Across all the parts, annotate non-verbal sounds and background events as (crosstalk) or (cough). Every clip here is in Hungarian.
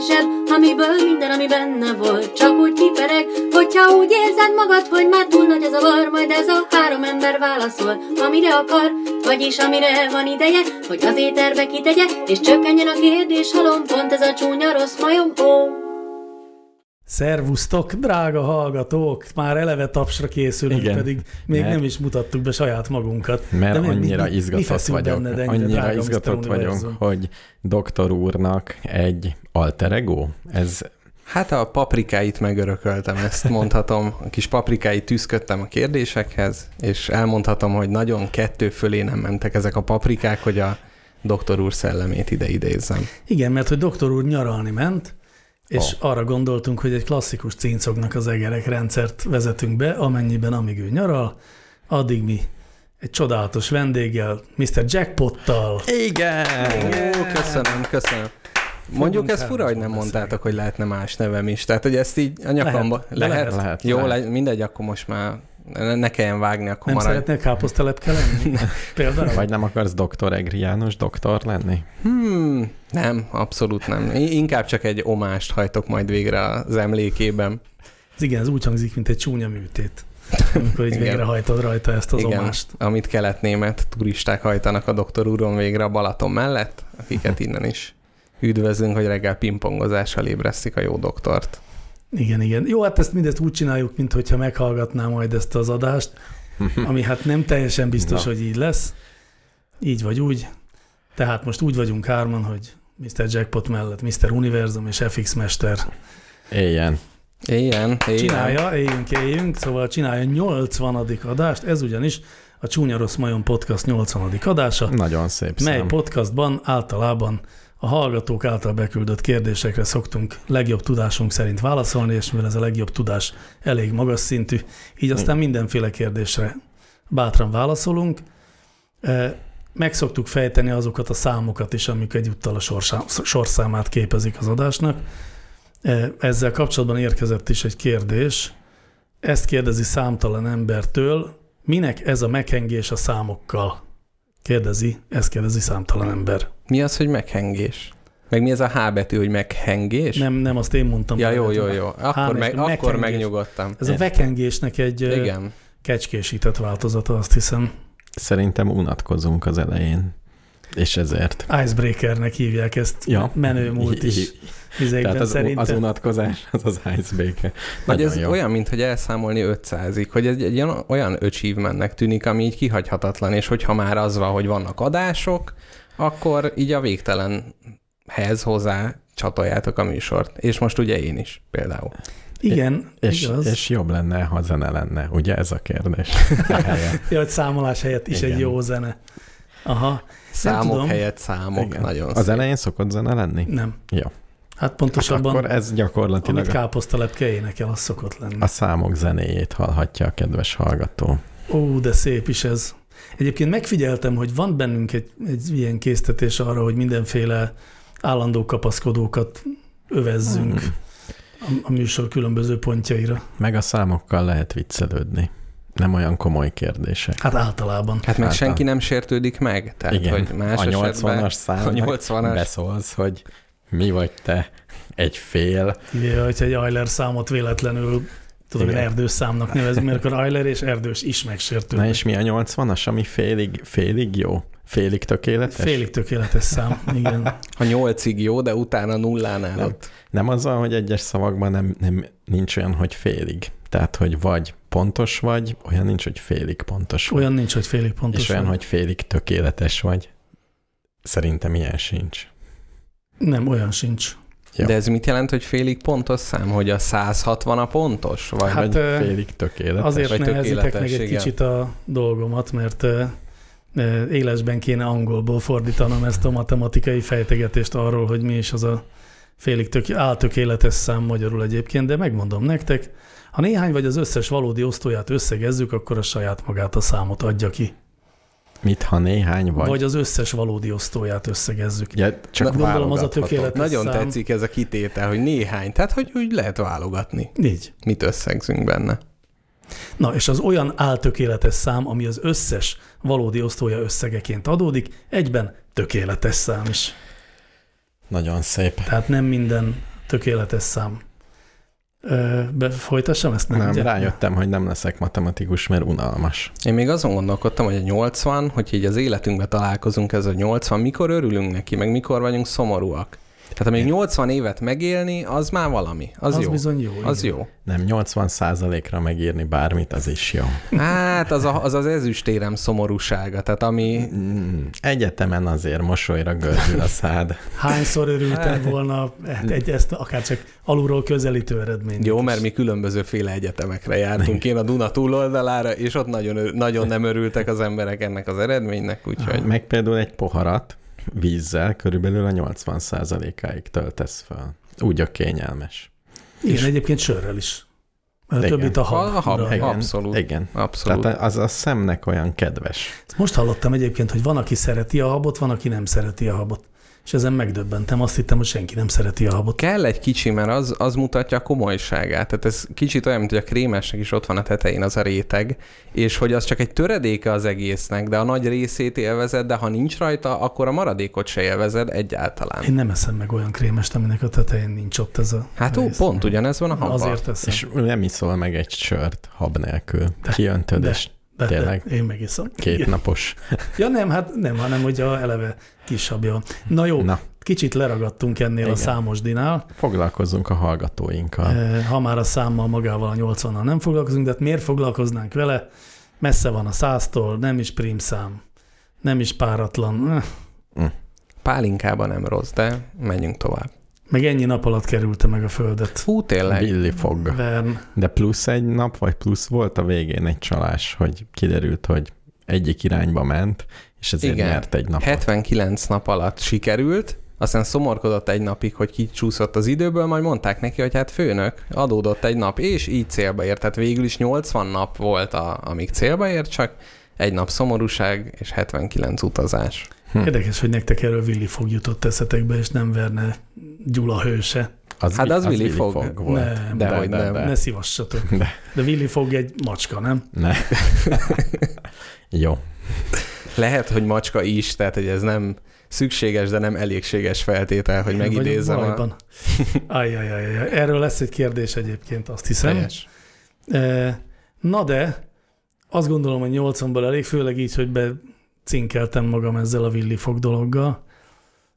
zseb, amiből minden, ami benne volt, csak úgy kipereg, hogyha úgy érzed magad, hogy már túl nagy a zavar, majd ez a három ember válaszol, amire akar, vagyis amire van ideje, hogy az éterbe kitegye, és csökkenjen a kérdés halom, pont ez a csúnya rossz majom, ó. Szervusztok, drága hallgatók! Már eleve tapsra készülünk, Igen, pedig még mert- nem is mutattuk be saját magunkat. Mert mi- mi- annyira mi- mi izgatott feszünk vagyok, benned ennyire, annyira izgatott vagyok, hogy doktor úrnak egy alter ego, ez Hát a paprikáit megörököltem, ezt mondhatom. A kis paprikáit tűzködtem a kérdésekhez, és elmondhatom, hogy nagyon kettő fölé nem mentek ezek a paprikák, hogy a doktor úr szellemét ide idézzem. Igen, mert hogy doktor úr nyaralni ment, és oh. arra gondoltunk, hogy egy klasszikus cincognak az egerek rendszert vezetünk be, amennyiben amíg ő nyaral, addig mi egy csodálatos vendéggel, Mr. Jackpottal. igen! Ó, köszönöm, köszönöm. Mondjuk ez fura, hogy nem mondtátok, hogy lehetne más nevem is. Tehát, hogy ezt így a nyakamba... Lehet, Lehet? lehet. Lehet, Jó, lehet. Le, mindegy, akkor most már ne, ne kelljen vágni, akkor Nem maradj. szeretnél káposztelepke lenni? (laughs) (laughs) Például? Vagy nem akarsz doktor Egri János doktor lenni? Hmm, nem, abszolút nem. Inkább csak egy omást hajtok majd végre az emlékében. Ez igen, ez úgy hangzik, mint egy csúnya műtét. Amikor így Igen. végrehajtod rajta ezt az Igen, omást. amit kelet-német turisták hajtanak a doktor úron végre a Balaton mellett, akiket (laughs) innen is üdvözlünk, hogy reggel pingpongozással ébresztik a jó doktort. Igen, igen. Jó, hát ezt mindezt úgy csináljuk, mint hogyha meghallgatná majd ezt az adást, ami hát nem teljesen biztos, Na. hogy így lesz. Így vagy úgy. Tehát most úgy vagyunk hárman, hogy Mr. Jackpot mellett Mr. Univerzum és FX Mester Éljen. Éljen, éljen. csinálja, éljünk, éljünk, szóval csinálja 80. adást, ez ugyanis a Csúnya Rossz Majom Podcast 80. adása, Nagyon szép mely szám. podcastban általában a hallgatók által beküldött kérdésekre szoktunk legjobb tudásunk szerint válaszolni, és mivel ez a legjobb tudás elég magas szintű, így aztán mindenféle kérdésre bátran válaszolunk. Eh, Meg szoktuk fejteni azokat a számokat is, amik egyúttal a sorsá- sorszámát képezik az adásnak. Eh, Ezzel kapcsolatban érkezett is egy kérdés. Ezt kérdezi számtalan embertől, minek ez a meghengés a számokkal? Kérdezi, ezt kérdezi számtalan ember. Mi az, hogy meghengés? Meg mi ez a H betű, hogy meghengés? Nem, nem azt én mondtam. Ja, jó, jó, jó. Akkor, meg, akkor megnyugodtam. Ez a vekengésnek egy Igen. Kecskésített változata, azt hiszem. Szerintem unatkozunk az elején. És ezért. Icebreakernek hívják ezt Ja. menő múlt is. Tehát az, szerintem. az unatkozás, az az icebreaker. Vagy Nagyon ez jó. olyan, mint hogy elszámolni 500-ig, hogy ez egy olyan, olyan achievementnek tűnik, ami így kihagyhatatlan, és hogyha már az van, hogy vannak adások, akkor így a végtelenhez hozzá csatoljátok a műsort. És most ugye én is például. Igen, És, igaz. és jobb lenne, ha zene lenne, ugye ez a kérdés? (laughs) Ja, hogy számolás helyett is Igen. egy jó zene. Aha, Számok tudom. helyett számok. Igen. Nagyon Az szép. elején szokott zene lenni? nem. Ja. Hát pontosabban, Hát akkor ez gyakorlatilag amit káposztalepke énekel, az szokott lenni. a számok zenéjét hallhatja a kedves hallgató. Ó, de szép is ez. Egyébként megfigyeltem, hogy van bennünk egy, egy ilyen késztetés arra, hogy mindenféle állandó kapaszkodókat övezzünk Hmm. a, a műsor különböző pontjaira. Meg a számokkal lehet viccelődni. Nem olyan komoly kérdések. Hát általában. Hát meg Hát senki nem sértődik meg? Tehát, Igen, hogy más a esetben 80-as számnak a 80-as beszólsz, hogy mi vagy te egy fél. Kivéve, hogyha egy Euler számot véletlenül tudom, hogy Igen. erdős számnak nevezünk, mert akkor Euler és erdős is megsértő. Na és mi a 80-as, ami félig, félig jó? Félig tökéletes? Félig tökéletes szám, igen. a nyolcig jó, de utána nullánál Nem. ott. Nem az van, hogy egyes szavakban nem, nem, nincs olyan, hogy félig. Tehát, hogy vagy pontos vagy, olyan nincs, hogy félig pontos vagy. Olyan nincs, hogy félig pontos. és olyan, hogy félig tökéletes vagy. Szerintem ilyen sincs. Nem, olyan sincs. Ja. De ez mit jelent, hogy félig pontos szám? Hogy a 160 a pontos? Vagy Hát, vagy félig tökéletes. Azért vagy nehezítek meg egy kicsit a dolgomat, mert élesben kéne angolból fordítanom ezt a matematikai fejtegetést arról, hogy mi is az a félig tök, áltökéletes szám magyarul egyébként, de megmondom nektek, ha néhány vagy az összes valódi osztóját összegezzük, akkor a saját magát a számot adja ki. Mit, ha néhány vagy? Vagy, az összes valódi osztóját összegezzük. ja, csak Na, gondolom, az a tökéletes Nagyon szám. tetszik ez a kitétel, hogy néhány. Tehát, hogy úgy lehet válogatni. Így. Mit összegzünk benne. Na, és az olyan áltökéletes szám, ami az összes valódi osztója összegeként adódik, egyben tökéletes szám is. Nagyon szép. Tehát nem minden tökéletes szám. Be, folytassam ezt? Nem, Nem, ugye? rájöttem, hogy nem leszek matematikus, mert unalmas. Én még azon gondolkodtam, hogy a 80, hogy így az életünkben találkozunk ez a 80, mikor örülünk neki, meg mikor vagyunk szomorúak. Tehát amíg 80 évet megélni, az már valami. Az, Az jó. bizony jó. Az igen. jó. Nem, 80%-ra megírni bármit, az is jó. Hát az a, az, az ezüstérem szomorúsága, tehát ami... Egyetemen azért mosolyra gördül a szád. Hányszor örültem Hát. volna egy ezt akár csak alulról közelítő eredményt. Jó, mert mi különbözőféle egyetemekre jártunk. Én a Duna túloldalára, és ott nagyon, nagyon nem örültek az emberek ennek az eredménynek, úgyhogy... Meg például egy poharat vízzel körülbelül a 80%-áig töltesz fel. Úgy a kényelmes. Igen, egyébként sörrel is. Mert Igen. többit a hab. A hab, igen. Abszolút. Igen. Abszolút. Tehát az a szemnek olyan kedves. Ezt Most hallottam egyébként, hogy van, aki szereti a habot, van, aki nem szereti a habot. És ezen megdöbbentem. Azt hittem, hogy senki nem szereti a habot. Kell egy kicsi, mert az, az mutatja a komolyságát. Tehát ez kicsit olyan, mint hogy a krémesnek is ott van a tetején az a réteg, és hogy az csak egy töredéke az egésznek, de a nagy részét élvezed, de ha nincs rajta, akkor a maradékot se élvezed egyáltalán. Én nem eszem meg olyan krémest, aminek a tetején nincs ott ez a Hát ó, rész. pont ugyanez van a habban. Azért eszem. És nem iszol meg egy sört hab nélkül. De, Kiöntöd, de. és de, tényleg De, én megiszom. két Igen. napos. Ja nem, hát nem, hanem hogy a eleve kis habja van. Na jó, Na, kicsit leragadtunk ennél Igen. a számos dinál. foglalkozzunk a hallgatóinkkal. Eh, Ha már a számmal magával a 80-nal nem foglalkozunk, de hát miért foglalkoznánk vele? Messze van a száztól, nem is prímszám, nem is páratlan. Eh, Pálinkában nem rossz, de menjünk tovább. Meg ennyi nap alatt kerülte meg a földet. Fú, tényleg. Billy fog. Vern. De plusz egy nap, vagy plusz volt a végén egy csalás, hogy kiderült, hogy egyik irányba ment, és ezért Igen. nyert egy napot. 79 nap alatt sikerült, aztán szomorkodott egy napig, hogy kicsúszott az időből, majd mondták neki, hogy hát főnök, adódott egy nap, és így célba ért. Tehát végül is 80 nap volt, a, amíg célba ért, csak egy nap szomorúság és 79 utazás. Hm. Érdekes, hogy nektek erről Willy fog jutott eszetekbe, és nem Verne Gyula hőse. Az, Hát Vi- az Willy Fogg. volt. Nem, Dehogy nem. Ne szívassatok. De. De Willy fog egy macska, nem? Ne. (laughs) Jó. Lehet, hogy macska is, tehát hogy ez nem szükséges, de nem elégséges feltétel, hogy Én megidézzem a... bajban. Ajjajajaj. Erről lesz egy kérdés egyébként, azt hiszem. Helyes. Eh, Na de, azt gondolom, hogy 80-ból elég, főleg így, hogy becinkeltem magam ezzel a Willy fog dologgal.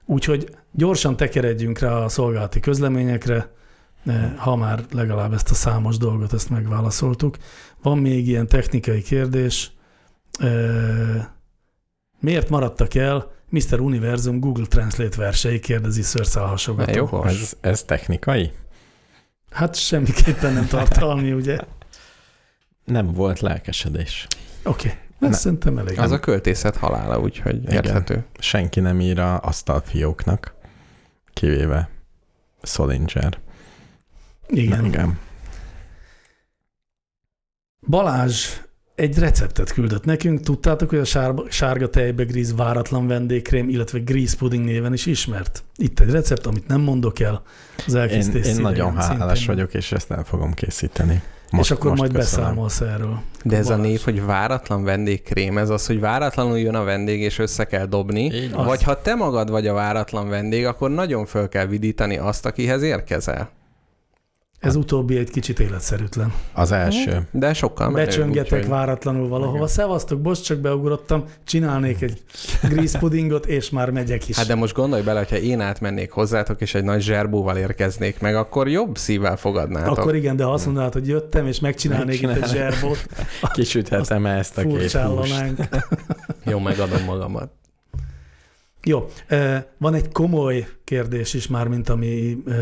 Úgyhogy gyorsan tekeredjünk rá a szolgálati közleményekre, ha már legalább ezt a számos dolgot ezt megválaszoltuk. Van még ilyen technikai kérdés. Miért maradtak el Mr. Univerzum Google Translate versei, kérdezi szőrszálhasogató. Jó. Ez, ez technikai? Hát semmiképpen nem tartalmi, ugye? Nem volt lelkesedés. Oké, okay. Ne. ez szerintem elég. Az a költészet halála, úgyhogy Igen. érthető. Senki nem ír a asztalfióknak, kivéve Solinger. Igen. Igen. Balázs egy receptet küldött nekünk. Tudtátok, hogy a sárga, sárga tejbe gríz váratlan vendégkrém, illetve gríz pudding néven is ismert? Itt egy recept, amit nem mondok el. Az Én, elkészítés én nagyon hálás szintén. vagyok, és ezt el fogom készíteni. És akkor majd köszönöm. beszámolsz erről. De ez a név, hogy váratlan vendégkrém, ez az, hogy váratlanul jön a vendég, és össze kell dobni. Így. Vagy ha te magad vagy a váratlan vendég, akkor nagyon föl kell vidítani azt, akihez érkezel. Ez utóbbi egy kicsit életszerűtlen. Az első. De sokkal menőbb, Becsöngetek úgyhogy- váratlanul valahova. Igen. Szevasztok, bocs, csak beugrottam, csinálnék egy gríz puddingot, és már megyek is. Hát de most gondolj bele, hogyha én átmennék hozzátok, és egy nagy zserbóval érkeznék meg, akkor jobb szívvel fogadnátok. Akkor igen, de ha azt mondanád, hogy jöttem, és megcsinálnék itt egy zserbót, (laughs) Kisüthetem ezt a két. (laughs) Jó, megadom magamat. Jó, eh, van egy komoly kérdés is már, mint ami eh,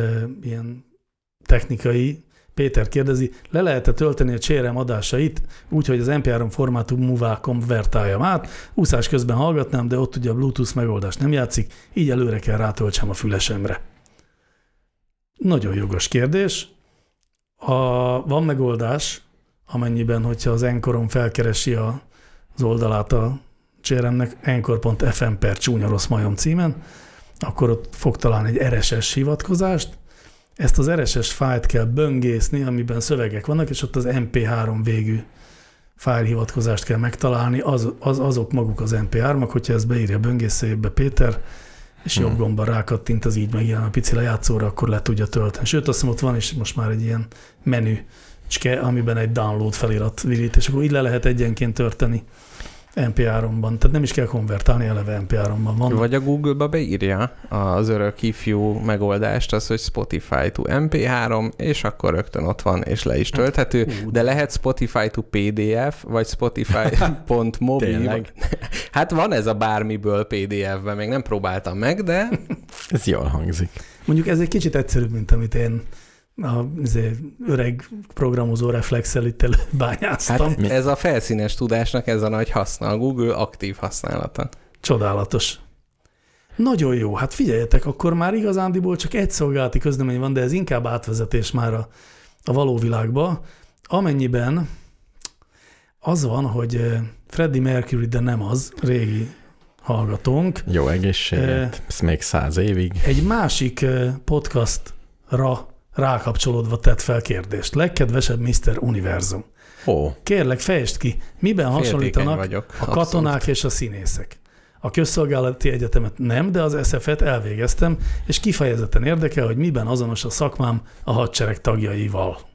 ilyen technikai. Péter kérdezi, le lehet-e tölteni a csérem adásait úgy, hogy az MP3 formátumúvá konvertáljam át, úszás közben hallgatnám, de ott ugye a Bluetooth megoldás nem játszik, így előre kell rátöltsem a fülesemre. Nagyon jogos kérdés. A, van megoldás, amennyiben, hogyha az Enkoron felkeresi a, az oldalát a cséremnek, enkor.fm per csúnya rossz majom címen, akkor ott fog találni egy RSS hivatkozást, ezt az RSS fájlt kell böngészni, amiben szövegek vannak, és ott az MP3 végű fájlhivatkozást kell megtalálni, az, az, azok maguk az MP3-ak, hogyha ezt beírja böngészőjébe Péter, és Hmm. jobb gomba rákattint, az így megjelen a pici lejátszóra, akkor le tudja tölteni. Sőt, azt hiszem ott van is most már egy ilyen menü, amiben egy download felirat virít, és akkor így le lehet egyenként törteni MP3-ban. Tehát nem is kell konvertálni, eleve MP3-ban van. Vagy a Google-ba beírja az örök ifjú megoldást, az, hogy Spotify to MP3, és akkor rögtön ott van, és le is tölthető, Hú, de lehet Spotify to PDF, vagy Spotify.mobil. (laughs) Tényleg? (laughs) Hát van ez a bármiből PDF-ben, még nem próbáltam meg, de (laughs) Ez jól hangzik. Mondjuk ez egy kicsit egyszerűbb, mint amit én a izé, öreg programozó reflexel itt bányáztam. hát ez a felszínes tudásnak ez a nagy haszna, a Google aktív használata. Csodálatos. Nagyon jó. Hát figyeljetek, akkor már igazándiból csak egy szolgálati közlemény van, de ez inkább átvezetés már a, a való világba, amennyiben az van, hogy eh, Freddie Mercury, de nem az, régi hallgatónk, Jó egészséget, ez még száz évig. egy másik eh, podcastra rákapcsolódva tett fel kérdést. Legkedvesebb Mr. Univerzum. Ó, Kérlek, fejtsd ki, miben Féltékeny hasonlítanak vagyok. a katonák és a színészek. A közszolgálati egyetemet nem, de az SF-et elvégeztem, és kifejezetten érdekel, hogy miben azonos a szakmám a hadsereg tagjaival.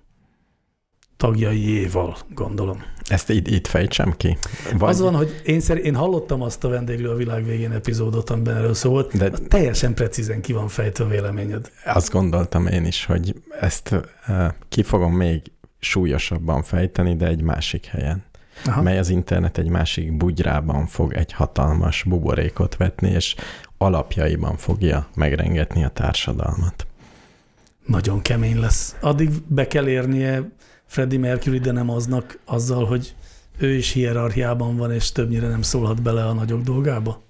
Tagjaiéval, gondolom. ezt itt, itt fejtsem ki? Vagy, Az van, hogy én, szer- én hallottam azt a vendéglő a világ végén epizódot, amiben erről szólt, De- de teljesen precízen ki van fejtve a véleményed. Azt gondoltam én is, hogy ezt uh, ki fogom még súlyosabban fejteni, de egy másik helyen, Aha. mely az internet egy másik bugyrában fog egy hatalmas buborékot vetni, és alapjaiban fogja megrengetni a társadalmat. Nagyon kemény lesz. Addig be kell érnie Freddie Mercury, de nem aznak azzal, hogy ő is hierarchiában van, és többnyire nem szólhat bele a nagyok dolgába.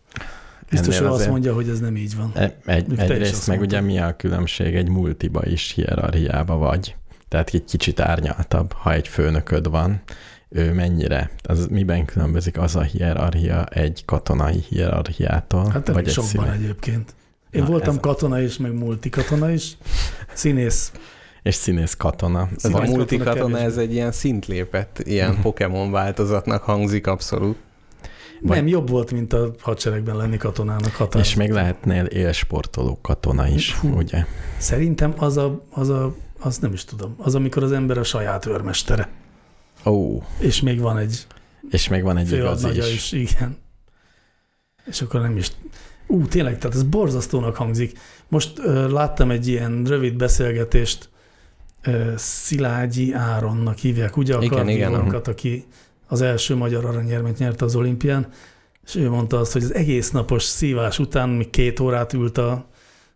Biztos, hogy azt mondja, hogy ez nem így van. E- Egy, egyrészt meg mondtad. ugye mi a különbség egy multiba is hierarchiába vagy. Tehát egy kicsit árnyaltabb, ha egy főnököd van, ő mennyire, az miben különbözik az a hierarchia egy katonai hierarchiától, Hát vagy egy sokban színe. egyébként. Én Na, voltam ez- katona is, meg multikatona is. Színész. És színész katona. Ez a katona multikatona, ez egy ilyen szintlépett, ilyen Mhm. Pokémon változatnak hangzik abszolút. Vagy- Nem, jobb volt, mint a hadseregben lenni katonának hatás. És még lehetnél élsportoló katona is, Hú. ugye? Szerintem az a, az a, azt nem is tudom, az, amikor az ember a saját őrmestere. Ó, És még van egy és még van egy igazi is. is. igen. És akkor nem is... Ú, tényleg, tehát ez borzasztónak hangzik. Most ö, láttam egy ilyen rövid beszélgetést, Szilágyi Áronnak hívják, ugye a Igen, igen, aki az első magyar aranyérmet nyerte az olimpián, és ő mondta azt, hogy az egész napos szívás után még két órát ült a,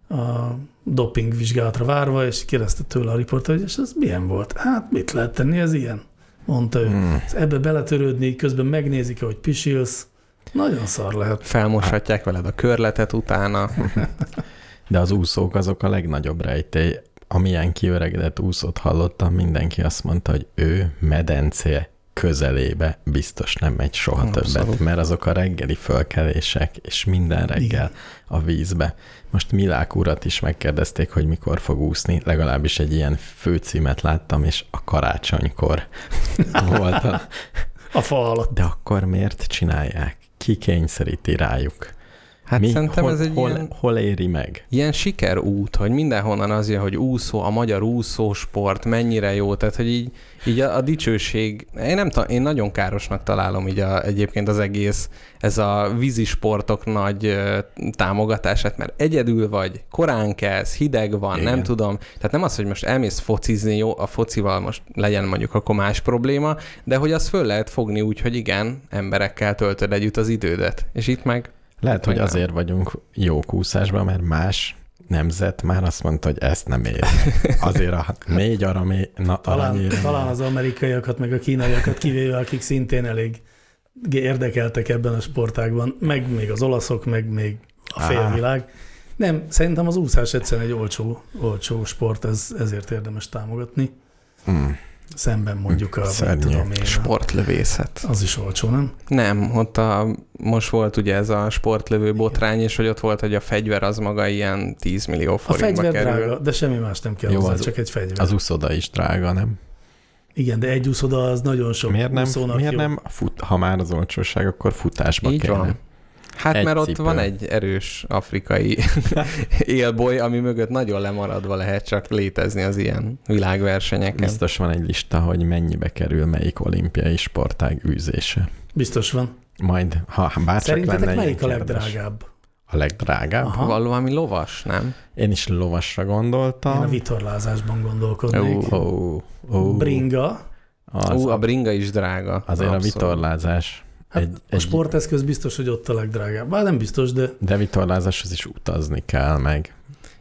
a doping vizsgálatra várva, és kérdezte tőle a riporter, hogy és ez milyen volt? Hát mit lehet tenni, ez ilyen? Mondta ő. Hmm. Ebbe beletörődni, közben megnézik, hogy pisilsz. Nagyon szar lehet. Felmoshatják veled a körletet utána. (laughs) De az úszók azok a legnagyobb rejtély. Amilyen kiöregedett úszót hallottam, mindenki azt mondta, hogy ő medence közelébe biztos nem megy soha Abszolút. többet, mert azok a reggeli fölkelések, és minden reggel Igen. a vízbe. Most Milák urat is megkérdezték, hogy mikor fog úszni, legalábbis egy ilyen főcímet láttam, és a karácsonykor (laughs) volt a... A fa alatt. De akkor miért csinálják? Ki kényszeríti rájuk? Hát szerintem hol, ez egy hol, ilyen, hol éri meg? ilyen sikerút, hogy mindenhonnan az jön, hogy úszó, a magyar úszósport mennyire jó, tehát hogy így, így a, a dicsőség, én nem ta, én nagyon károsnak találom így a, egyébként az egész, ez a vízisportok nagy ö, támogatását, mert egyedül vagy, korán kelsz, hideg van, Igen. nem tudom, tehát nem az, hogy most elmész focizni, jó, a focival most legyen mondjuk akkor más probléma, de hogy azt föl lehet fogni úgy, hogy igen, emberekkel töltöd együtt az idődet, és itt meg Lehet, hogy azért vagyunk jó kúszásban, mert más nemzet már azt mondta, hogy ezt nem ér. (laughs) Azért a négy aramé, na, Talán, talán az amerikaiakat, meg a kínaiakat kivéve, akik szintén elég érdekeltek ebben a sportágban, meg még az olaszok, meg még a Á. félvilág. Nem, szerintem az úszás egyszerűen egy olcsó, olcsó sport, ez, ezért érdemes támogatni. Hmm. Szemben mondjuk a, tudom én, a- sportlövészet. az is olcsó, nem? Nem, ott a, most volt ugye ez a sportlövő botrány, és hogy ott volt, hogy a fegyver az maga ilyen 10 millió A forintba fegyver kerül. drága, de semmi más nem kell Jó, hozzá, az- csak egy fegyver. Az úszoda is drága, nem? Igen, de egy úszoda az nagyon sok Miért nem, miért jó. nem fut, ha már az olcsóság, akkor futásba Így kéne. van. Hát Egy mert ott cipő. van egy erős afrikai (laughs) (laughs) élboly, ami mögött nagyon lemaradva lehet csak létezni az ilyen világversenyeken. Biztos van egy lista, hogy mennyibe kerül melyik olimpiai sportág űzése. Biztos van. Majd, ha bárcsak Szerintetek lenne melyik a legdrágább? A legdrágább? Aha. Valami lovas, nem? Én is lovasra Én a gondoltam. vitorlázásban gondolkodnék. Ó, Ó, ó, Bringa. az, Ú, a bringa is drága. azért Abszolút. a vitorlázás. Hát egy, a sporteszköz biztos, hogy ott a legdrágább. Bár nem biztos, de De vitorlázáshoz is utazni kell meg.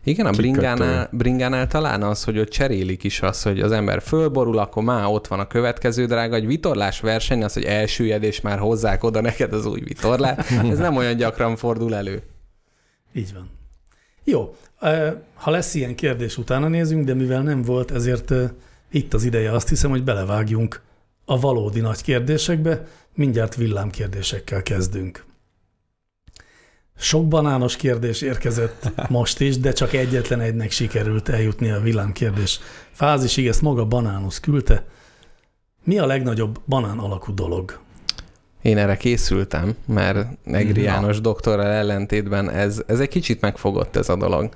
Igen, a Kikötő. bringánál, bringánál talán az, hogy ott cserélik is az, hogy az ember fölborul, akkor már ott van a következő drága, egy vitorlás verseny, az, hogy elsüllyed, és már hozzák oda neked az új vitorlát. Ez nem olyan gyakran fordul elő. így van. Jó, ha lesz ilyen kérdés, utána nézünk, de mivel nem volt, ezért itt az ideje azt hiszem, hogy belevágjunk a valódi nagy kérdésekbe, mindjárt villámkérdésekkel kezdünk. Sok banános kérdés érkezett most is, de csak egyetlen egynek sikerült eljutni a villámkérdés fázisig, ezt maga Banánusz küldte. Mi a legnagyobb banán alakú dolog? Én erre készültem, mert Negri Na. János doktorral ellentétben ez, ez egy kicsit megfogott ez a dolog.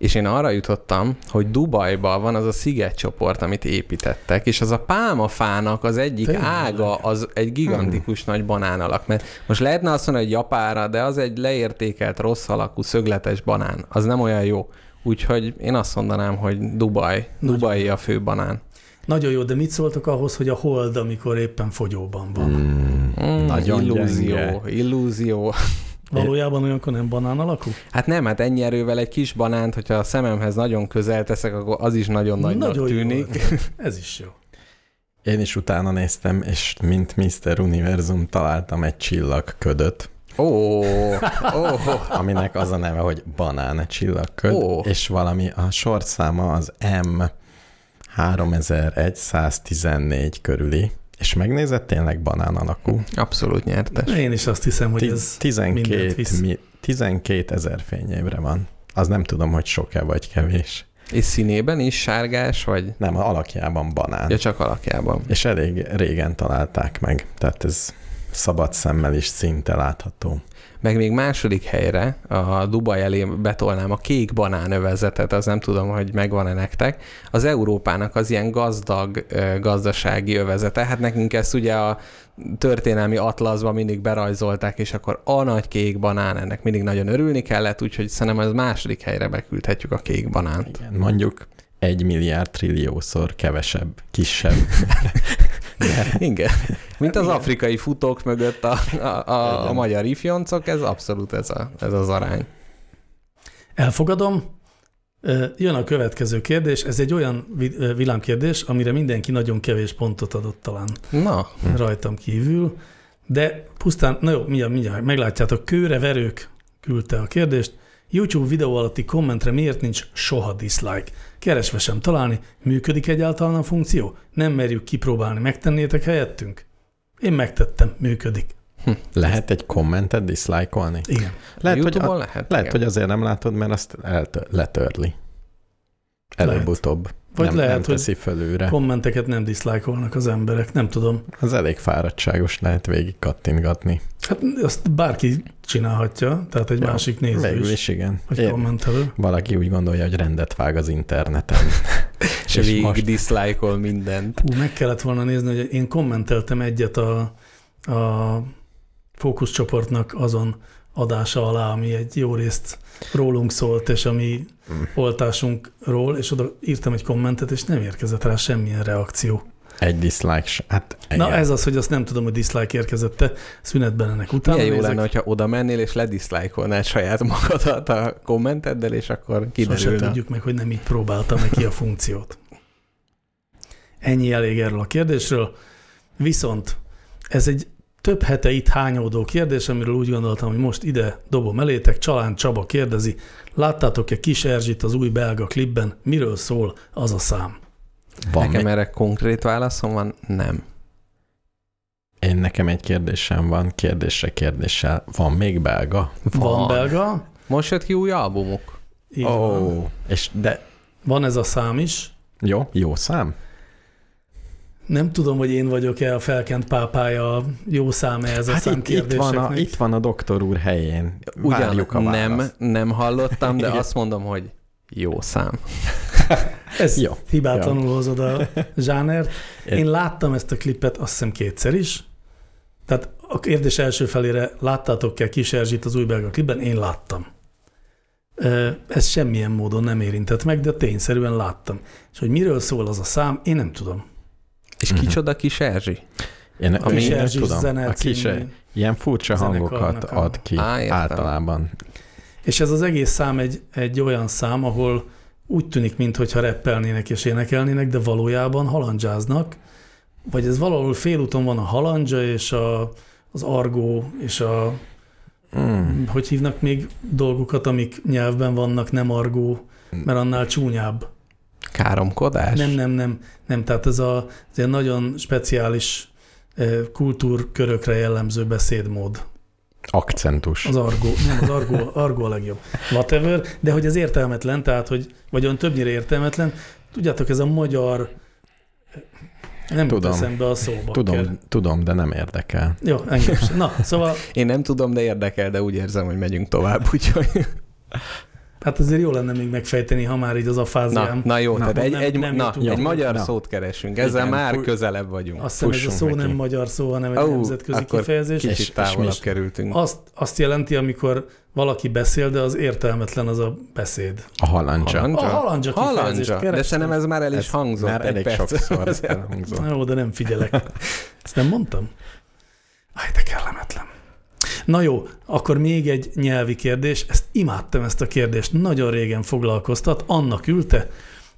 És én arra jutottam, hogy Dubajban van az a szigetcsoport, amit építettek, és az a pálmafának az egyik Tényleg? ága az egy gigantikus nagy banán alak. Mert most lehetne azt mondani, hogy japára, de az egy leértékelt, rossz alakú, szögletes banán. Az nem olyan jó. Úgyhogy én azt mondanám, hogy Dubaj. Dubai a fő banán. Nagyon jó, de mit szóltok ahhoz, hogy a hold, amikor éppen fogyóban van? Mm, Mm, Nagyon illúzió, gyenge. illúzió. Valójában olyankor nem banán alakú? Hát nem, hát ennyi erővel egy kis banánt, hogyha a szememhez nagyon közel teszek, akkor az is nagyon nagynak Nagyon jó tűnik. ötlet. Ez is jó. Én is utána néztem, és mint Mr. Univerzum találtam egy csillagködöt, Ó, ó, aminek az a neve, hogy banán csillagköd, Ó. és valami a sorszáma az M 3114 körüli, és megnézett tényleg banán alakú. abszolút nyertes. Én is azt hiszem, hogy Ti- ez 12, mindent visz. mi, 12 ezer fényévre van. Az nem tudom, hogy sok-e vagy kevés. És színében is sárgás, vagy Nem, a alakjában banán. ja, csak alakjában. És elég régen találták meg, tehát ez szabad szemmel is szinte látható. Meg még második helyre a Dubaj elé betolnám a kék banán övezetet, az nem tudom, hogy megvan-e nektek. Az Európának az ilyen gazdag gazdasági övezete. Hát nekünk ezt ugye a történelmi atlaszban mindig berajzolták, és akkor a nagy kék banán, ennek mindig nagyon örülni kellett, úgyhogy szerintem az második helyre beküldhetjük a kék banánt. Igen, mondjuk egy milliárd trilliószor kevesebb, kisebb. (laughs) Igen. Mint az afrikai futók mögött a, a, a, a magyar ifjoncok, ez abszolút ez, a, ez az arány. Elfogadom. Jön a következő kérdés. Ez egy olyan villámkérdés, amire mindenki nagyon kevés pontot adott talán Na, rajtam kívül, de pusztán, na jó, mindjárt, mindjárt meglátjátok, kőre verők küldte a kérdést. YouTube videó alatti kommentre miért nincs soha dislike? Keresve sem találni, működik egyáltalán a funkció? Nem merjük kipróbálni, megtennétek helyettünk? Én megtettem, működik. Lehet egy kommentet diszlájkolni? Igen. Lehet, hogy, YouTube-on a, lehet? lehet igen. hogy azért nem látod, mert azt eltör, letörli. Előbb-utóbb. Vagy nem, lehet, nem hogy fölülre. Kommenteket nem diszlájkolnak az emberek, nem tudom. Az elég fáradtságos lehet végig kattintgatni. Hát azt bárki csinálhatja, tehát egy Ja, másik néző Végül is, igen. vagy Én, kommentelő. valaki úgy gondolja, hogy rendet vág az interneten. És (laughs) és végig most- dislike mindent. Hú, meg kellett volna nézni, hogy én kommenteltem egyet a, a fókuszcsoportnak azon adása alá, ami egy jó részt rólunk szólt, és ami Mm. oltásunkról, és oda írtam egy kommentet, és nem érkezett rá semmilyen reakció. Egy dislike, se- hát igen. Na ez az, hogy azt nem tudom, hogy dislike érkezette, szünetben ennek utána Milyen jó lenne, hogyha oda mennél és lediszlájkolnád saját magadat a kommenteddel, és akkor Sose kiderülne. tudjuk meg, hogy nem így próbáltam meg ki a funkciót. Ennyi elég erről a kérdésről. Viszont ez egy több hete itt hányódó kérdés, amiről úgy gondoltam, hogy most ide dobom elétek. Csalán Csaba kérdezi, láttátok-e Kis Erzsit az új belga klipben? Miről szól az a szám? Van Nekem még, erre konkrét válaszom van? Nem. én nekem egy kérdésem van, kérdésre kérdéssel. Van még belga? Van, belga? Most jött ki új albumuk. Így Ó, van. és de van ez a szám is. jó, jó szám? Nem tudom, hogy én vagyok-e a felkent pápája, a jó szám ez a Hát itt, itt, van a, itt van a doktor úr helyén. Ugyan a nem, nem hallottam, de azt mondom, hogy jó szám. (laughs) Ez Jó. jó. hibátlanul hozod a zsánert. Én- láttam ezt a klipet azt hiszem kétszer is. Tehát a kérdés első felére láttátok-e Kis Erzsit az új belga klipben? Én láttam. Ez semmilyen módon nem érintett meg, de tényszerűen láttam. És hogy miről szól az a szám, én nem tudom. És Mhm. kicsoda kis Erzsi? Én, A Kis tudom. zene A kis, című ilyen furcsa hangokat a- ad ki Á, értem. általában. És ez az egész szám egy, egy olyan szám, ahol úgy tűnik, mintha reppelnének és énekelnének, de valójában halandzsáznak, vagy ez valahol félúton van a halandzsa és a, az argó és a, Mm. hogy hívnak még dolgokat, amik nyelvben vannak, nem argó, mert annál csúnyább. Káromkodás? Nem, nem, nem, nem. Tehát ez a ez egy nagyon speciális kultúrkörökre jellemző beszédmód. Akcentus. Az argó, nem, az argó, argó a legjobb. Whatever, de hogy ez értelmetlen, tehát, hogy, vagy olyan többnyire értelmetlen. Tudjátok, ez a magyar, nem Tudom. eszembe a szóba. Tudom, tudom, de nem érdekel. Jó, engem sem. Na, szóval, Én nem tudom, de érdekel, de úgy érzem, hogy megyünk tovább, úgyhogy... hát azért jó lenne még megfejteni, ha már így az a Na, fáziám. na jó, Na, tehát egy, nem- egy, nem na, jutunk. egy Jó, magyar na. szót keresünk. Ezzel Igen, már fúj- közelebb vagyunk. Azt hiszem, ez a szó neki. nem magyar szó, hanem egy Ó, nemzetközi akkor kifejezés. Kicsit távolabb kerültünk. Azt, azt jelenti, amikor valaki beszél, de az értelmetlen az a beszéd. A halandzsa. Halandzsa? A halandzsa Halandzsa. De szerintem ez már el is Ez hangzott Már elég perc. sokszor (laughs) elhangzott. Na jó, de nem figyelek. (laughs) Ezt nem mondtam? Aj, de kellemetlen. Na jó, akkor még egy nyelvi kérdés. Ezt imádtam, ezt a kérdést. Nagyon régen foglalkoztat. Annak ülte.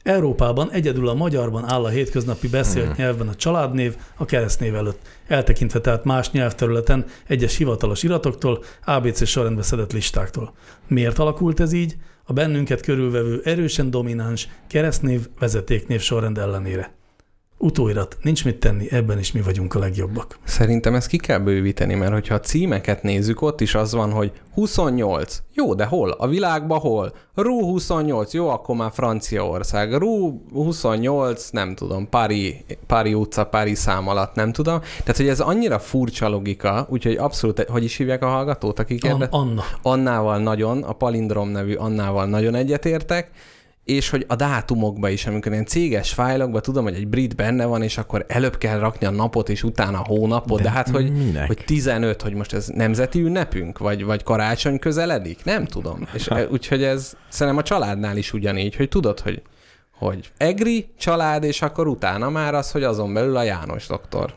Európában egyedül a magyarban áll a hétköznapi beszélt Hmm. nyelvben a családnév a keresztnév előtt. Eltekintve tehát más nyelvterületen egyes hivatalos iratoktól, ABC sorrendbe szedett listáktól. Miért alakult ez így? A bennünket körülvevő erősen domináns keresztnév vezetéknév sorrend ellenére. Utóirat, nincs mit tenni, ebben is mi vagyunk a legjobbak. Szerintem ezt ki kell bővíteni, mert hogyha a címeket nézzük, ott is az van, hogy 28. Jó, de hol? A világban hol? Rú 28. Jó, akkor már Franciaország. Rú 28, nem tudom, Pári, Pári utca, Pári szám alatt, nem tudom. Tehát, hogy ez annyira furcsa logika, úgyhogy abszolút, hogy is hívják a hallgatót, akik An-? Anna. Annával nagyon, a palindrom nevű Annával nagyon egyetértek, és hogy a dátumokba is, amikor ilyen céges fájlokba tudom, hogy egy brit benne van, és akkor előbb kell rakni a napot, és utána a hónapot, de, de hát, hogy, minek? hogy 15, hogy most ez nemzeti ünnepünk, vagy, vagy karácsony közeledik? Nem tudom. És úgyhogy ez szerintem a családnál is ugyanígy, hogy tudod, hogy, hogy Egri család, és akkor utána már az, hogy azon belül a János doktor.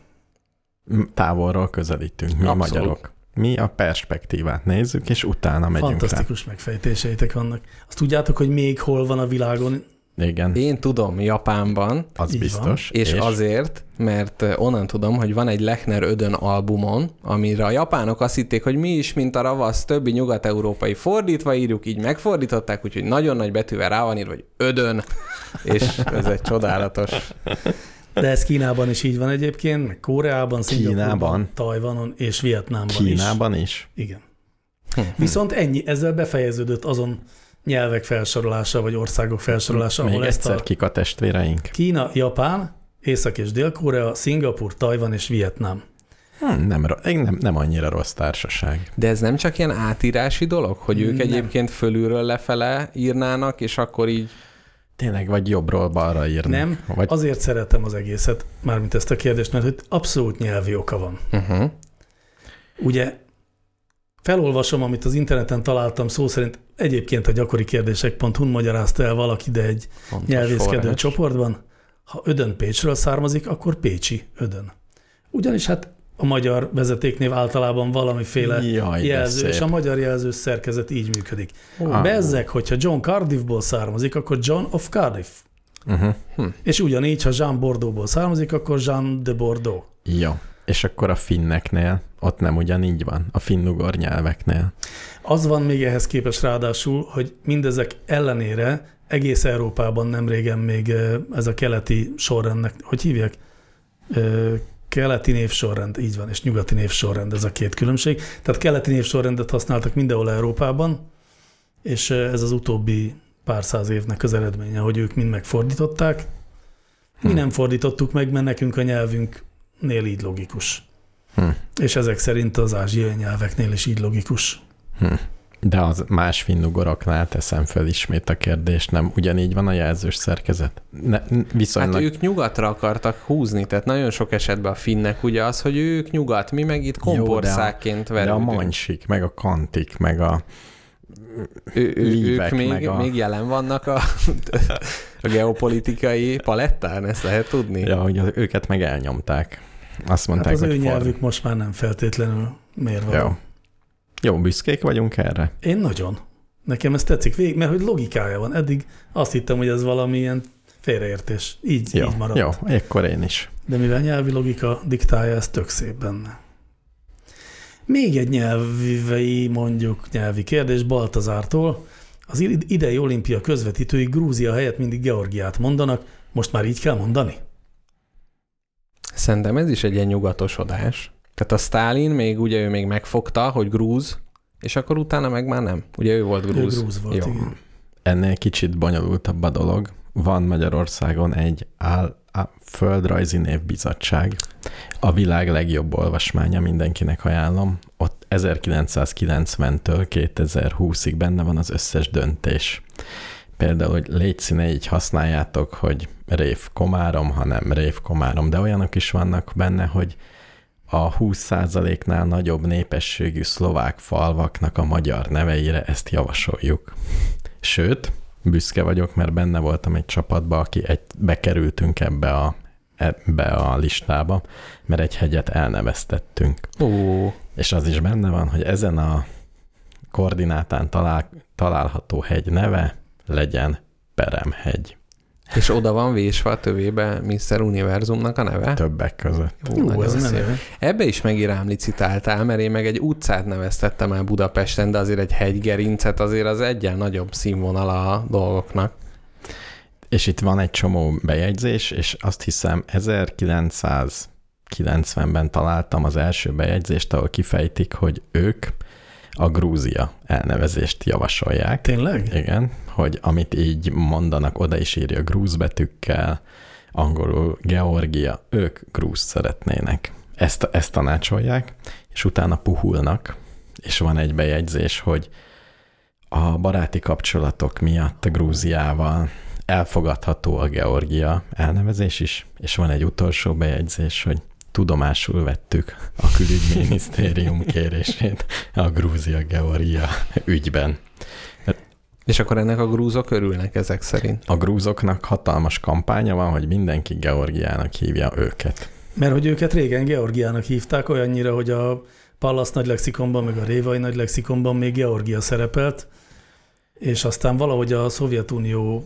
Távolról közelítünk, mi Abszolút. magyarok. Mi a perspektívát nézzük, és utána megyünk Fantasztikus megfejtéseitek vannak. Azt tudjátok, hogy még hol van a világon? rá. Igen, Én tudom, Japánban, az Így biztos. És, és azért, mert onnan tudom, hogy van egy Lechner Ödön albumon, amire a japánok azt hitték, hogy mi is, mint a ravasz, többi nyugat-európai fordítva írjuk, így megfordították, úgyhogy nagyon nagy betűvel rá van írva, hogy Ödön, (laughs) és ez egy csodálatos. De ez Kínában is így van egyébként, meg Koreában, Szingapurban, Kínában? Tajvanon és Vietnámban is. Kínában is. Igen. Viszont ennyi, ezzel befejeződött azon nyelvek felsorolása, vagy országok felsorolása, Még ahol ezt egyszer a kik a testvéreink. Kína, Japán, Észak- és Dél-Korea, Szingapur, Tajvan és Vietnám. Hm, nem, nem, nem annyira rossz társaság. De ez nem csak ilyen átírási dolog, hogy ők Nem. egyébként fölülről lefele írnának, és akkor így Tényleg, vagy jobbról balra írnak. Nem, Vagy azért szeretem az egészet, mármint ezt a kérdést, mert hogy abszolút nyelvi oka van. uh-huh. Ugye felolvasom, amit az interneten találtam szó szerint, egyébként a gyakori kérdések.hu-n magyarázta el valaki, de egy fontos nyelvészkedő forrás. csoportban, ha ödön Pécsről származik, akkor Pécsi ödön. Ugyanis hát a magyar vezetéknév általában valamiféle Jaj, jelző, és a magyar jelző szerkezet így működik. Ah. Bezzek, hogyha John Cardiffból származik, akkor John of Cardiff. Uh-huh. És ugyanígy, ha Jean Bordeauxból származik, akkor Jean de Bordeaux. Jó. És akkor a finneknél, ott nem ugyanígy van, a finnugor nyelveknél. Az van még ehhez képest ráadásul, hogy mindezek ellenére egész Európában nem régen még ez a keleti sorrendnek, hogy hívják? Keleti névsorrend, így van, és nyugati névsorrend, ez a két különbség. Tehát keleti névsorrendet használtak mindenhol Európában, és ez az utóbbi pár száz évnek az eredménye, hogy ők mind megfordították, Mi nem fordítottuk meg, mert nekünk a nyelvünknél így logikus. Hm. És ezek szerint az ázsiai nyelveknél is így logikus. Hm. De az más finnugoroknál teszem fel ismét a kérdést, nem ugyanígy van a jelzős szerkezet? Ne, viszonylag... Hát ők nyugatra akartak húzni, tehát nagyon sok esetben a finnek ugye az, hogy ők nyugat, mi meg itt kompországként De a mancsik, meg a kantik, meg a ő, ő, lívek, ők még, meg a- még jelen vannak a, a geopolitikai palettán, ezt lehet tudni? Ja, hogy az- őket meg elnyomták. Azt Hát mondták, az ő hogy nyelvük ford. most már nem feltétlenül mérve. Jó. Jó, büszkék vagyunk erre. Én nagyon. Nekem ez tetszik végig, mert hogy logikája van. Eddig azt hittem, hogy ez valamilyen félreértés. Így, Jó, így maradt. jó, akkor én is. De mivel nyelvi logika diktálja, ez tök szép benne. Még egy nyelvi, mondjuk nyelvi kérdés Baltazártól. Az id- idei olimpia közvetítői Grúzia helyett mindig Georgiát mondanak, most már így kell mondani? Szerintem ez is egy ilyen nyugatosodás. Tehát a Stalin még ugye ő még megfogta, hogy grúz, és akkor utána meg már nem. Ugye ő volt Ő grúz. grúz volt, Jó. igen. Ennél kicsit bonyolultabb a dolog. Van Magyarországon egy áll, á, földrajzi névbizottság. A világ legjobb olvasmánya, mindenkinek ajánlom. Ott 1990-től 2020-ig benne van az összes döntés. Például, hogy légy színe így használjátok, hogy Rév Komárom, hanem Rév Komárom, de olyanok is vannak benne, hogy a 20%-nál nagyobb népességű szlovák falvaknak a magyar neveire ezt javasoljuk. Sőt, büszke vagyok, mert benne voltam egy csapatba, aki egy, bekerültünk ebbe a, ebbe a listába, mert egy hegyet elneveztettünk. Ó, És az is benne van, hogy ezen a koordinátán talál, található hegy neve legyen Peremhegy. És oda van vésve a tövébe Mr. Univerzumnak a neve? Többek között. Ú, nagyon ez. Ebbe is megirám licitáltál, mert én meg egy utcát neveztettem el Budapesten, de azért egy hegygerincet azért az egyen nagyobb színvonal a dolgoknak. És itt van egy csomó bejegyzés, és azt hiszem 1990-ben találtam az első bejegyzést, ahol kifejtik, hogy ők a Grúzia elnevezést javasolják. Tényleg? Igen, hogy amit így mondanak, oda is írja grúz betűkkel, angolul Georgia, ők grúz szeretnének. Ezt, ezt tanácsolják, és utána puhulnak, és van egy bejegyzés, hogy a baráti kapcsolatok miatt a Grúziával elfogadható a Georgia elnevezés is, és van egy utolsó bejegyzés, hogy tudomásul vettük a külügyminisztérium (laughs) kérését a Grúzia-Georgia ügyben. És akkor ennek a grúzok örülnek ezek szerint. A grúzoknak hatalmas kampánya van, hogy mindenki Georgiának hívja őket. Mert hogy őket régen Georgiának hívták, olyannyira, hogy a Pallas nagy lexikonban, meg a Révai nagy lexikonban még Georgia szerepelt, és aztán valahogy a Szovjetunió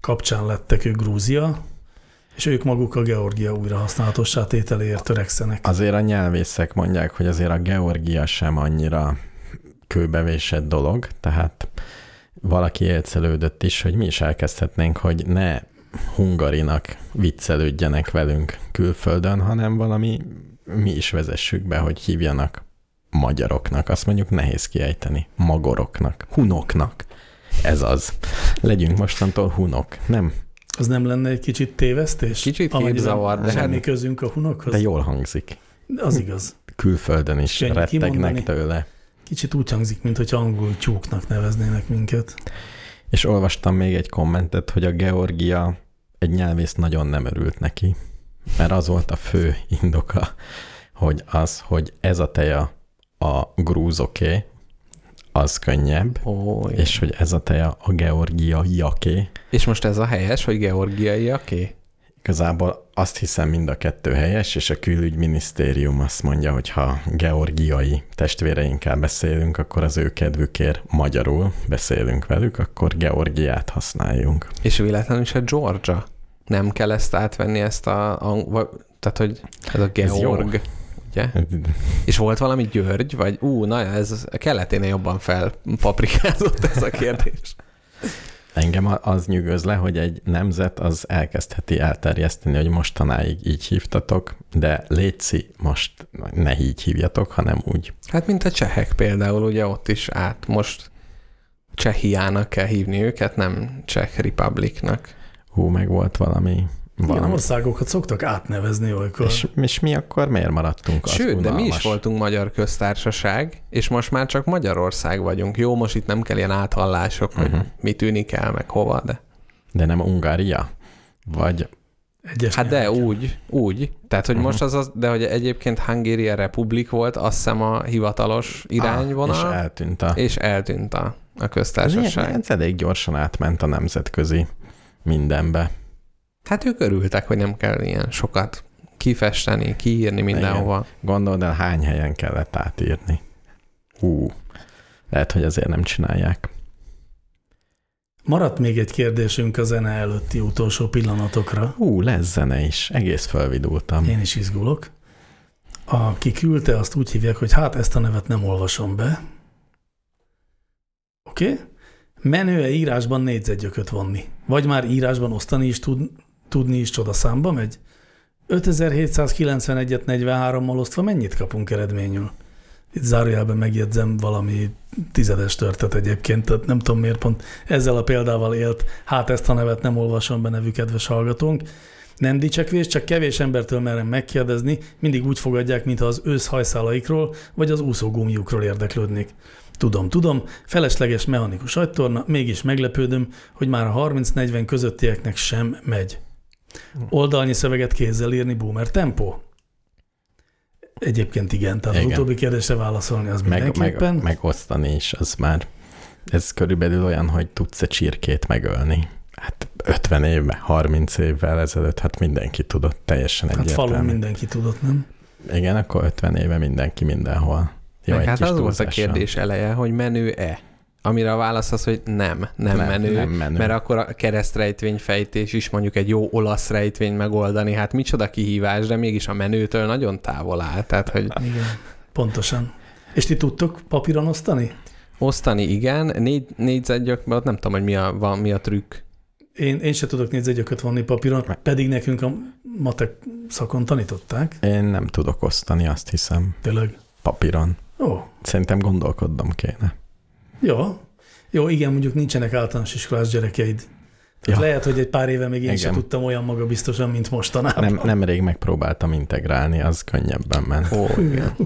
kapcsán lettek ők Grúzia, és ők maguk a Georgia újrahasználatossá tételéért törekszenek. Azért a nyelvészek mondják, hogy azért a Georgia sem annyira kőbevésett dolog, tehát valaki élcelődött is, hogy mi is elkezdhetnénk, hogy ne hungarinak viccelődjenek velünk külföldön, hanem valami mi is vezessük be, hogy hívjanak magyaroknak. Azt mondjuk nehéz kiejteni. Magoroknak, hunoknak. Ez az. Legyünk mostantól hunok. Nem, Az nem lenne egy kicsit tévesztés? Kicsit képzavar, de semmi hát- közünk a hunokhoz? de jól hangzik. Az igaz. Külföldön is Könnyű rettegnek kimondani. tőle. Kicsit úgy hangzik, mint hogy angol tyúknak neveznének minket. És olvastam még egy kommentet, hogy a Georgia egy nyelvész nagyon nem örült neki, mert az volt a fő indoka, hogy az, hogy ez a teja a grúzoké, az könnyebb, Ó, és, hogy ez a teja a georgiaiaké. és most ez a helyes, hogy georgiaiaké? Igazából azt hiszem mind a kettő helyes, és a külügyminisztérium azt mondja, hogy ha georgiai testvéreinkkel beszélünk, akkor az ő kedvükért magyarul beszélünk velük, akkor Georgiát használjunk. És véletlenül is a Georgia. Nem kell ezt átvenni, ezt a... a vagy, tehát, hogy ez a Ez jó. Ugye? És volt valami György, vagy ú, na ez a keleténél jobban felpaprikázott ez a kérdés. Engem az nyűgöz le, hogy egy nemzet az elkezdheti elterjeszteni, hogy mostanáig így hívtatok, de létszi, most ne így hívjatok, hanem úgy. Hát mint a csehek például, ugye ott is át most Csehiának kell hívni őket, nem Czech Republicnak. Hú, meg volt valami Igen, valami. országokat szoktak átnevezni olykor. És, és mi akkor miért maradtunk az Sőt, de mi is voltunk magyar köztársaság, és most már csak Magyarország vagyunk. Jó, most itt nem kell ilyen áthallások, uh-huh. hogy mi tűnik el, meg hova, de... De nem Ungária? Vagy Egyes Hát de úgy, úgy. Tehát, hogy most az az, de hogy egyébként Hungarian Republic volt, azt hiszem a hivatalos irányvonal, Ah, és eltűnt a... és eltűnt a, a köztársaság. ez elég gyorsan átment a nemzetközi mindenbe. Hát ők örültek, hogy nem kell ilyen sokat kifesteni, kiírni mindenhova. Gondold el, hány helyen kellett átírni. Hú, lehet, hogy azért nem csinálják. Maradt még egy kérdésünk a zene előtti utolsó pillanatokra. Hú, lesz zene is. Egész felvidultam. Én is izgulok. Aki küldte, azt úgy hívják, hogy hát ezt a nevet nem olvasom be. Oké? Okay? Menő-e írásban négyzetgyököt vonni? Vagy már írásban osztani is tud, tudni is csodaszámba megy? 5791-et 43-mal osztva mennyit kapunk eredményül? Itt zárójelben megjegyzem valami tizedes törtet egyébként, tehát nem tudom miért pont ezzel a példával élt, hát ezt a nevet nem olvasom be nevű kedves hallgatónk. Nem dicsekvés, csak kevés embertől merem megkérdezni, mindig úgy fogadják, mintha az ősz hajszálaikról vagy az úszógumiukról érdeklődnék. Tudom, tudom, felesleges mechanikus agytorna, mégis meglepődöm, hogy már a 30-40 közöttieknek sem megy. Oldalnyi szöveget kézzel írni boomer tempó? Egyébként igen, tehát Igen. az utóbbi kérdésre válaszolni az Meg, mindenképpen. meg, megosztani is, az már, ez körülbelül olyan, hogy tudsz-e csirkét megölni. Hát 50 évvel, 30 évvel ezelőtt, hát mindenki tudott teljesen hát falun egyértelmű. mindenki tudott, nem? Igen, akkor 50 éve mindenki mindenhol. Jó, Meg egy hát kis az volt a kérdés eleje, hogy menő-e? Amire a válasz az, hogy nem, nem, nem menő, nem menő. mert akkor a keresztrejtvényfejtés is mondjuk egy jó olasz rejtvény megoldani, hát micsoda kihívás, de mégis a menőtől nagyon távol áll, tehát hogy Igen, pontosan. És ti tudtok papíron osztani? osztani igen, négy, négyzetgyökbe, ott nem tudom, hogy mi a, van, mi a trükk. Én, én se tudok négyzetgyököt vonni papíron, pedig nekünk a matek szakon tanították. Én nem tudok osztani, azt hiszem, Tényleg. papíron. Ó, Szerintem gondolkodnom kéne. Jó. Jó, igen, mondjuk nincsenek általános iskolás gyerekeid. Tehát Ja. lehet, hogy egy pár éve még én sem Igen. tudtam olyan magabiztosan, mint mostanában. Nem, nemrég megpróbáltam integrálni, az könnyebben ment. Ó, igen.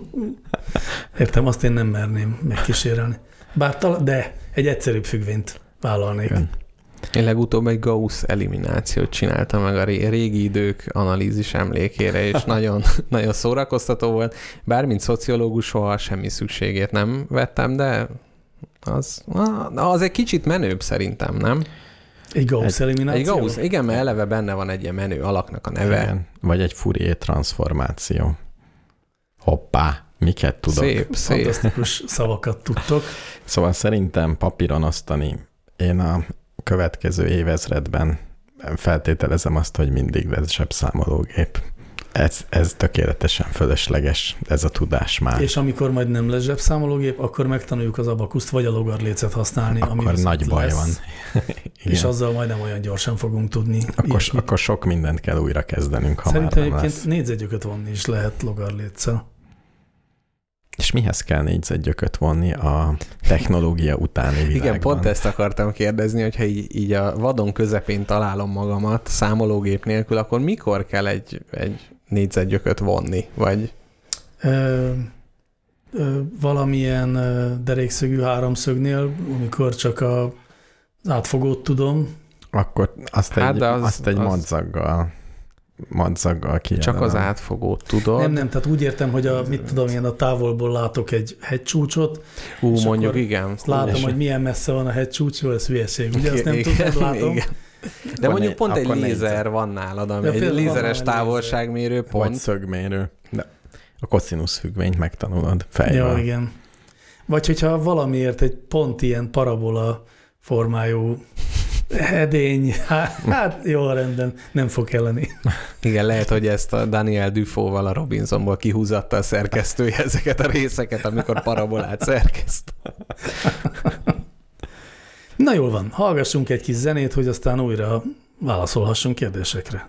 Értem, azt én nem merném megkísérelni. Bár tal- de egy egyszerűbb függvényt vállalnék. Igen. Én legutóbb egy Gauss eliminációt csináltam meg a ré- régi idők analízis emlékére, és (laughs) nagyon, nagyon szórakoztató volt. Bár mint szociológus soha semmi szükségét nem vettem, de az, az egy kicsit menőbb szerintem, nem? Egy Gauss Egy- elimináció? Egy Gauss, igen, mert eleve benne van egy ilyen menő alaknak a neve. Igen. Vagy egy Fourier transformáció. Hoppá, miket tudok. Szép, szép. Fantasztikus szavakat tudtok. Szóval szerintem papíron osztani. Én a következő évezredben feltételezem azt, hogy mindig lesz zsebszámológép. Ez, ez tökéletesen fölösleges, ez a tudás már. És amikor majd nem lesz zsebszámológép, akkor megtanuljuk az abakuszt vagy a logarlécet használni. ami akkor viszont nagy baj lesz, van. (laughs) És Igen. azzal majd nem olyan gyorsan fogunk tudni. Akkor, akkor sok mindent kell újra kezdenünk, ha Szerintem már nem egyébként lesz. négyzetgyököt vonni is lehet logarlétszel. És mihez kell négyzetgyököt vonni a technológia utáni világban? Igen, pont ezt akartam kérdezni, hogyha így, így a vadon közepén találom magamat számológép nélkül, akkor mikor kell egy, egy négyzetgyököt vonni? Vagy Ö, ö, valamilyen ö, derékszögű háromszögnél, amikor csak a, az átfogót tudom, Akkor azt Hát, egy, de az- azt egy az- madzaggal, madzaggal kijelölöm. csak az átfogót tudod? nem, nem, tehát úgy értem, hogy a, mit tudom én, a távolból látok egy hegycsúcsot, Ú, és mondjuk akkor igen. látom, hogy milyen messze van a hegycsúcsról, ez hülyeség, ugye? (laughs) Azt nem Igen, tudod, látom. igen. De Akkor mondjuk né- pont egy lézer négyzet. van nálad, ami Ja, egy van lézeres valami távolságmérő Vagy pont. szögmérő. De a koszinusz függvényt megtanulod fejből. Ja, igen. Vagy hogyha valamiért egy pont ilyen parabola formájú edény, hát, hát jó, rendben, nem fog kelleni. Igen, lehet, hogy ezt a Daniel Dufoval a Robinsonból kihúzatta a szerkesztője ezeket a részeket, amikor parabolát szerkeszt. Na jól van, hallgassunk egy kis zenét, hogy aztán újra válaszolhassunk kérdésekre.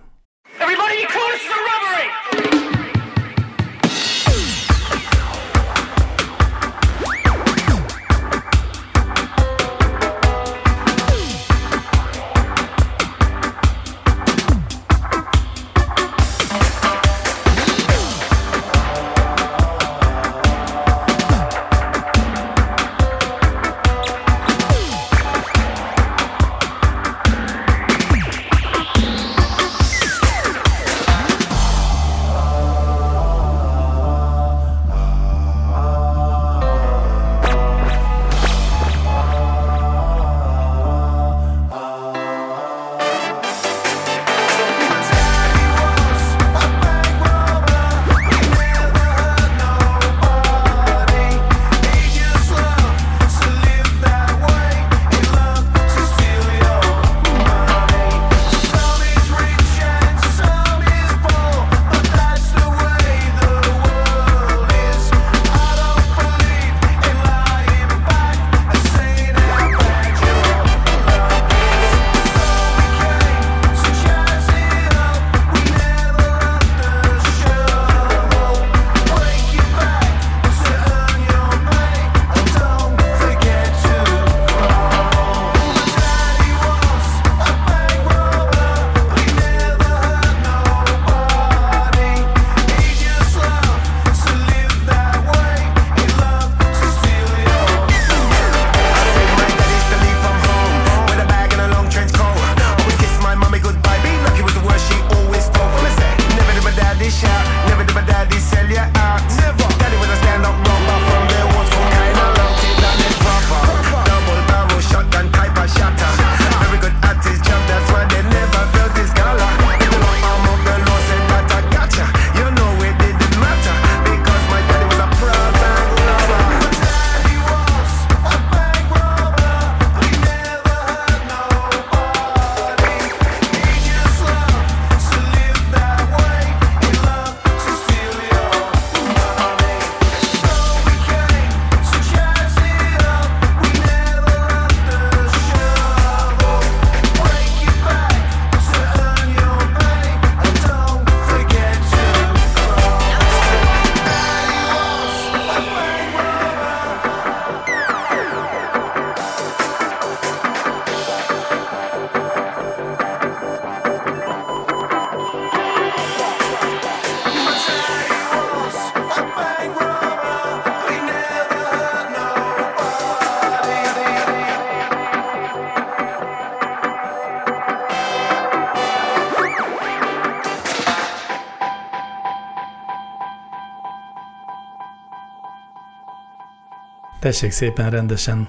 Tessék szépen rendesen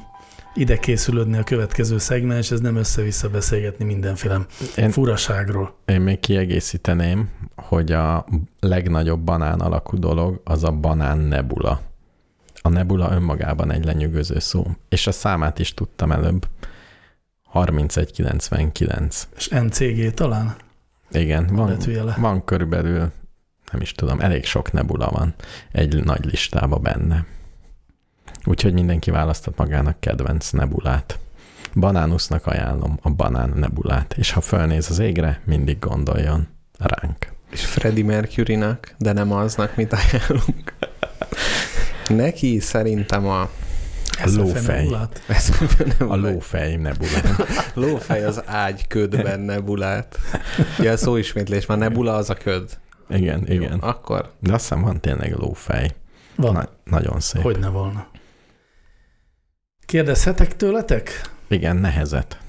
ide készülődni a következő szegmens, ez nem össze-vissza beszélgetni mindenféle Én, furaságról. én még kiegészíteném, hogy a legnagyobb banán alakú dolog az a banán nebula. A nebula önmagában egy lenyűgöző szó, és a számát is tudtam előbb. 3199. És NCG talán? Igen, van, van körülbelül, nem is tudom, elég sok nebula van egy nagy listába benne. Úgyhogy mindenki választott magának kedvenc nebulát. Banánusznak ajánlom a banán nebulát, és ha fölnéz az égre, mindig gondoljon ránk. És Freddie Mercury-nak, de nem aznak, mit ajánlunk. Neki szerintem a... Ezt lófej. nebulát? Ez A lófej nebulát. (laughs) lófej az ágy ködben nebulát. Ja, a szóismétlés, már nebula az a köd. Igen, igen. Akkor De azt hiszem van tényleg lófej. Van. Na, nagyon szép. Hogy ne volna. Kérdezhetek tőletek? Igen, nehezet,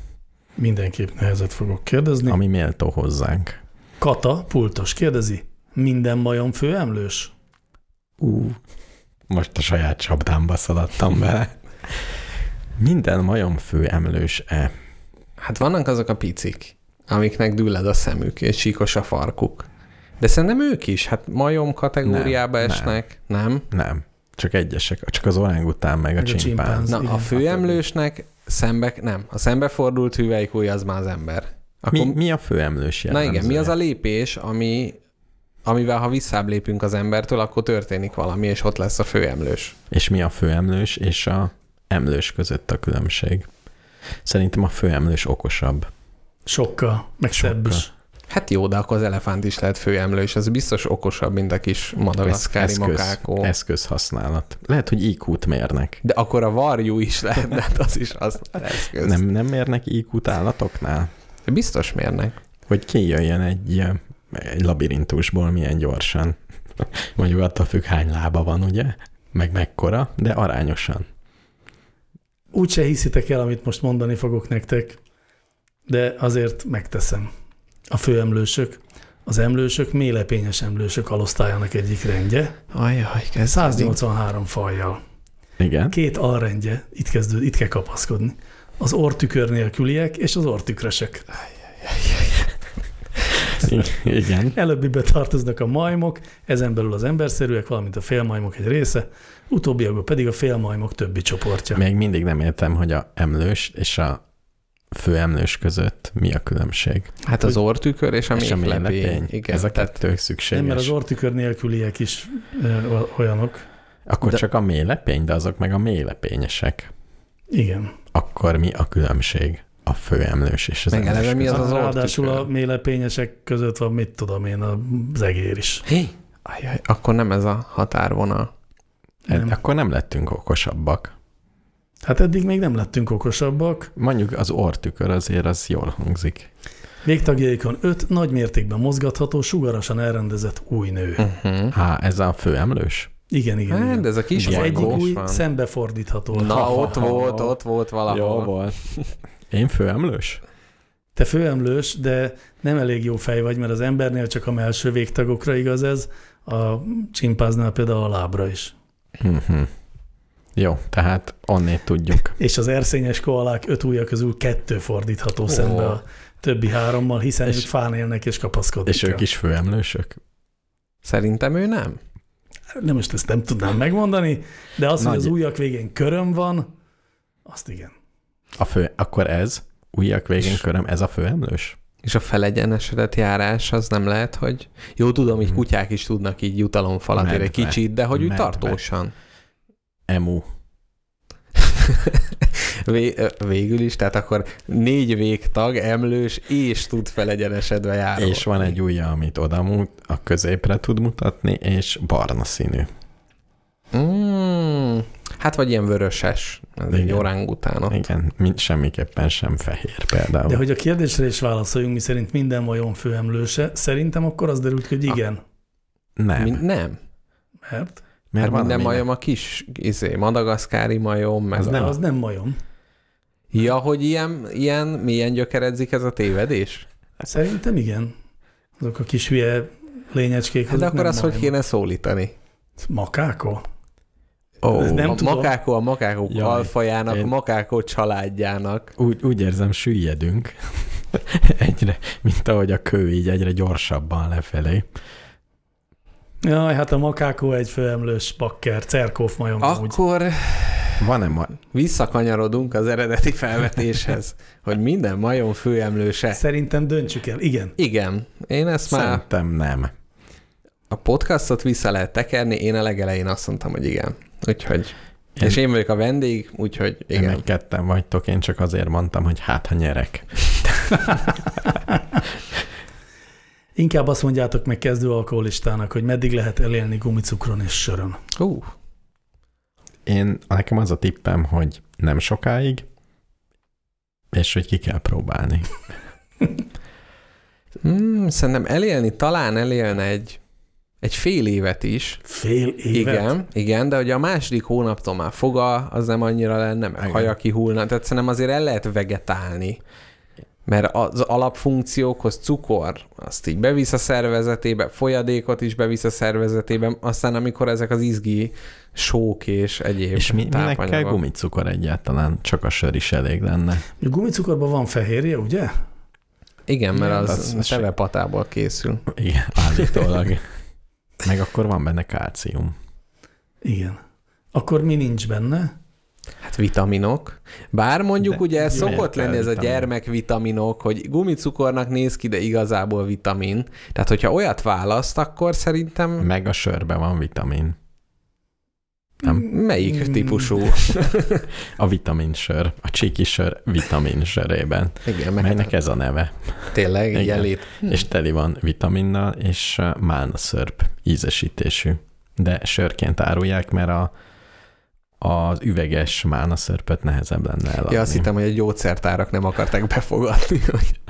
Mindenképp nehezet fogok kérdezni. ami méltó hozzánk. Kata, pultos, kérdezi. Minden majom főemlős? Ú, most a saját csapdámba szaladtam bele. Minden majom fő emlős-e? Hát vannak azok a picik, amiknek dülled a szemük, és síkos a farkuk. De szerintem ők is, hát majom kategóriába Nem, nem. esnek, nem? Nem. Csak egyesek, csak az orángután meg a Meg a csimpánz. csimpánz. Na, Igen, a főemlősnek szembe, nem, a szembefordult hüvelykúj az már az ember. Akkor, Mi, mi a főemlős na jellemzője? igen, mi az a lépés, ami, amivel ha visszább lépünk az embertől, akkor történik valami, és ott lesz a főemlős. És mi a főemlős és a emlős között a különbség? Szerintem a főemlős okosabb. Sokkal, meg szebb is. Hát jó, de akkor az elefánt is lehet főemlős, ez biztos okosabb, mint a kis madagaszkári Eszköz, makákó. eszközhasználat. Lehet, hogy IQ-t mérnek. De akkor a varjú is lehet, de hát az is az eszköz. Nem, nem mérnek IQ-t állatoknál? Biztos mérnek. Hogy kijöjjön egy, egy labirintusból milyen gyorsan. Mondjuk attól függ, hány lába van, ugye? Meg mekkora, de arányosan. Úgy se hiszitek el, amit most mondani fogok nektek, de azért megteszem. A főemlősök, az emlősök mélepényes emlősök alosztályának egyik rendje, Ajaj, kezd. 183 fajjal. Igen. Két alrendje, itt, kezdő, itt kell kapaszkodni. Az ortükör nélküliek és az ortükrösök. Igen. Előbbibe tartoznak a majmok, ezen belül az emberszerűek, valamint a félmajmok egy része, utóbbiakban pedig a félmajmok többi csoportja. Még mindig nem értem, hogy a emlős és a főemlős között mi a különbség. Hát az ortükör és a és a méhlepény. Igen, Ez a tehát kettő szükséges. Nem, mert az ortükör nélküliek is ö, olyanok. Akkor De- csak a mélepény, de azok meg a mélepényesek. Igen. Akkor mi a különbség? A főemlős és az Meg eleve emlős mi az az Ráadásul a mélepényesek között van, mit tudom én, az egér is. Hé, ajaj, akkor nem ez a határvonal. Nem. Akkor nem lettünk okosabbak. Hát eddig még nem lettünk okosabbak. Mondjuk az ortükör azért az jól hangzik. Végtagjaikon öt nagy mértékben mozgatható, sugarasan elrendezett új nő. Uh-huh. Há, ez a főemlős? Igen, igen, Hát, igen. de ez a kis Az egyik új van. szembefordítható. Na, Ha, (laughs) ott ha, volt, ha. ott volt valahol. volt. Én főemlős? Te főemlős, de nem elég jó fej vagy, mert az embernél csak a melső végtagokra igaz ez, a csimpáznál például a lábra is. Mhm. Jó, tehát onnét tudjuk. És az erszényes koalák öt ujja közül kettő fordítható szembe a többi hárommal, hiszen És- ők fán élnek és kapaszkodni És ők is főemlősök? Szerintem ő nem. Nem most ezt nem tudnám megmondani, de az, hogy Nagy- az ujjak végén köröm van, azt igen. A fő, akkor ez, ujjak végén És- köröm, ez a főemlős? És a felegyenesedett járás az nem lehet, hogy... Jó, tudom, így Mhm. kutyák is tudnak így jutalomfalat egy kicsit, de hogy úgy tartósan. Emu. (laughs) Végül is, tehát akkor négy végtag, emlős, és tud felegyenesedve járni. És van egy ujja, amit oda mut, a középre tud mutatni, és barna színű. Mm, hát vagy ilyen vöröses, ez egy Igen. orángutánot. Igen, mint semmiképpen sem fehér például. De hogy a kérdésre is válaszoljunk, mi szerint minden majom főemlőse, szerintem akkor az derült ki, hogy igen. nem, Mi, nem. Mert mert hát van, minden majom a kis izé, madagaszkári majom, meg Az a... nem az nem majom. Ja, hogy ilyen, ilyen milyen gyökeredzik ez a tévedés? Szerintem igen. Azok a kis hülye lényecskék. Hát de akkor azt hogy kéne szólítani? Makáko? Ó, Ez nem a tudom. makákó a makákó Jaj, alfajának, én- a makákó családjának. Úgy, úgy érzem, süllyedünk (laughs) egyre, mint ahogy a kő így egyre gyorsabban lefelé. Jaj, hát a makákó egy főemlős bakker, cerkóf majom. Akkor Van-e ma... visszakanyarodunk az eredeti felvetéshez, hogy minden majom főemlőse. Szerintem döntsük el. Igen. Igen, én ezt már Szerintem nem. a podcastot vissza lehet tekerni, én a legelején azt mondtam, hogy igen. Úgyhogy, Én- és én vagyok a vendég, úgyhogy Igen. Meg ketten vagytok, én csak azért mondtam, hogy hát, ha nyerek. (laughs) Inkább azt mondjátok meg kezdő alkoholistának, hogy meddig lehet elélni gumicukron és sörön. Uh, Én, nekem az a tippem, hogy nem sokáig, és hogy ki kell próbálni. mm, szerintem elélni, talán elélne egy, egy fél évet is. Fél évet? Igen, igen, de hogy a második hónaptól már foga, az nem annyira lenne, meg haja kihullna, tehát szerintem azért el lehet vegetálni. Mert az alapfunkciókhoz cukor, azt így bevisz a szervezetébe, folyadékot is bevisz a szervezetébe, aztán amikor ezek az izgi sók és egyéb És mi, minek kell gumicukor egyáltalán? Csak a sör is elég lenne. A gumicukorban van fehérje, ugye? Igen, mert Igen, az, az- az tevepatából készül. Igen, állítólag. Meg akkor van benne kálcium. Igen. Akkor mi nincs benne? Hát vitaminok. Bár mondjuk De ugye ez szokott lenni ez a vitamin? gyermekvitaminok, hogy gumicukornak néz ki, de igazából vitamin. Tehát, hogyha olyat választ, akkor szerintem Meg a sörben van vitamin. Nem. melyik Mm. típusú? (laughs) A vitamin sör, a csiki sör vitamin sörében, Igen, meg melynek ez a neve. tényleg Igen. jelét. És teli van vitaminnal és uh, málna szörp ízesítésű. De sörként árulják, mert a, az üveges málna szörpöt nehezebb lenne eladni. Ja, azt hittem, hogy a gyógyszertárak nem akarták befogadni. hogy-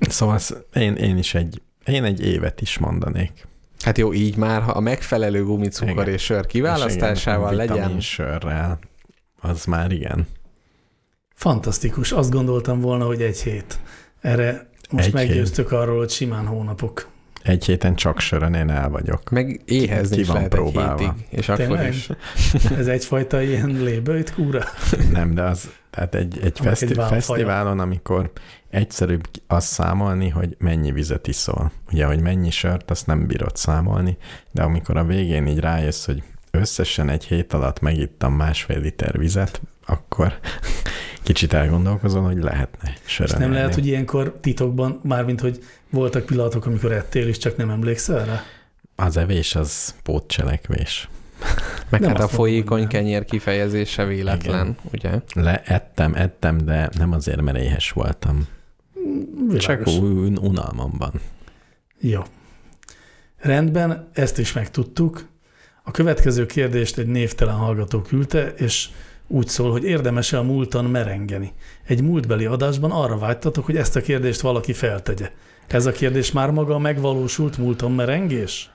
Szóval az- én, én is egy, én egy évet is mondanék. Hát jó, így már, ha a megfelelő gumicukor Igen. és sör És kiválasztásával igen, legyen. sörrel, az már igen. Fantasztikus. Azt gondoltam volna, hogy egy hét. Erre most Egy meggyőztök arról, hogy simán hónapok. Egy héten csak sörön én el vagyok. Meg éhezni Ki is van lehet egy próbálva. hétig. És akkor Tényleg? is. (laughs) Ez egyfajta ilyen lébőjt kúra? (laughs) Nem, de az, tehát egy, egy, egy feszti- válfaja. fesztiválon, amikor egyszerűbb azt számolni, hogy mennyi vizet iszol. Ugye, hogy mennyi sört, azt nem bírod számolni, de amikor a végén így rájössz, hogy összesen egy hét alatt megittam másfél liter vizet, akkor kicsit elgondolkozol, hogy lehetne És sörön nem élni. lehet, hogy ilyenkor titokban, mármint, hogy voltak pillanatok, amikor ettél, és csak nem emlékszel rá? Az evés az pótcselekvés. (laughs) Meg Nem hát a mondom, folyékony nem. kenyér kifejezése véletlen, ugye? Leettem, ettem, de nem azért, mert éhes voltam. Csak Világos. úgy unalmam van. Jó. Rendben, ezt is megtudtuk. A következő kérdést egy névtelen hallgató küldte, és úgy szól, hogy érdemes-e a múltan merengeni. Egy múltbeli adásban arra vágytatok, hogy ezt a kérdést valaki feltegye. Ez a kérdés már maga a megvalósult múlton merengés?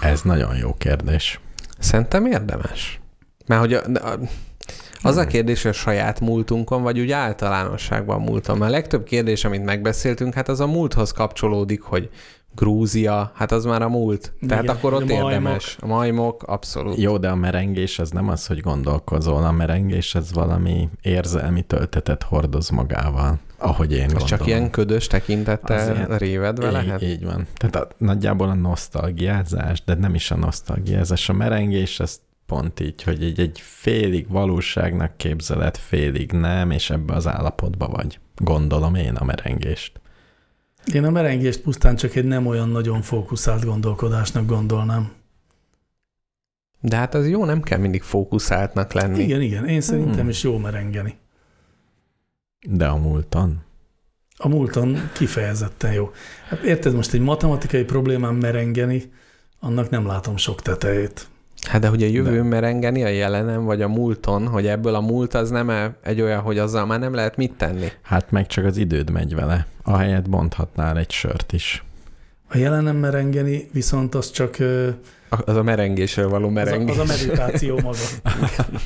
Ez nagyon jó kérdés. Szerintem érdemes. Mert hogy a, a, az a kérdés, hogy a saját múltunkon, vagy úgy általánosságban a múlton. Mert a legtöbb kérdés, amit megbeszéltünk, hát az a múlthoz kapcsolódik, hogy Grúzia, hát az már a múlt. Tehát Igen, akkor a ott majmok. érdemes. A majmok, abszolút. Jó, de a merengés az nem az, hogy gondolkozol. A merengés az valami érzelmi töltetet hordoz magával, ahogy én Ez gondolom. csak ilyen ködös tekintettel ilyen- révedve lehet? Így, így van. Tehát a, nagyjából a nosztalgiázás, de nem is a nosztalgiázás. A merengés az pont így, hogy egy, egy félig valóságnak képzeled, félig nem, és ebbe az állapotba vagy. Gondolom én a merengést. Én a merengést pusztán csak egy nem olyan nagyon fókuszált gondolkodásnak gondolnám. De hát az jó, nem kell mindig fókuszáltnak lenni. Igen, igen, én szerintem Hmm. is jó merengeni. De a múlton? A múlton kifejezetten jó. Hát érted, most egy matematikai problémán merengeni, annak nem látom sok tetejét. Hát de hogy a jövőn De- merengeni a jelenem, vagy a múlton, hogy ebből a múlt az nem -e egy olyan, hogy azzal már nem lehet mit tenni. Hát meg csak az időd megy vele. Ahelyett bonthatnál egy sört is. A jelenem merengeni viszont az csak A- Az a merengésről való az a, merengés. az a meditáció maga. (laughs)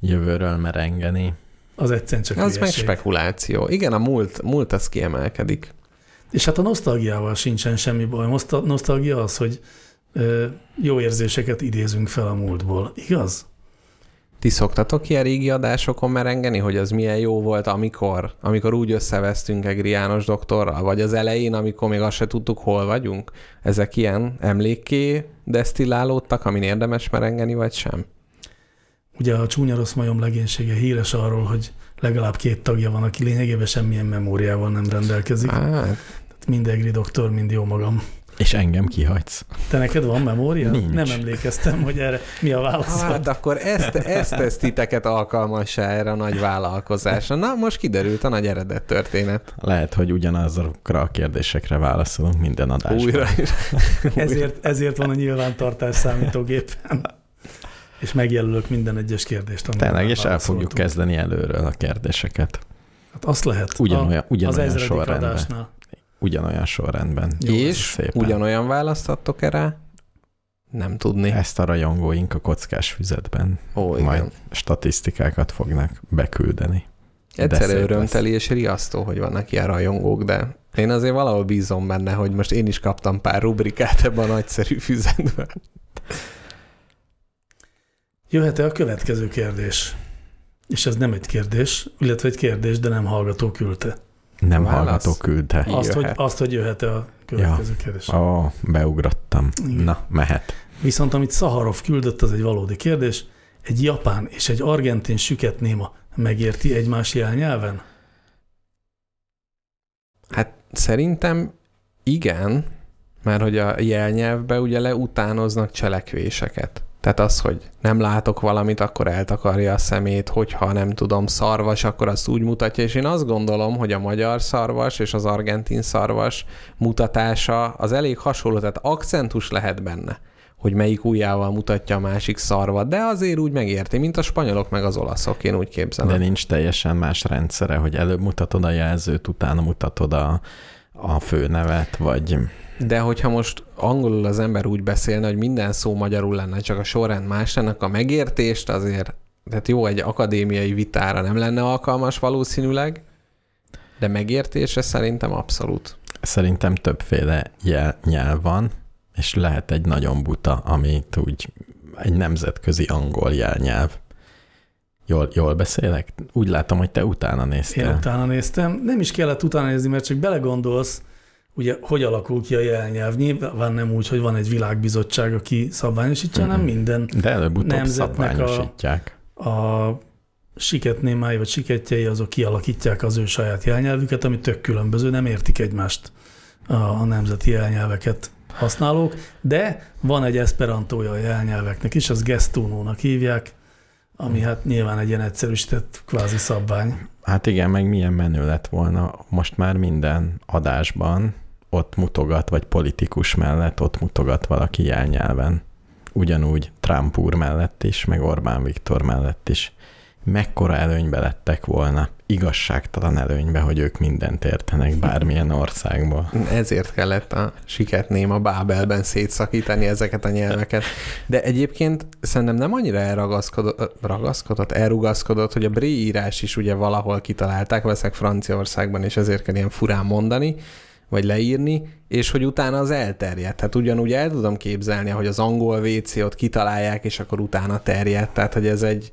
Jövőről merengeni. Az egyszerűen csak Az meg spekuláció. Igen, a múlt, múlt az kiemelkedik. És hát a nosztalgiával sincsen semmi baj. Noszta- Nosztalgia az, hogy jó érzéseket idézünk fel a múltból. Igaz? Ti szoktatok ilyen régi adásokon merengeni, hogy az milyen jó volt, amikor, amikor úgy összevesztünk Egri János doktorral, vagy az elején, amikor még azt se tudtuk, hol vagyunk? Ezek ilyen emlékké desztillálódtak, amin érdemes merengeni, vagy sem? Ugye a csúnya rossz majom legénysége híres arról, hogy legalább két tagja van, aki lényegében semmilyen memóriával nem rendelkezik. Hát, Tehát mind Egri doktor, mind jó magam. És engem kihagysz. Te neked van memória? Nincs. Nem emlékeztem, hogy erre mi a válasz. hát akkor ezt, ezt tesz titeket alkalmassá erre a nagy vállalkozásra. Na, most kiderült a nagy eredet történet. Lehet, hogy ugyanazokra a kérdésekre válaszolunk minden adásban. Újra is. (laughs) Ezért, ezért van a nyilvántartás számítógépen. És megjelölök minden egyes kérdést. Tényleg, és el fogjuk kezdeni előről a kérdéseket. Hát azt lehet. Ugyanolyan- a, ugyanolyan az sorrendben. adásnál. Ugyanolyan sorrendben. Jó, és szépen. ugyanolyan választhattok erre? Nem tudni. Ezt a rajongóink a kockás füzetben Ó, igen. majd statisztikákat fognak beküldeni. De Egyszerű örömteli és riasztó, hogy vannak ilyen rajongók, de én azért valahol bízom benne, hogy most én is kaptam pár rubrikát ebben a nagyszerű füzetben. Jöhet-e a következő kérdés? És ez nem egy kérdés, illetve egy kérdés, de nem hallgató küldte. Nem Válasz? hallgató küldte. Azt, hogy, Jöhet. azt, hogy jöhet-e a következő kérdés. Ó, beugrottam. Igen. Na, mehet. Viszont amit Szaharov küldött, az egy valódi kérdés. Egy japán és egy argentin süket néma megérti egymás jelnyelven? Hát szerintem igen, mert hogy a jelnyelvbe ugye leutánoznak cselekvéseket. Tehát az, hogy nem látok valamit, akkor eltakarja a szemét, hogyha nem tudom, szarvas, akkor azt úgy mutatja, és én azt gondolom, hogy a magyar szarvas és az argentin szarvas mutatása az elég hasonló, tehát akcentus lehet benne, hogy melyik ujjával mutatja a másik szarvat, de azért úgy megérti, mint a spanyolok meg az olaszok, én úgy képzelem. De nincs teljesen más rendszere, hogy előbb mutatod a jelzőt, utána mutatod a, a főnevet, vagy De hogyha most angolul az ember úgy beszélne, hogy minden szó magyarul lenne, csak a sorrend más lenne, a megértést azért, tehát jó, egy akadémiai vitára nem lenne alkalmas valószínűleg, de megértésre szerintem abszolút. szerintem többféle jel, nyelv van, és lehet egy nagyon buta, amit úgy egy nemzetközi angol jelnyelv. Jól, jól beszélek? Úgy látom, hogy te utána Én néztél. utána néztem. Nem is kellett utána nézni, mert csak belegondolsz, ugye, hogy alakul ki a jelnyelv. Nyilván nem úgy, hogy van egy világbizottság, aki szabványosítja, hanem minden De előbb-utóbb nemzetnek a- szabványosítják. a siketnémái vagy siketjei azok kialakítják az ő saját jelnyelvüket, ami tök különböző, nem értik egymást a, a nemzeti jelnyelveket használók, de van egy esperantója a jelnyelveknek is, az gestunónak hívják, ami hát nyilván egy ilyen egyszerűsített kvázi szabvány. Hát igen, meg milyen menő lett volna most már minden adásban ott mutogat, vagy politikus mellett ott mutogat valaki jelnyelven. Ugyanúgy Trump úr mellett is, meg Orbán Viktor mellett is. Mekkora előnybe lettek volna, igazságtalan előnybe, hogy ők mindent értenek bármilyen országból. Ezért kellett a siketném a Bábelben szétszakítani ezeket a nyelveket. De egyébként szerintem nem annyira elragaszkodott, ragaszkodott, elrugaszkodott, hogy a bré írás is ugye valahol kitalálták, veszek Franciaországban, és ezért kell ilyen furán mondani, vagy leírni, és hogy utána az elterjedt. Tehát ugyanúgy el tudom képzelni, hogy az angol WC-ot kitalálják, és akkor utána terjedt. Tehát, hogy ez egy,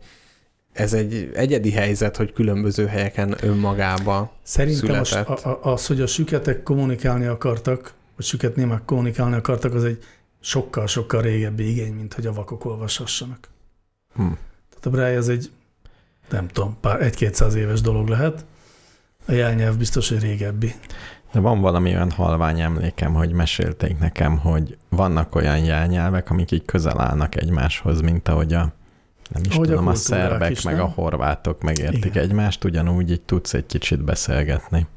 ez egy egyedi helyzet, hogy különböző helyeken önmagába Szerintem született. a, a, az, hogy a süketek kommunikálni akartak, vagy süketnémek kommunikálni akartak, az egy sokkal-sokkal régebbi igény, mint hogy a vakok olvashassanak. Hm. Tehát a Braille az egy, nem tudom, pár, egy-kétszáz éves dolog lehet. A jelnyelv biztos, hogy régebbi. De van valami olyan halvány emlékem, hogy mesélték nekem, hogy vannak olyan jelnyelvek, amik így közel állnak egymáshoz, mint ahogy a nem is Ahogy a tudom, a, kultúrák szerbek, is, meg nem? a horvátok megértik Igen. egymást, ugyanúgy így tudsz egy kicsit beszélgetni.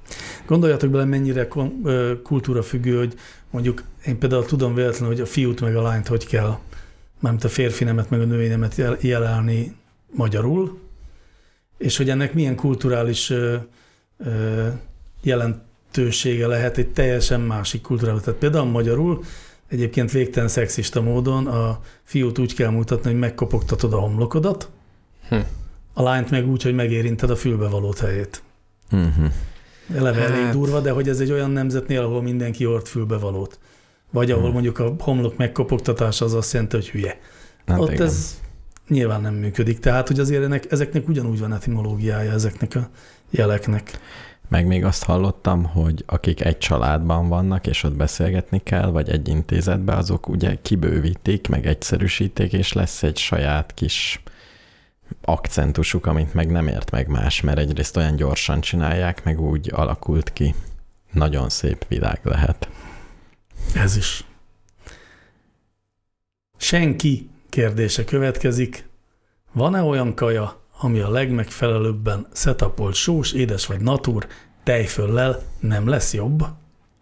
Gondoljatok bele, mennyire ö, kultúrafüggő, hogy mondjuk én például tudom véletlenül, hogy a fiút meg a lányt hogy kell, mármint a férfi nemet meg a női nemet jel- jelelni magyarul, és hogy ennek milyen kulturális ö, jelentősége lehet egy teljesen másik kultúrában. Tehát például magyarul egyébként végtelen szexista módon a fiút úgy kell mutatni, hogy megkopogtatod a homlokodat, Hm. a lányt meg úgy, hogy megérinted a fülbevalót helyét. Uh-huh. Eleve hát. elég durva, de hogy ez egy olyan nemzetnél, ahol mindenki hord fülbevalót. vagy ahol mondjuk a homlok megkopogtatása az azt jelenti, hogy hülye. Hát Ott igen. ez nyilván nem működik. Tehát, hogy azért ennek, ezeknek ugyanúgy van etimológiája ezeknek a jeleknek. Meg még azt hallottam, hogy akik egy családban vannak, és ott beszélgetni kell, vagy egy intézetben, azok ugye kibővítik, meg egyszerűsítik, és lesz egy saját kis akcentusuk, amit meg nem ért meg más, mert egyrészt olyan gyorsan csinálják, meg úgy alakult ki. Nagyon szép világ lehet. Ez is. Senki kérdése következik. Van-e olyan kaja, ami a legmegfelelőbben setapolt sós, édes vagy natúr, tejföllel nem lesz jobb?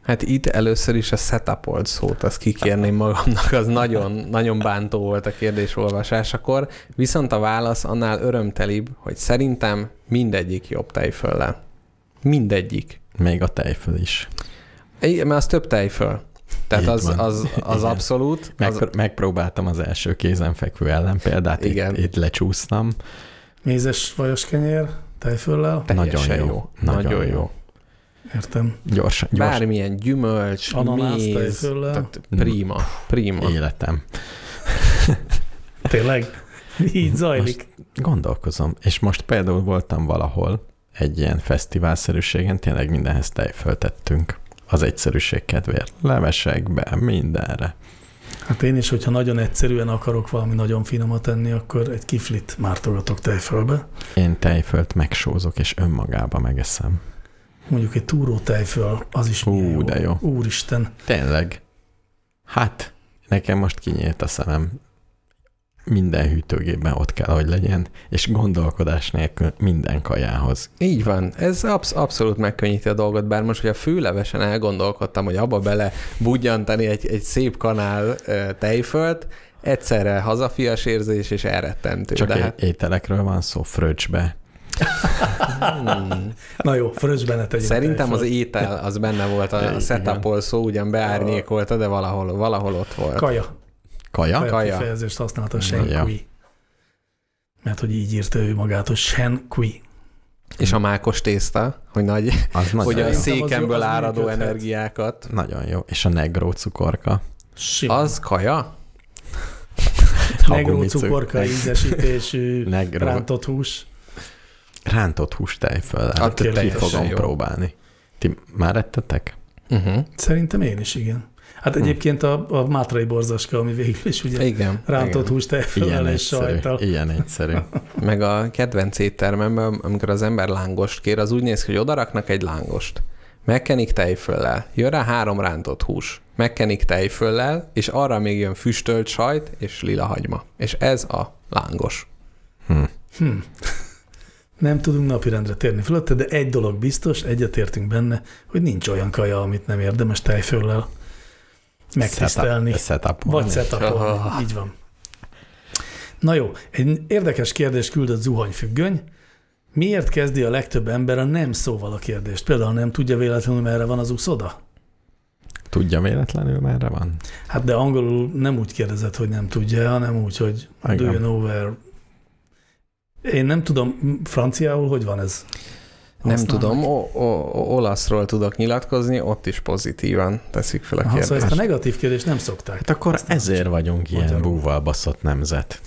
Hát itt először is a setupolt szót, azt kikérném magamnak, az nagyon, nagyon bántó volt a kérdés olvasásakor, viszont a válasz annál örömtelibb, hogy szerintem mindegyik jobb tejföllel. Mindegyik. Még a tejföl is. Igen, mert az több tejföl. Tehát Így az, van. az, az Igen. abszolút. Az, Megpr- megpróbáltam az első kézenfekvő ellenpéldát, Igen. itt, itt lecsúsztam. Mézes vajos kenyér, tejföllel? nagyon jó. jó. Nagyon, Nagyon jó. jó. Értem. Gyorsan, gyorsan Bármilyen gyümölcs, Ananász méz, tejföllel. tehát prima, prima. életem. Tényleg? Így zajlik. Gondolkozom. És most például voltam valahol egy ilyen fesztiválszerűségen, tényleg mindenhez tejföltettünk. Az egyszerűség kedvéért. Levesekbe, mindenre. Hát én is, hogyha nagyon egyszerűen akarok valami nagyon finomat tenni, akkor egy kiflit mártogatok tejfölbe. Én tejfölt megsózok, és önmagába megeszem. Mondjuk egy túró tejföl, az is Hú, milyen de jó. Úristen. Tényleg. Hát, nekem most kinyílt a szemem. Minden hűtőgépben ott kell, hogy legyen, és gondolkodás nélkül minden kajához. Így van, ez absz- abszolút megkönnyíti a dolgot, bár most, hogy a főlevesen elgondolkodtam, hogy abba bele budjantani egy, egy szép kanál tejfölt, egyszerre hazafias érzés és elrettentő. Csak de é- hát, ételekről van szó, fröccsbe. hmm, Na jó, fröccsbe ne tegyünk szerintem az tejfölt. étel az benne volt, a Igen. setupol szó ugyan beárnyékolta, de valahol, valahol ott volt. Kaja. Kaja? Kaja, kifejezést használta a Ja. Senkui. Mert hogy így írta ő magát, hogy Senkui. És a mákos tészta, hogy nagy, Az nagyon hogy a jó. Székemből jó, az áradó működhet. energiákat. Nagyon jó. És a negró cukorka. Sima. Az kaja? (laughs) Negró cukorka, ízesítésű, (laughs) Negró. rántott hús. Rántott hústejföl. Hát ki teljesen fogom jó. próbálni. Ti már ettetek? Uh-huh. Szerintem én is, igen. Hát Hm. egyébként a, a mátrai borzaszka, ami végül is ugye Igen. rántott igen. hús tejföllel Ilyen és sajttal. Ilyen egyszerű. (laughs) Meg a kedvenc éttermemben, amikor az ember lángost kér, az úgy néz ki, hogy odaraknak egy lángost. Megkenik tejföllel, jön rá három rántott hús. Megkenik tejföllel, és arra még jön füstölt sajt és lila hagyma. És ez a lángos. Hm. Hm. Nem tudunk napirendre térni fölötte, de egy dolog biztos, egyetértünk benne, hogy nincs olyan kaja, amit nem érdemes tejföllel megtisztelni. Setup. Vagy setupolni. Így van. Na jó, egy érdekes kérdést küldött zuhanyfüggöny. Miért kezdi a legtöbb ember a nem szóval a kérdést? Például nem tudja véletlenül, merre van az uszoda? Tudja véletlenül, merre van? Hát de angolul nem úgy kérdezett, hogy nem tudja, hanem úgy, hogy do Igen. you know where... Én nem tudom, franciául hogy van ez? Nem tudom, o- o- olaszról tudok nyilatkozni, ott is pozitívan teszik fel a kérdést. szóval ezt a negatív kérdést nem szokták. Hát akkor Aztán ezért vagyunk ilyen Magyarul. búval baszott nemzet.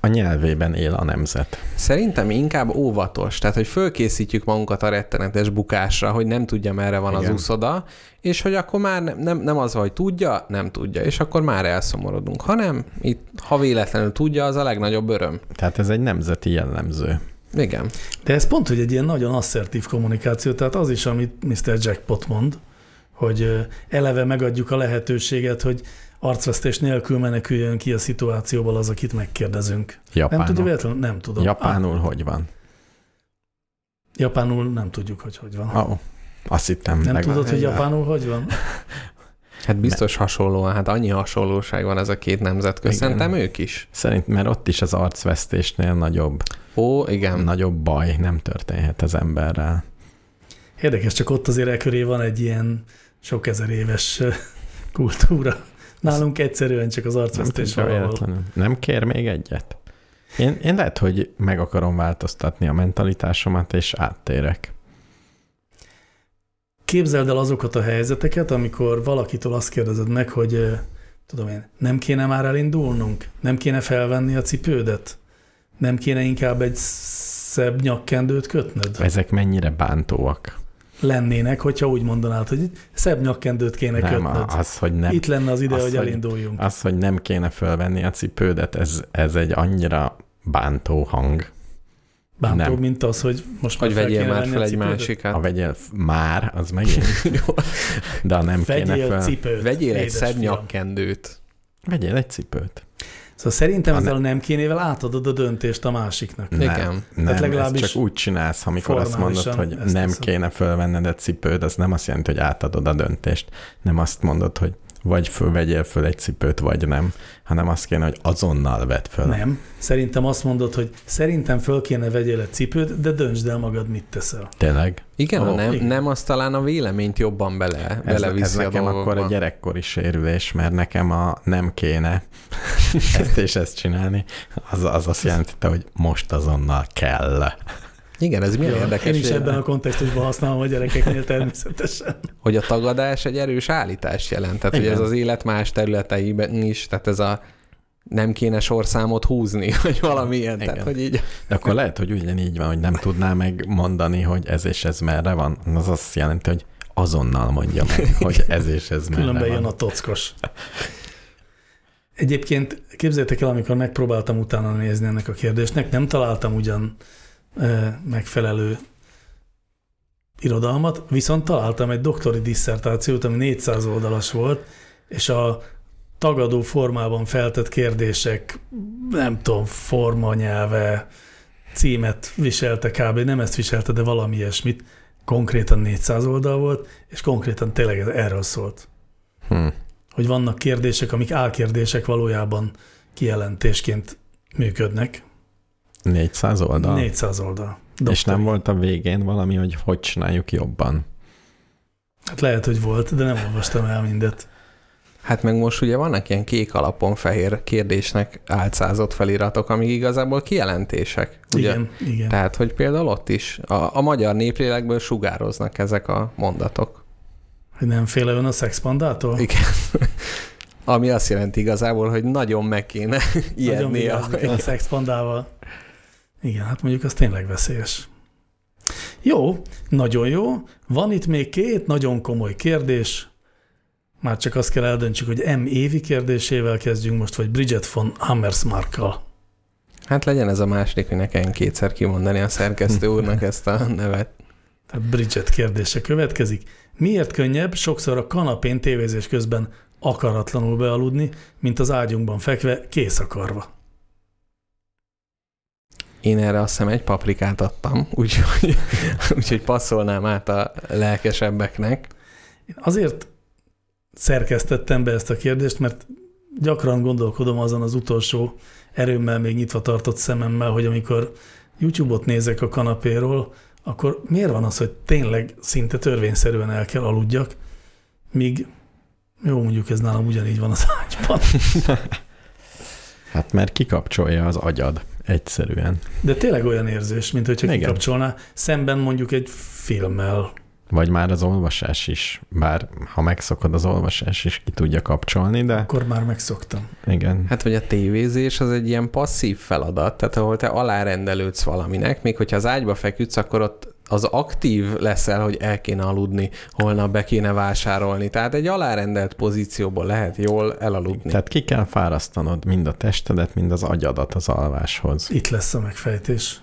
A nyelvében él a nemzet. Szerintem inkább óvatos, tehát hogy fölkészítjük magunkat a rettenetes bukásra, hogy nem tudja, merre van Igen. az úszoda, és hogy akkor már nem, nem, nem az, hogy tudja, nem tudja, és akkor már elszomorodunk, hanem itt, ha véletlenül tudja, az a legnagyobb öröm. Tehát ez egy nemzeti jellemző. Igen. De ez pont, hogy egy ilyen nagyon asszertív kommunikáció, tehát az is, amit Mr. Jackpot mond, hogy eleve megadjuk a lehetőséget, hogy arcvesztés nélkül meneküljön ki a szituációból az, akit megkérdezünk. Japánul. Nem tudja véletlenül? Nem tudom. Japánul hogy van? Ah, japánul nem tudjuk, hogy hogy van. Oh, azt hittem. nem legalább- tudod, hogy japánul hogy van? (laughs) Hát biztos hasonlóan, hát annyi hasonlóság van ez a két nemzet közt. Szerintem ők is. Szerint, mert ott is az arcvesztésnél nagyobb, Ó, igen. nagyobb baj nem történhet az emberrel. Érdekes, csak ott azért e köré van egy ilyen sok ezer éves kultúra. Nálunk egyszerűen csak az Nem arcvesztés tudja valahol. Nem kér még egyet? Én, én lehet, hogy meg akarom változtatni a mentalitásomat, és áttérek. képzeld el azokat a helyzeteket, amikor valakitől azt kérdezed meg, hogy tudom én, nem kéne már elindulnunk? Nem kéne felvenni a cipődet? Nem kéne inkább egy szebb nyakkendőt kötnöd? Ezek mennyire bántóak? Lennének, hogyha úgy mondanád, hogy szebb nyakkendőt kéne Nem, kötnöd. az, hogy nem, Itt lenne az ide, az, hogy elinduljunk. az, hogy nem kéne fölvenni a cipődet, ez, ez egy annyira bántó hang. Bántóbb, nem. mint az, hogy most már Hogy fel vegyél kéne már fel a egy cipődet. másikat. Ha vegyél már, az megint. (laughs) De nem kéne Vegyél föl, cipőt. Vegyél egy szebb fiam. nyakkendőt. vegyél egy cipőt. Szóval szerintem Ha ezzel a nem kénével átadod a döntést a másiknak. Nem, Igen. nem, ez legalábbis csak úgy csinálsz, amikor azt mondod, hogy nem teszed. kéne fölvenned a cipőd, az nem azt jelenti, hogy átadod a döntést. Nem azt mondod, hogy vagy fölvegyél föl egy cipőt, vagy nem, hanem azt kéne, hogy azonnal vedd föl. Nem. Szerintem azt mondod, hogy szerintem föl kéne vegyél egy cipőt, de döntsd el magad, mit teszel. Tényleg? Igen, ha nem, igen. nem, az talán a véleményt jobban bele, Ez, beleviszi ez a nekem dolgokba. akkor egy gyerekkori sérülés, mert nekem a nem kéne (laughs) ezt és ezt csinálni, az, az azt jelenti, hogy most azonnal kell. Igen, ez milyen Ja, érdekes, Én is hogy- ebben a kontextusban használom a gyerekeknél természetesen. (laughs) hogy a tagadás egy erős állítást jelent. Tehát, hogy Igen. ez az élet más területeiben is, tehát ez a nem kéne sorszámot húzni, (laughs) vagy valami ilyen. Tehát, Igen. hogy így De akkor lehet, hogy ugyanígy van, hogy nem tudná megmondani, hogy ez és ez merre van. Az azt jelenti, hogy azonnal mondja meg, (laughs) hogy ez és ez merre Különben van. jön a tockos. Egyébként képzeljétek el, amikor megpróbáltam utána nézni ennek a kérdésnek, nem találtam ugyan megfelelő irodalmat, viszont találtam egy doktori disszertációt, ami 400 oldalas volt, és a tagadó formában feltett kérdések, nem tudom, formanyelve, címet viselte kb. Nem ezt viselte, de valami ilyesmit. Konkrétan 400 oldal volt, és konkrétan tényleg erről szólt. Hm. Hogy vannak kérdések, amik álkérdések valójában kijelentésként működnek. 400 oldal? 400 oldal. És nem Doktori. volt a végén valami, hogy hogy csináljuk jobban? Hát lehet, hogy volt, de nem olvastam el mindet. Hát meg most ugye vannak ilyen kék alapon fehér kérdésnek álcázott feliratok, amik igazából kijelentések. Ugye? Igen, igen. Tehát, hogy például ott is a, a magyar néplélekből sugároznak ezek a mondatok. Hogy nem fél ön a szexpandától? Igen. (laughs) Ami azt jelenti igazából, hogy nagyon meg kéne (laughs) Nagyon ijedni a... a szexpandával. Igen, hát mondjuk az tényleg veszélyes. Jó, nagyon jó. Van itt még két nagyon komoly kérdés. Már csak azt kell eldöntsük, hogy M évi kérdésével kezdjünk most, vagy Bridget von Hammersmarkkal. Hát legyen ez a második, hogy ne kelljen kétszer kimondani a szerkesztő úrnak (laughs) ezt a nevet. Tehát Bridget kérdése következik. Miért könnyebb sokszor a kanapén tévézés közben akaratlanul bealudni, mint az ágyunkban fekve kész akarva? Én erre azt hiszem egy paprikát adtam, (laughs) úgyhogy, úgyhogy passzolnám át a lelkesebbeknek. Én azért szerkesztettem be ezt a kérdést, mert gyakran gondolkodom azon az utolsó erőmmel még nyitva tartott szememmel, hogy amikor YouTube-ot nézek a kanapéról, akkor miért van az, hogy tényleg szinte törvényszerűen el kell aludjak, míg jó, mondjuk ez nálam ugyanígy van az ágyban. (laughs) Hát mert kikapcsolja az agyad egyszerűen. De tényleg olyan érzés, mint hogyha Igen. kikapcsolná, szemben mondjuk egy filmmel. Vagy már az olvasás is, bár ha megszokod az olvasás is ki tudja kapcsolni, de Akkor már megszoktam. igen. Hát vagy a tévézés az egy ilyen passzív feladat, tehát ahol te alárendelődsz valaminek, még hogyha az ágyba feküdsz, akkor ott az aktív leszel, hogy el kéne aludni, holnap be kéne vásárolni. Tehát egy alárendelt pozícióból lehet jól elaludni. Tehát ki kell fárasztanod mind a testedet, mind az agyadat az alváshoz. Itt lesz a megfejtés.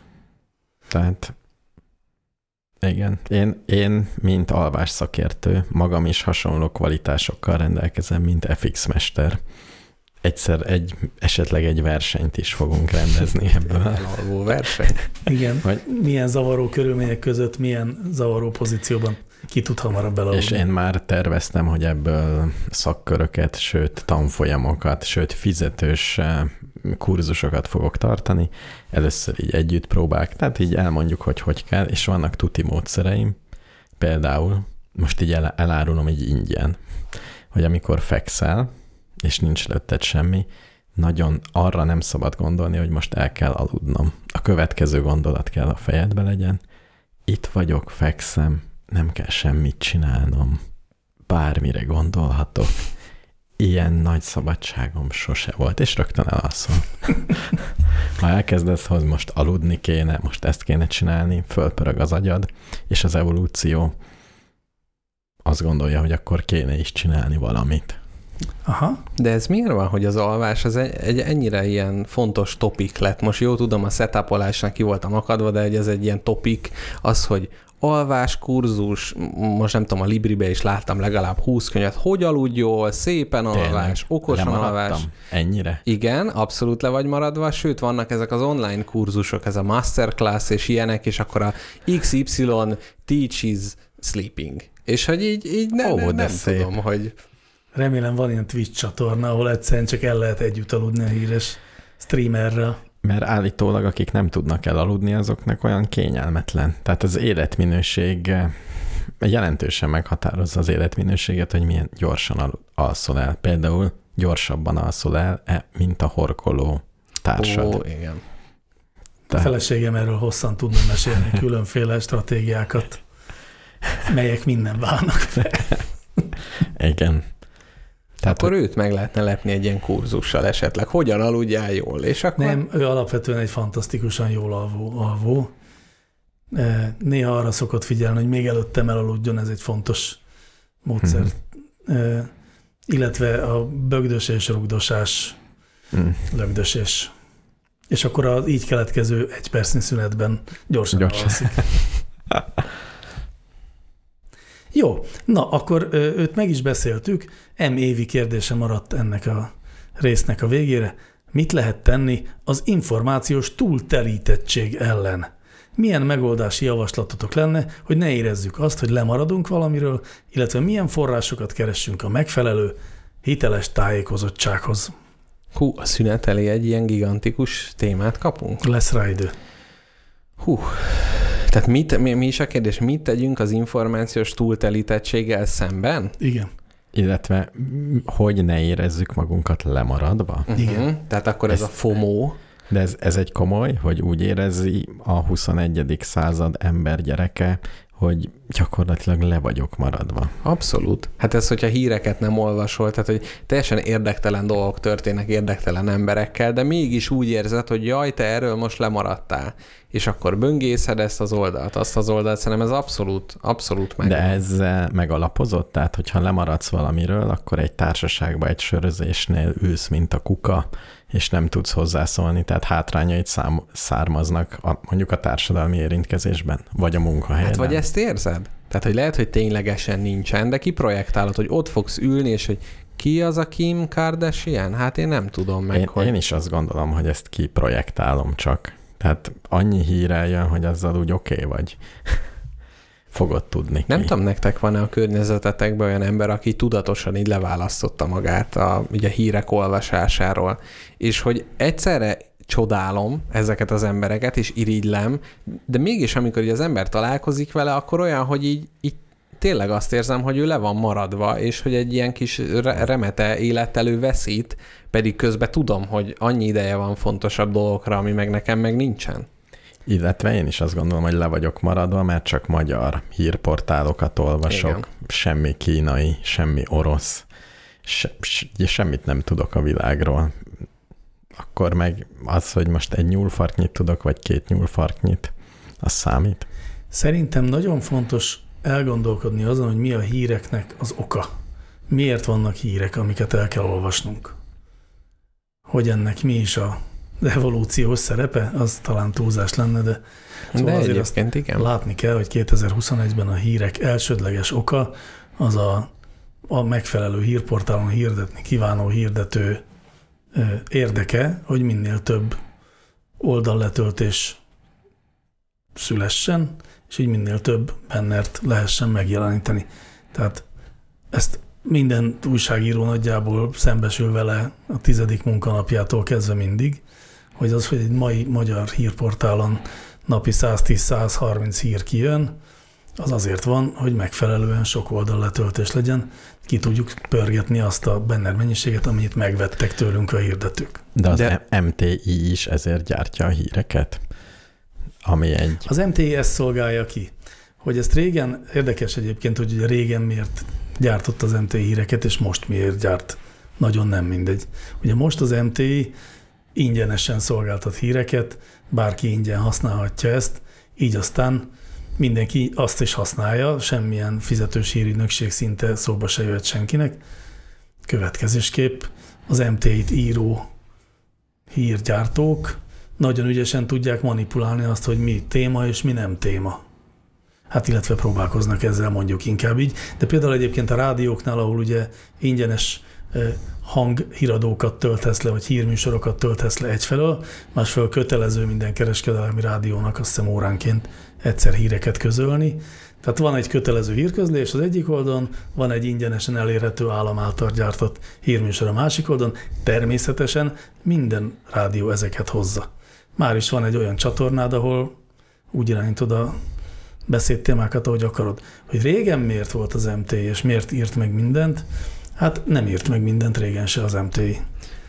Tehát igen, én, én, mint alvás szakértő, magam is hasonló kvalitásokkal rendelkezem, mint FX mester. Egyszer egy, esetleg egy versenyt is fogunk rendezni ebből. Elalvó verseny. Igen. Vagy- Milyen zavaró körülmények között, milyen zavaró pozícióban ki tud hamarabb belaludni. És én már terveztem, hogy ebből szakköröket, sőt tanfolyamokat, sőt fizetős eh, kurzusokat fogok tartani. Először így együtt próbák, tehát így elmondjuk, hogy hogy kell, és vannak tuti módszereim. Például, most így el, elárulom így ingyen, hogy amikor fekszel, és nincs előtted semmi, nagyon arra nem szabad gondolni, hogy most el kell aludnom. A következő gondolat kell a fejedbe legyen. Itt vagyok, fekszem, nem kell semmit csinálnom, bármire gondolhatok. Ilyen nagy szabadságom sose volt, és rögtön elalszom. (laughs) ha elkezdesz, hogy most aludni kéne, most ezt kéne csinálni, fölpörög az agyad, és az evolúció azt gondolja, hogy akkor kéne is csinálni valamit. Aha. De ez miért van, hogy az alvás az egy, egy ennyire ilyen fontos topik lett? Most jó tudom, a setupolásnak ki voltam akadva, de hogy ez egy ilyen topik, az, hogy alvás kurzus, most nem tudom, a Libribe is láttam legalább 20 könyvet, hogy aludj jól, szépen alvás, Tényleg, okosan alvás. Ennyire? Igen, abszolút le vagy maradva, sőt vannak ezek az online kurzusok, ez a masterclass és ilyenek, és akkor a XY teaches sleeping. És hogy így, így ne, Ó, ne, nem szép. tudom, hogy Remélem van ilyen Twitch csatorna, ahol egyszerűen csak el lehet együtt aludni a híres streamerrel. Mert állítólag, akik nem tudnak elaludni, azoknak olyan kényelmetlen. Tehát az életminőség eh, jelentősen meghatározza az életminőséget, hogy milyen gyorsan al- alszol el. Például gyorsabban alszol el, eh, mint a horkoló társad. ó, igen. A Tehát- feleségem erről hosszan tudna mesélni (laughs) különféle stratégiákat, melyek minden válnak. Igen. Tehát Akkor őt meg lehetne lepni egy ilyen kurzussal esetleg. Hogyan aludjál jól? És akkor Nem, ő alapvetően egy fantasztikusan jól alvó. alvó. Eh, Néha arra szokott figyelni, hogy még előttem elaludjon, ez egy fontos módszer. Eh, Illetve a bögdösés, rugdosás, mm, lögdösés. És akkor az így keletkező egy percnyi szünetben Gyorsan. gyorsan. alszik. (laughs) Jó, na akkor őt meg is beszéltük. M évi kérdése maradt ennek a résznek a végére. Mit lehet tenni az információs túltelítettség ellen? Milyen megoldási javaslatotok lenne, hogy ne érezzük azt, hogy lemaradunk valamiről, illetve milyen forrásokat keressünk a megfelelő, hiteles tájékozottsághoz? hú, a szünet elé egy ilyen gigantikus témát kapunk? Lesz rá idő. Hú, tehát mit, mi, mi is a kérdés, mit tegyünk az információs túltelítettséggel szemben? Igen. illetve hogy ne érezzük magunkat lemaradva. Igen. Uh-huh. Tehát akkor ez, Ez- a FOMO, De ez, ez egy komoly, hogy úgy érezi a 21. század ember gyereke, hogy gyakorlatilag le vagyok maradva. Abszolút. Hát ez, hogyha híreket nem olvasol, tehát hogy teljesen érdektelen dolgok történnek érdektelen emberekkel, de mégis úgy érzed, hogy jaj, te erről most lemaradtál. És akkor böngészed ezt az oldalt, azt az oldalt, szerintem ez abszolút, abszolút meg. De ezzel megalapozott, tehát hogyha lemaradsz valamiről, akkor egy társaságban, egy sörözésnél ülsz, mint a kuka, és nem tudsz hozzászólni, tehát hátrányait szám, származnak a, mondjuk a társadalmi érintkezésben, vagy a munkahelyeden. Hát vagy ezt érzed? Tehát, hogy lehet, hogy ténylegesen nincsen, de kiprojektálod, hogy ott fogsz ülni, és hogy ki az a Kim Kardashian? Hát én nem tudom meg, én, hogy... én is azt gondolom, hogy ezt kiprojektálom csak. Tehát annyi hír eljön, hogy azzal úgy oké okay vagy. Fogod tudni Nem ki. tudom, nektek van-e a környezetetekben olyan ember, aki tudatosan így leválasztotta magát a, így a hírek olvasásáról, és hogy egyszerre csodálom ezeket az embereket, és irigylem, de mégis amikor így az ember találkozik vele, akkor olyan, hogy így, így tényleg azt érzem, hogy ő le van maradva, és hogy egy ilyen kis re- remete élettel ő veszít, pedig közben tudom, hogy annyi ideje van fontosabb dolgokra, ami meg nekem meg nincsen. Illetve én is azt gondolom, hogy le vagyok maradva, mert csak magyar hírportálokat olvasok, Igen. Semmi kínai, semmi orosz, se, se, semmit nem tudok a világról. Akkor meg az, hogy most egy nyúlfarknyit tudok, vagy két nyúlfarknyit, az számít. Szerintem nagyon fontos elgondolkodni azon, hogy mi a híreknek az oka. Miért vannak hírek, amiket el kell olvasnunk? Hogy ennek mi is a evolúciós szerepe, az talán túlzás lenne, de Szóval de azért azt igen. látni kell, hogy 2021-ben a hírek elsődleges oka az a, a megfelelő hírportálon hirdetni kívánó hirdető érdeke, hogy minél több oldalletöltés szülessen, és így minél több bennert lehessen megjeleníteni. Tehát ezt minden újságíró nagyjából szembesül vele a tizedik munkanapjától kezdve mindig, hogy az, hogy egy mai magyar hírportálon napi 110-130 hír kijön, az azért van, hogy megfelelően sok oldal letöltés legyen, ki tudjuk pörgetni azt a benned mennyiséget, amit megvettek tőlünk a hirdetők. De az De... MTI is ezért gyártja a híreket, ami egy... Az MTI ezt szolgálja ki, hogy ezt régen, érdekes egyébként, hogy ugye régen miért gyártott az MTI híreket, és most miért gyárt. Nagyon nem mindegy. Ugye most az MTI ingyenesen szolgáltat híreket, bárki ingyen használhatja ezt, így aztán mindenki azt is használja, semmilyen fizetős hírügynökség szinte szóba se jöhet senkinek. Következésképp az MT-t író hírgyártók nagyon ügyesen tudják manipulálni azt, hogy mi téma és mi nem téma. Hát illetve próbálkoznak ezzel mondjuk inkább így. De például egyébként a rádióknál, ahol ugye ingyenes hanghíradókat töltesz le, vagy hírműsorokat töltesz le egyfelől, másfelől kötelező minden kereskedelmi rádiónak azt hiszem óránként egyszer híreket közölni. Tehát van egy kötelező hírközlés az egyik oldalon, van egy ingyenesen elérhető állam által gyártott hírműsor a másik oldalon. Természetesen minden rádió ezeket hozza. Már is van egy olyan csatornád, ahol úgy irányítod a beszédtémákat, ahogy akarod. Hogy régen miért volt az MT, és miért írt meg mindent, hát nem írt meg mindent régen se az MTI.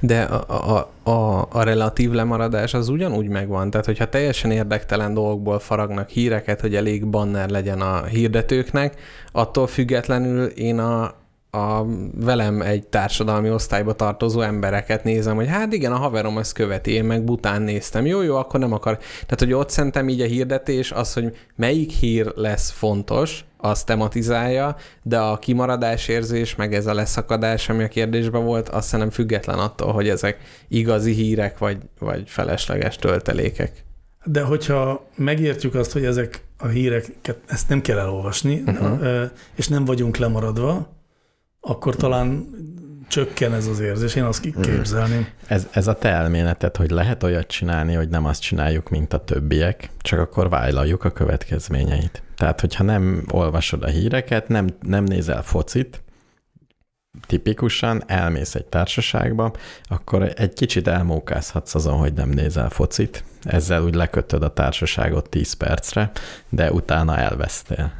De a, a, a, a relatív lemaradás az ugyanúgy megvan. Tehát, hogyha teljesen érdektelen dolgokból faragnak híreket, hogy elég banner legyen a hirdetőknek, attól függetlenül én a, a velem egy társadalmi osztályba tartozó embereket nézem, hogy hát igen, a haverom ezt követi, én meg bután néztem. Jó, jó, akkor nem akar. Tehát, hogy ott szerintem így a hirdetés az, hogy melyik hír lesz fontos, az tematizálja, de a kimaradás érzés, meg ez a leszakadás, ami a kérdésben volt, azt szerintem független attól, hogy ezek igazi hírek, vagy, vagy felesleges töltelékek. De hogyha megértjük azt, hogy ezek a híreket, ezt nem kell elolvasni, uh-huh. és nem vagyunk lemaradva, akkor talán csökken ez az érzés, én azt képzelném. Ez, ez a te elméleted, hogy lehet olyat csinálni, hogy nem azt csináljuk, mint a többiek, csak akkor vállaljuk a következményeit. Tehát, hogyha nem olvasod a híreket, nem, nem nézel focit, tipikusan elmész egy társaságba, akkor egy kicsit elmókázhatsz azon, hogy nem nézel focit, ezzel úgy lekötöd a társaságot 10 percre, de utána elvesztél.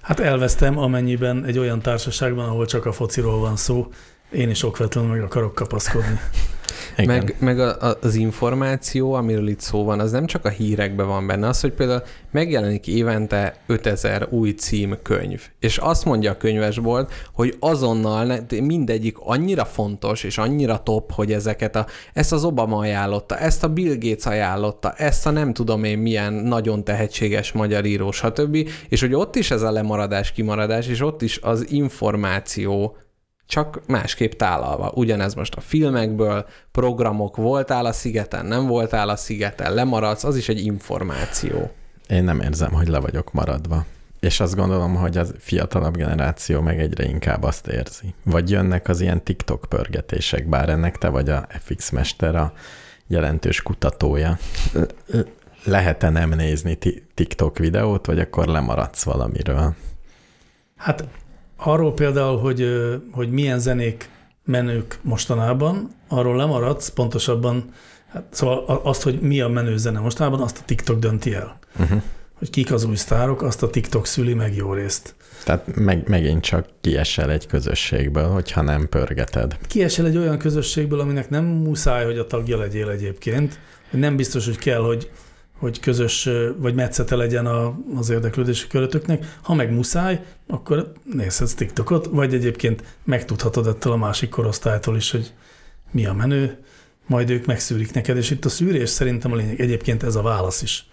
Hát elvesztem, amennyiben egy olyan társaságban, ahol csak a fociról van szó, én is okvetlenül meg akarok kapaszkodni. (laughs) Igen. Meg, meg a, a, az információ, amiről itt szó van, az nem csak a hírekben van benne, az, hogy például megjelenik évente 5000 új címkönyv, és azt mondja a könyvesbolt, hogy azonnal mindegyik annyira fontos, és annyira top, hogy ezeket a, ezt az Obama ajánlotta, ezt a Bill Gates ajánlotta, ezt a nem tudom én milyen nagyon tehetséges magyar író, stb. És hogy ott is ez a lemaradás, kimaradás, és ott is az információ csak másképp tálalva. Ugyanez most a filmekből, programok, voltál a szigeten, nem voltál a szigeten, lemaradsz, az is egy információ. Én nem érzem, hogy le vagyok maradva. És azt gondolom, hogy a fiatalabb generáció meg egyre inkább azt érzi. Vagy jönnek az ilyen TikTok pörgetések, bár ennek te vagy a FX Mester a jelentős kutatója. Lehet-e nem nézni TikTok videót, vagy akkor lemaradsz valamiről? Hát Arról például, hogy, hogy milyen zenék menők mostanában, arról lemaradsz, pontosabban, hát szóval azt, hogy mi a menő zene mostanában, azt a TikTok dönti el. Uh-huh. Hogy kik az új sztárok, azt a TikTok szüli meg jó részt. Tehát meg, megint csak kiesel egy közösségből, hogyha nem pörgeted. Kiesel egy olyan közösségből, aminek nem muszáj, hogy a tagja legyél egyébként. Nem biztos, hogy kell, hogy hogy közös vagy metszete legyen a, az érdeklődési körötöknek. Ha meg muszáj, akkor nézhetsz TikTokot, vagy egyébként megtudhatod ettől a másik korosztálytól is, hogy mi a menő, majd ők megszűrik neked, és itt a szűrés szerintem a lényeg. Egyébként ez a válasz is.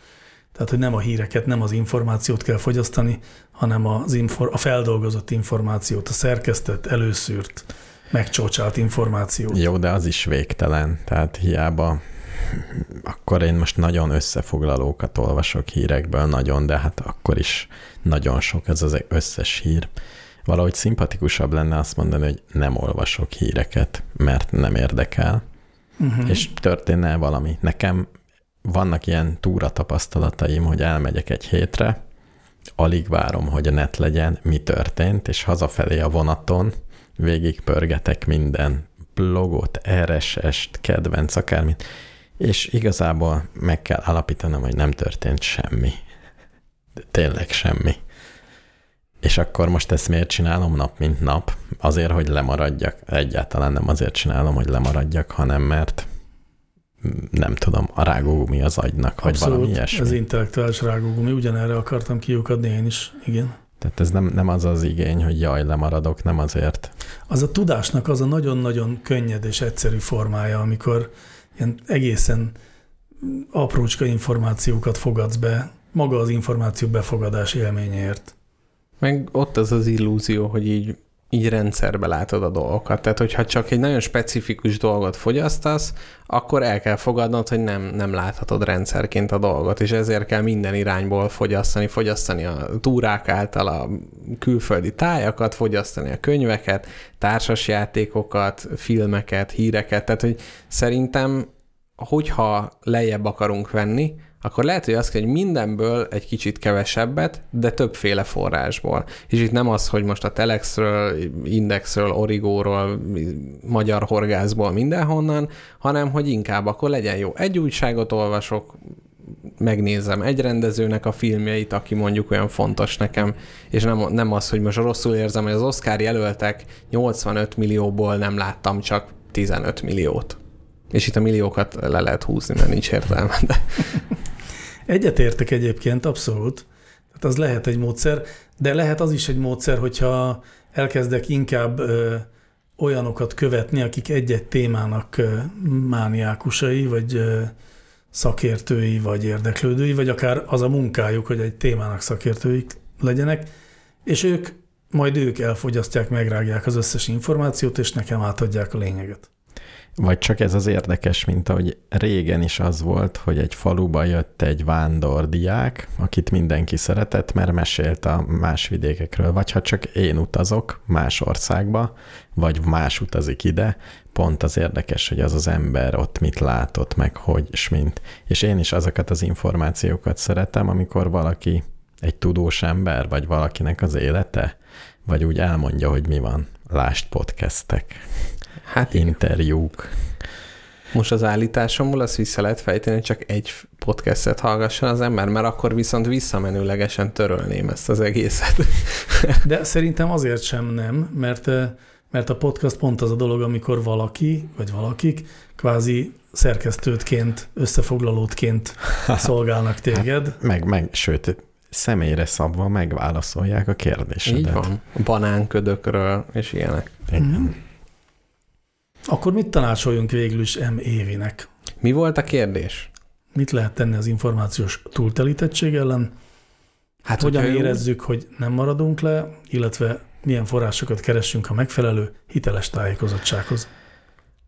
Tehát, hogy nem a híreket, nem az információt kell fogyasztani, hanem az infor- a feldolgozott információt, a szerkesztett, előszűrt, megcsócsált információt. Jó, de az is végtelen. Tehát hiába akkor én most nagyon összefoglalókat olvasok hírekből, nagyon, de hát akkor is nagyon sok ez az összes hír. Valahogy szimpatikusabb lenne azt mondani, hogy nem olvasok híreket, mert nem érdekel, uh-huh. és történne valami. Nekem vannak ilyen túra tapasztalataim, hogy elmegyek egy hétre, alig várom, hogy a net legyen, mi történt, és hazafelé a vonaton végig pörgetek minden blogot, RSS-t, kedvenc, akármit, és igazából meg kell alapítanom, hogy nem történt semmi. De tényleg semmi. És akkor most ezt miért csinálom nap, mint nap? Azért, hogy lemaradjak. Egyáltalán nem azért csinálom, hogy lemaradjak, hanem mert nem tudom, a rágógumi az agynak, vagy Abszolút, valami ilyesmi. ez intellektuális rágógumi, ugyanerre akartam kiukadni én is, igen. Tehát ez nem, nem az az igény, hogy jaj, lemaradok, nem azért. Az a tudásnak az a nagyon-nagyon könnyed és egyszerű formája, amikor ilyen egészen aprócska információkat fogadsz be, maga az információ befogadás élményéért. Meg ott az az illúzió, hogy így, így rendszerbe látod a dolgokat. Tehát, hogyha csak egy nagyon specifikus dolgot fogyasztasz, akkor el kell fogadnod, hogy nem, nem láthatod rendszerként a dolgot, és ezért kell minden irányból fogyasztani, fogyasztani a túrák által a külföldi tájakat, fogyasztani a könyveket, társasjátékokat, filmeket, híreket. Tehát, hogy szerintem, hogyha lejjebb akarunk venni, akkor lehet, hogy azt kell, hogy mindenből egy kicsit kevesebbet, de többféle forrásból. És itt nem az, hogy most a Telexről, Indexről, Origóról, Magyar Horgászból mindenhonnan, hanem hogy inkább akkor legyen jó. Egy újságot olvasok, megnézem egy rendezőnek a filmjeit, aki mondjuk olyan fontos nekem, és nem, nem az, hogy most rosszul érzem, hogy az Oscar jelöltek 85 millióból nem láttam csak 15 milliót. És itt a milliókat le lehet húzni, mert nincs értelme. De... Egyetértek egyébként, abszolút. Tehát az lehet egy módszer, de lehet az is egy módszer, hogyha elkezdek inkább ö, olyanokat követni, akik egy-egy témának ö, mániákusai, vagy ö, szakértői, vagy érdeklődői, vagy akár az a munkájuk, hogy egy témának szakértőik legyenek, és ők majd ők elfogyasztják, megrágják az összes információt, és nekem átadják a lényeget. Vagy csak ez az érdekes, mint ahogy régen is az volt, hogy egy faluba jött egy vándordiák, akit mindenki szeretett, mert mesélt a más vidékekről. Vagy ha csak én utazok más országba, vagy más utazik ide, pont az érdekes, hogy az az ember ott mit látott, meg hogy, és mint. És én is azokat az információkat szeretem, amikor valaki egy tudós ember, vagy valakinek az élete, vagy úgy elmondja, hogy mi van. Lást podcastek, Hát interjúk. Most az állításomból azt vissza lehet fejteni, hogy csak egy podcastet hallgasson az ember, mert akkor viszont visszamenőlegesen törölném ezt az egészet. (laughs) De szerintem azért sem nem, mert, mert a podcast pont az a dolog, amikor valaki, vagy valakik kvázi szerkesztőtként, összefoglalótként (laughs) szolgálnak téged. Meg, meg, sőt, személyre szabva megválaszolják a kérdésedet. Így van. Banánködökről és ilyenek. Igen. Akkor mit tanácsoljunk végül is M. Évinek? Mi volt a kérdés? Mit lehet tenni az információs túltelítettség ellen? Hát, Hogyan érezzük, hogy nem maradunk le, illetve milyen forrásokat keressünk a megfelelő hiteles tájékozottsághoz?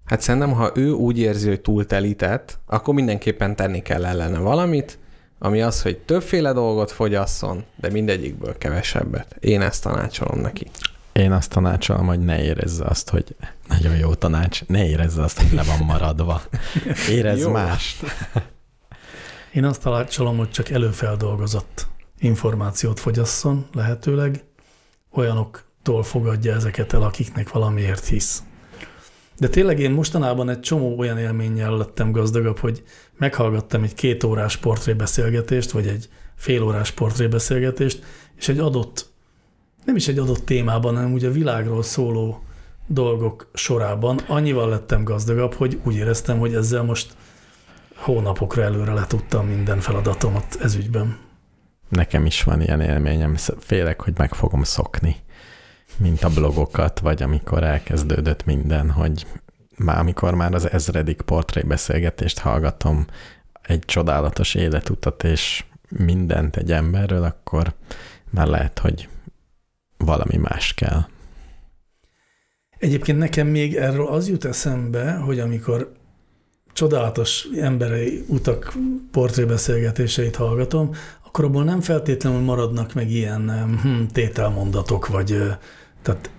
Hát szerintem, ha ő úgy érzi, hogy túltelített, akkor mindenképpen tenni kell ellene valamit, ami az, hogy többféle dolgot fogyasszon, de mindegyikből kevesebbet. Én ezt tanácsolom neki. Én azt tanácsolom, hogy ne érezze azt, hogy nagyon jó tanács, ne érezze azt, hogy le van maradva. (laughs) Érezz Jó. mást. Én azt tanácsolom, hogy csak előfeldolgozott információt fogyasszon lehetőleg, olyanoktól fogadja ezeket el, akiknek valamiért hisz. De tényleg én mostanában egy csomó olyan élménnyel lettem gazdagabb, hogy meghallgattam egy két órás portrébeszélgetést, vagy egy fél órás portrébeszélgetést, és egy adott, nem is egy adott témában, hanem ugye a világról szóló dolgok sorában annyival lettem gazdagabb, hogy úgy éreztem, hogy ezzel most hónapokra előre letudtam minden feladatomat ez ügyben. Nekem is van ilyen élményem, félek, hogy meg fogom szokni, mint a blogokat, vagy amikor elkezdődött minden, hogy már amikor már az ezredik portrébeszélgetést hallgatom, egy csodálatos életutat és mindent egy emberről, akkor már lehet, hogy valami más kell. Egyébként nekem még erről az jut eszembe, hogy amikor csodálatos emberi utak portrébeszélgetéseit hallgatom, akkor abból nem feltétlenül maradnak meg ilyen hm, tételmondatok, vagy tehát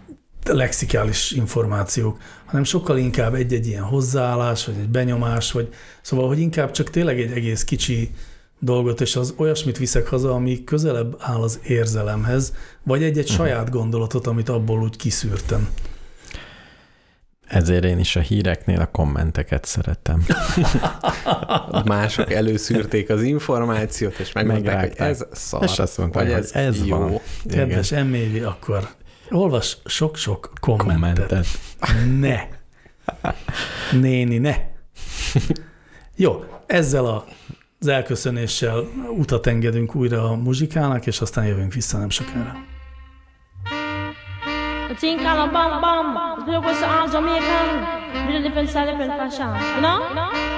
lexikális információk, hanem sokkal inkább egy-egy ilyen hozzáállás, vagy egy benyomás, vagy szóval, hogy inkább csak tényleg egy egész kicsi dolgot, és az olyasmit viszek haza, ami közelebb áll az érzelemhez, vagy egy-egy saját gondolatot, amit abból úgy kiszűrtem. Ezért én is a híreknél a kommenteket szeretem. (laughs) Mások előszűrték az információt, és megmondták, hogy ez szar, És azt mondták, vagy hogy ez, ez jó. van. Kedves emévi, akkor olvas sok-sok kommentet. Kommentet. Ne! Néni, ne! Jó, ezzel a, az elköszönéssel utat engedünk újra a muzsikának, és aztán jövünk vissza nem sokára. A thing called a?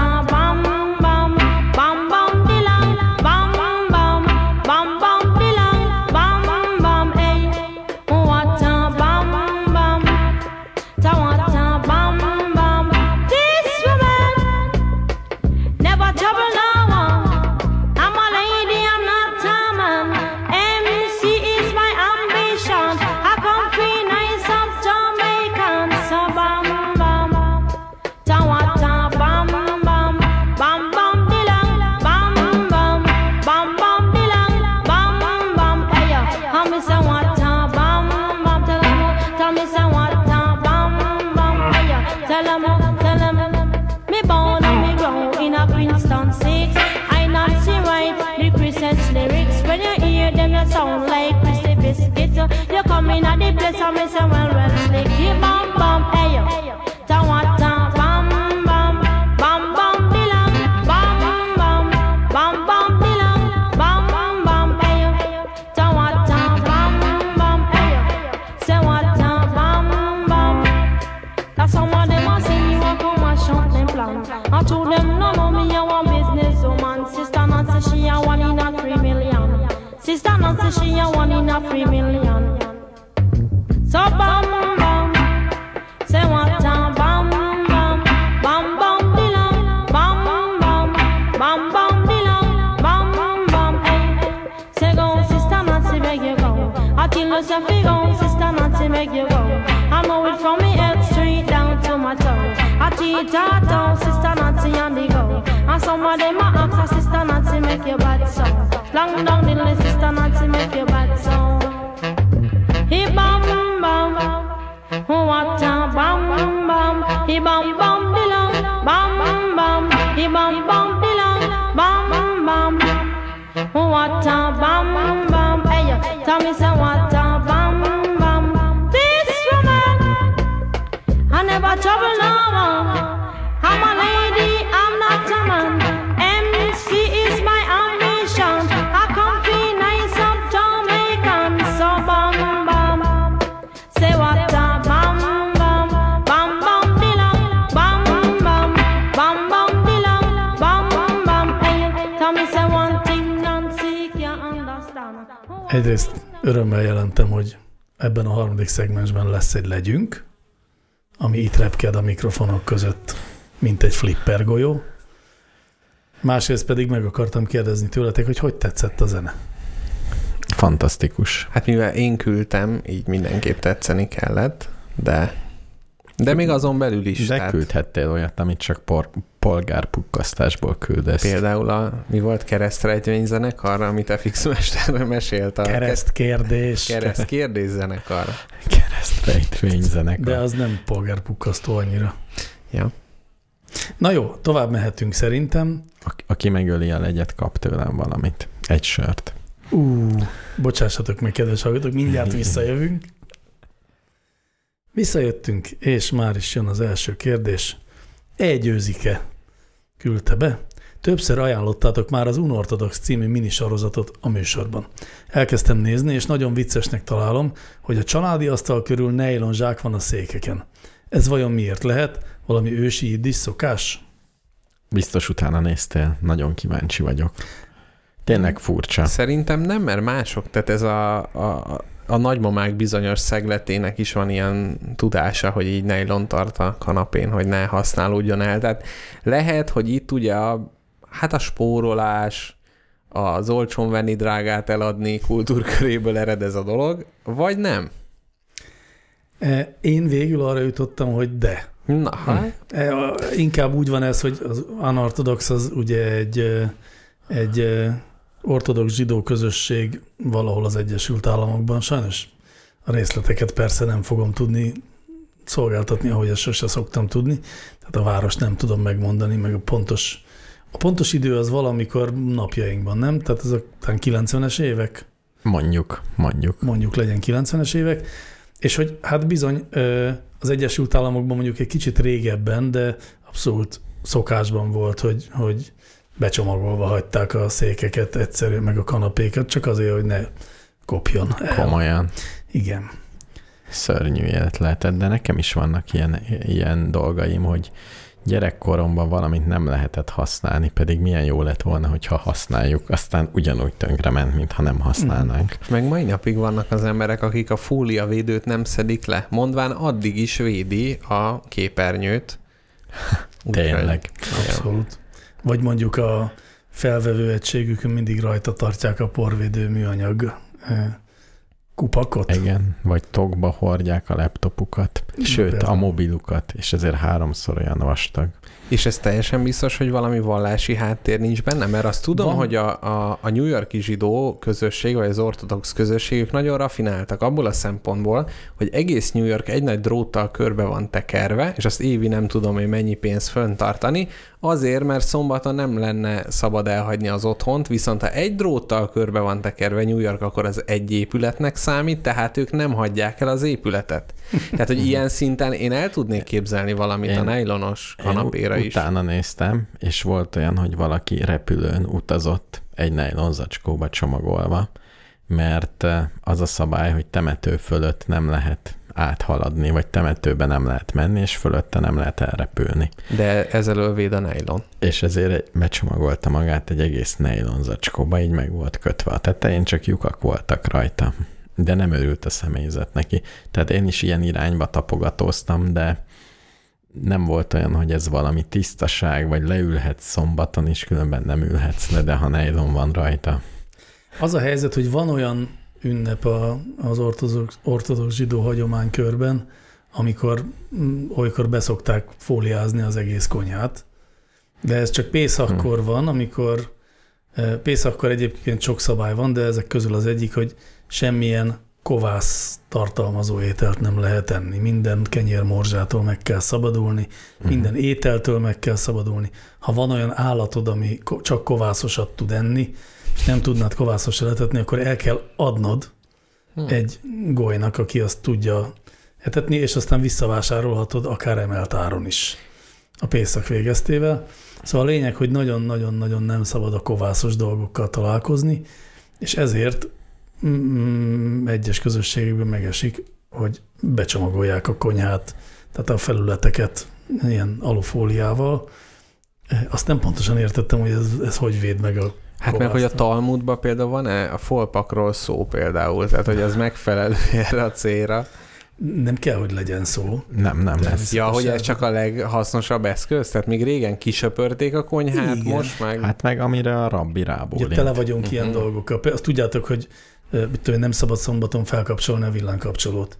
lesz egy legyünk, ami itt repked a mikrofonok között, mint egy flipper golyó. Másrészt pedig meg akartam kérdezni tőletek, hogy hogy tetszett a zene. Fantasztikus. Hát mivel én küldtem, így mindenképp tetszeni kellett, de de még azon belül is. De tehát küldhettél olyat, amit csak por, polgárpukkasztásból küldesz. Például a, mi volt keresztrejtvényzenekar, amit FX Mesterről (laughs) mesélt a Kereszt kérdés. kereszt kérdészenekar. Keresztrejtvényzenekar. De az nem polgárpukkasztó annyira. Ja. Na jó, tovább mehetünk szerintem. Aki, aki megöli a legyet, kap tőlem valamit. Egy sört. Ú, bocsássatok meg, kedves hallgatók, mindjárt visszajövünk. Visszajöttünk, és már is jön az első kérdés. Egyőzike küldte be. Többször ajánlottátok már az Unorthodox című minisorozatot a műsorban. Elkezdtem nézni, és nagyon viccesnek találom, hogy a családi asztal körül nylon zsák van a székeken. Ez vajon miért lehet? Valami ősi iddis szokás? Biztos utána néztél. Nagyon kíváncsi vagyok. Tényleg furcsa. Szerintem nem, mert mások, tehát ez a, a, a nagymamák bizonyos szegletének is van ilyen tudása, hogy így nylon tart a kanapén, hogy ne használódjon el. Tehát lehet, hogy itt ugye a, hát a spórolás, az olcsón venni, drágát eladni kultúrköréből ered ez a dolog, vagy nem? E, Én végül arra jutottam, hogy de. Na, hát, E, a- Inkább úgy van ez, hogy az unorthodox az ugye egy, ö, egy ortodox zsidó közösség valahol az Egyesült Államokban. Sajnos a részleteket persze nem fogom tudni szolgáltatni, ahogy ezt sose szoktam tudni. Tehát a várost nem tudom megmondani, meg a pontos, a pontos idő az valamikor napjainkban, nem? Tehát ez a talán 90-es évek, Mondjuk, mondjuk. mondjuk legyen 90-es évek, és hogy hát bizony az Egyesült Államokban mondjuk egy kicsit régebben, de abszolút szokásban volt, hogy, hogy becsomagolva hagyták a székeket egyszerű, meg a kanapékat, csak azért, hogy ne kopjon el. Komolyan. Igen. Szörnyű élet lehetett, de nekem is vannak ilyen, ilyen dolgaim, hogy gyerekkoromban valamit nem lehetett használni, pedig milyen jó lett volna, hogyha használjuk, aztán ugyanúgy tönkrement, mintha nem használnánk. Meg mai napig vannak az emberek, akik a fóliavédőt nem szedik le, mondván addig is védi a képernyőt. (laughs) Tényleg. Abszolút. Vagy mondjuk a felvevő egységükön mindig rajta tartják a porvédő műanyag eh, kupakot. Igen, vagy tokba hordják a laptopukat, sőt a mobilukat, és ezért háromszor olyan vastag. És ez teljesen biztos, hogy valami vallási háttér nincs benne, mert azt tudom, Van. Hogy a, a, a New Yorki zsidó közösség, vagy az ortodox közösségük nagyon rafináltak abból a szempontból, hogy egész New York egy nagy dróttal körbe van tekerve, és azt évi nem tudom én mennyi pénzt föntartani, azért, mert szombaton nem lenne szabad elhagyni az otthont, viszont ha egy dróttal körbe van tekerve New York, akkor az egy épületnek számít, tehát ők nem hagyják el az épületet. Tehát, hogy (laughs) ilyen szinten én el tudnék képzelni valamit Én- a nejlonos kanapéra is. Utána néztem, és volt olyan, hogy valaki repülőn utazott egy nylon zacskóba csomagolva, mert eh, az a szabály, hogy temető fölött nem lehet áthaladni, vagy temetőbe nem lehet menni, és fölötte nem lehet elrepülni. De ezzel véd a nylon. És ezért becsomagolta magát egy egész nylon zacskóba, így meg volt kötve a tetején, csak lyukak voltak rajta. De nem örült a személyzet neki. Tehát én is ilyen irányba tapogatóztam, de nem volt olyan, hogy ez valami tisztaság, vagy leülhetsz szombaton is, különben nem ülhetsz le, de ha nylon van rajta. Az a helyzet, hogy van olyan ünnep a, az ortodox, ortodox zsidó hagyománykörben, amikor mm, olykor beszokták fóliázni az egész konyhát, de ez csak Pészakkor van, amikor eh, Pészakkor egyébként sok szabály van, de ezek közül az egyik, hogy semmilyen kovász tartalmazó ételt nem lehet enni. Minden kenyérmorzsától meg kell szabadulni, minden ételtől meg kell szabadulni. Ha van olyan állatod, ami csak kovászosat tud enni, és nem tudnád kovászosra letetni, akkor el kell adnod Hmm. egy golynak, aki azt tudja etetni, és aztán visszavásárolhatod akár emelt áron is a pészak végeztével. Szóval a lényeg, hogy nagyon-nagyon-nagyon nem szabad a kovászos dolgokkal találkozni, és ezért mm, egyes közösségekben megesik, hogy becsomagolják a konyhát, tehát a felületeket ilyen alufóliával. Azt nem pontosan értettem, hogy ez, ez hogy véd meg a Hát meg, hogy a. Talmudban például van-e a folpakról szó például, tehát hogy az megfelelő (laughs) erre a célra. Nem kell, hogy legyen szó. Nem, nem lesz. Ja, hogy ez csak a leghasznosabb eszköz? Tehát még régen kisöpörték a konyhát, Igen. most meg... Hát meg amire a rabbi Ugye rábólint. tele vagyunk ilyen Mhm. dolgokkal. Azt tudjátok, hogy mit tudom, nem szabad szombaton felkapcsolni a villanykapcsolót.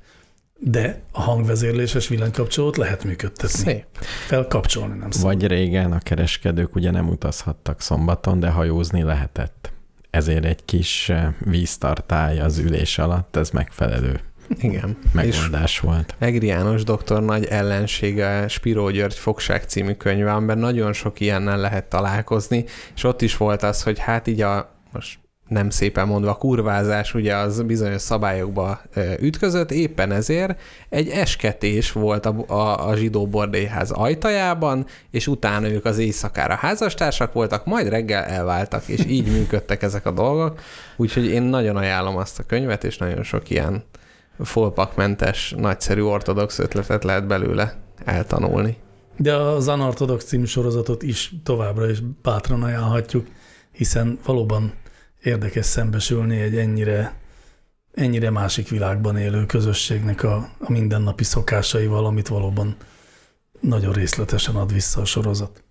De a hangvezérléses villanykapcsolót lehet működtetni. Szép. Felkapcsolni nem szabad. Vagy régen a kereskedők ugye nem utazhattak szombaton, de hajózni lehetett. Ezért egy kis víztartály az ülés alatt, ez megfelelő Igen. És megoldás volt. Egri János doktor nagy ellensége Spiró György Fogság című könyve, amiben nagyon sok ilyennel lehet találkozni, és ott is volt az, hogy hát így a, most nem szépen mondva, kurvázás ugye az bizonyos szabályokba ütközött, éppen ezért egy esketés volt a, a, a zsidó bordélyház ajtajában, és utána ők az éjszakára házastársak voltak, majd reggel elváltak, és így (laughs) működtek ezek a dolgok, úgyhogy én nagyon ajánlom azt a könyvet, és nagyon sok ilyen folpakmentes, nagyszerű ortodox ötletet lehet belőle eltanulni. De az Anortodox című sorozatot is továbbra is bátran ajánlhatjuk, hiszen valóban érdekes szembesülni egy ennyire, ennyire másik világban élő közösségnek a, a mindennapi szokásaival, amit valóban nagyon részletesen ad vissza a sorozat.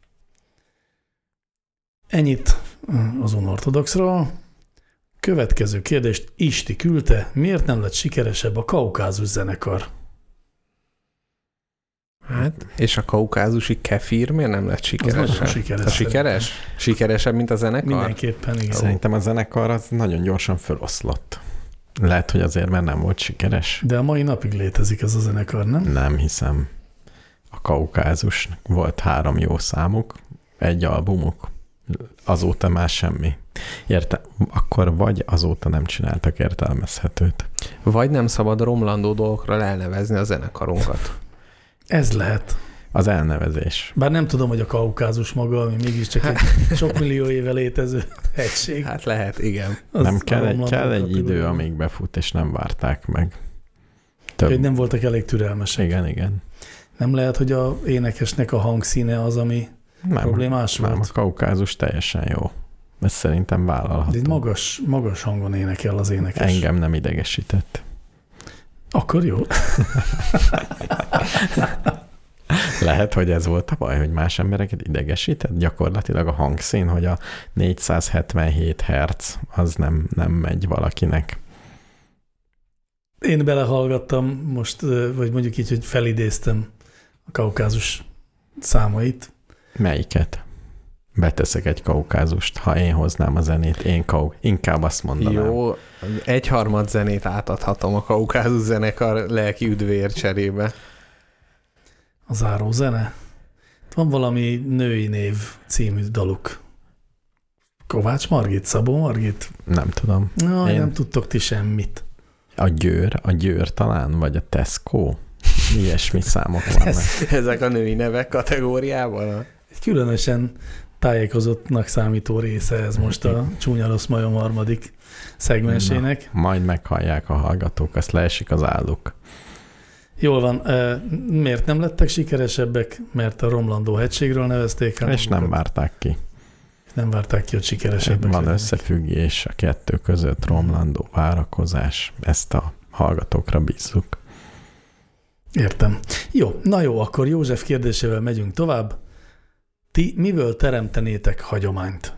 Ennyit az unortodoxról. Következő kérdést Isti küldte, miért nem lett sikeresebb a kaukázus zenekar? Hát, és a kaukázusi kefír miért nem lett sikeres? nagyon sikeres A sikeres? Sikeresebb, mint a zenekar? Mindenképpen, igen. Szerintem a zenekar az nagyon gyorsan föloszlott. Lehet, hogy azért, mert nem volt sikeres. De a mai napig létezik ez a zenekar, nem? Nem hiszem. A kaukázus volt három jó számuk, egy albumuk, azóta már semmi. Érte, akkor vagy azóta nem csináltak értelmezhetőt. Vagy nem szabad romlandó dolgokról elnevezni a zenekarunkat. Ez lehet. Az elnevezés. Bár nem tudom, hogy a kaukázus maga, ami mégiscsak egy (laughs) sok millió éve létező egység. Hát lehet, igen. az nem a kell, egy, kell egy idő, amíg befut, és nem várták meg. Hogy nem voltak elég türelmesek. Igen, igen. Nem lehet, hogy a énekesnek a hangszíne az, ami Nem, problémás nem, a volt. kaukázus teljesen jó. Ez szerintem De vállalható. egy magas, magas hangon énekel az énekes. Engem nem idegesített. Akkor jó. (laughs) Lehet, hogy ez volt a baj, hogy más embereket idegesített. Gyakorlatilag a hangszín, hogy a 477 Hz az nem, nem megy valakinek. Én belehallgattam most, vagy mondjuk így, hogy felidéztem a kaukázus számait. Melyiket? Beteszek egy kaukázust. Ha én hoznám a zenét, én kau... inkább azt mondanám. Jó, egyharmad zenét átadhatom a kaukázus zenekar lelki üdvér cserébe. A záró zene. Van valami női név című daluk. Kovács Margit, Szabó Margit? Nem tudom. No, Én- nem tudtok ti semmit. A győr, a győr talán, vagy a Tesco? Ilyesmi számok vannak. (laughs) Ezek a női nevek kategóriában? Különösen tájékozottnak számító része ez most a Csúnya Rossz Majom harmadik szegmensének. Majd meghallják a hallgatók, azt leesik az álluk. Jól van, miért nem lettek sikeresebbek? Mert a romlandó hegységről nevezték el. És nem várták ki. Nem várták ki, hogy sikeresebbek Van legyenek. összefüggés a kettő között, romlandó várakozás. Ezt a hallgatókra bízzuk. Értem. Jó, na jó, akkor József kérdésével megyünk tovább. Ti miből teremtenétek hagyományt?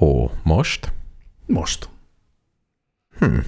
Ó, most? Most. Hm.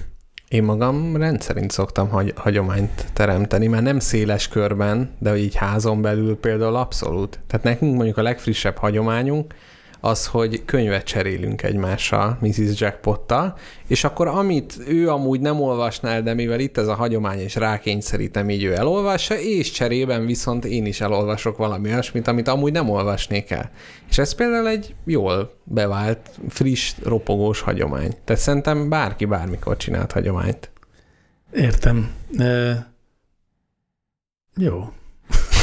Én magam rendszerint szoktam hagy- hagyományt teremteni, már nem széles körben, de így házon belül például abszolút. Tehát nekünk mondjuk a legfrissebb hagyományunk az, hogy könyvet cserélünk egymással, Mrs. Jackpottal, és akkor amit ő amúgy nem olvasná el, de mivel itt ez a hagyomány, és rákényszerítem, így ő elolvassa, és cserében viszont én is elolvasok valami olyasmit, amit amúgy nem olvasnék el. És ez például egy jól bevált, friss, ropogós hagyomány. Tehát szerintem bárki bármikor csinált hagyományt. Értem. E, jó.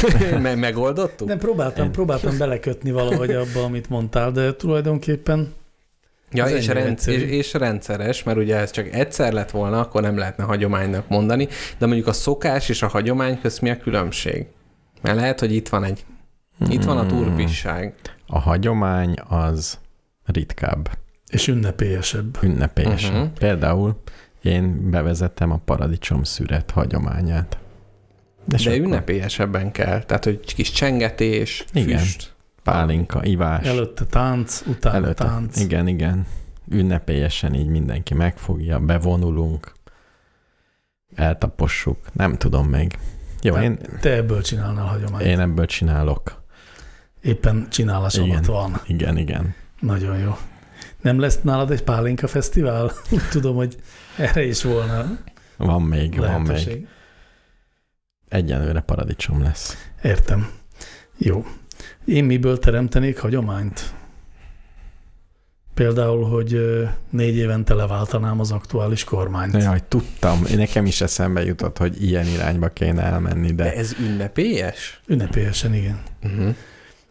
(laughs) Me- megoldottuk? Nem, próbáltam, Én- próbáltam belekötni valahogy abba, amit mondtál, de tulajdonképpen Ja, és, ennyire rend, egyszerű. és, és rendszeres, mert ugye ez csak egyszer lett volna, akkor nem lehetne hagyománynak mondani, de mondjuk a szokás és a hagyomány közt mi a különbség? Mert lehet, hogy itt van egy, itt van a Hmm. turpisság. A hagyomány az ritkább, és ünnepélyesebb. ünnepélyesebb. Uh-huh. Például én bevezettem a paradicsom szüret hagyományát. És De akkor ünnepélyesebben kell, tehát hogy kis csengetés, Igen. füst. Pálinka, ivás. Előtte tánc, utána Előtte. tánc. Igen, igen. Ünnepélyesen így mindenki megfogja, bevonulunk, eltapossuk, nem tudom még. Jó, Te- én, Te ebből csinálnál hagyományt. én ebből csinálok. Éppen csinálás Igen. alatt van. Igen, igen. Nagyon jó. Nem lesz nálad egy pálinka fesztivál? Úgy (laughs) tudom, hogy erre is volna Van még, van még. Egyenlőre paradicsom lesz. Értem. Jó. Én miből teremtenék hagyományt? Például, hogy négy évente leváltanám az aktuális kormányt. Jaj, tudtam. Én nekem is eszembe jutott, hogy ilyen irányba kéne elmenni, De de ez ünnepélyes? Ünnepélyesen, igen. Uh-huh.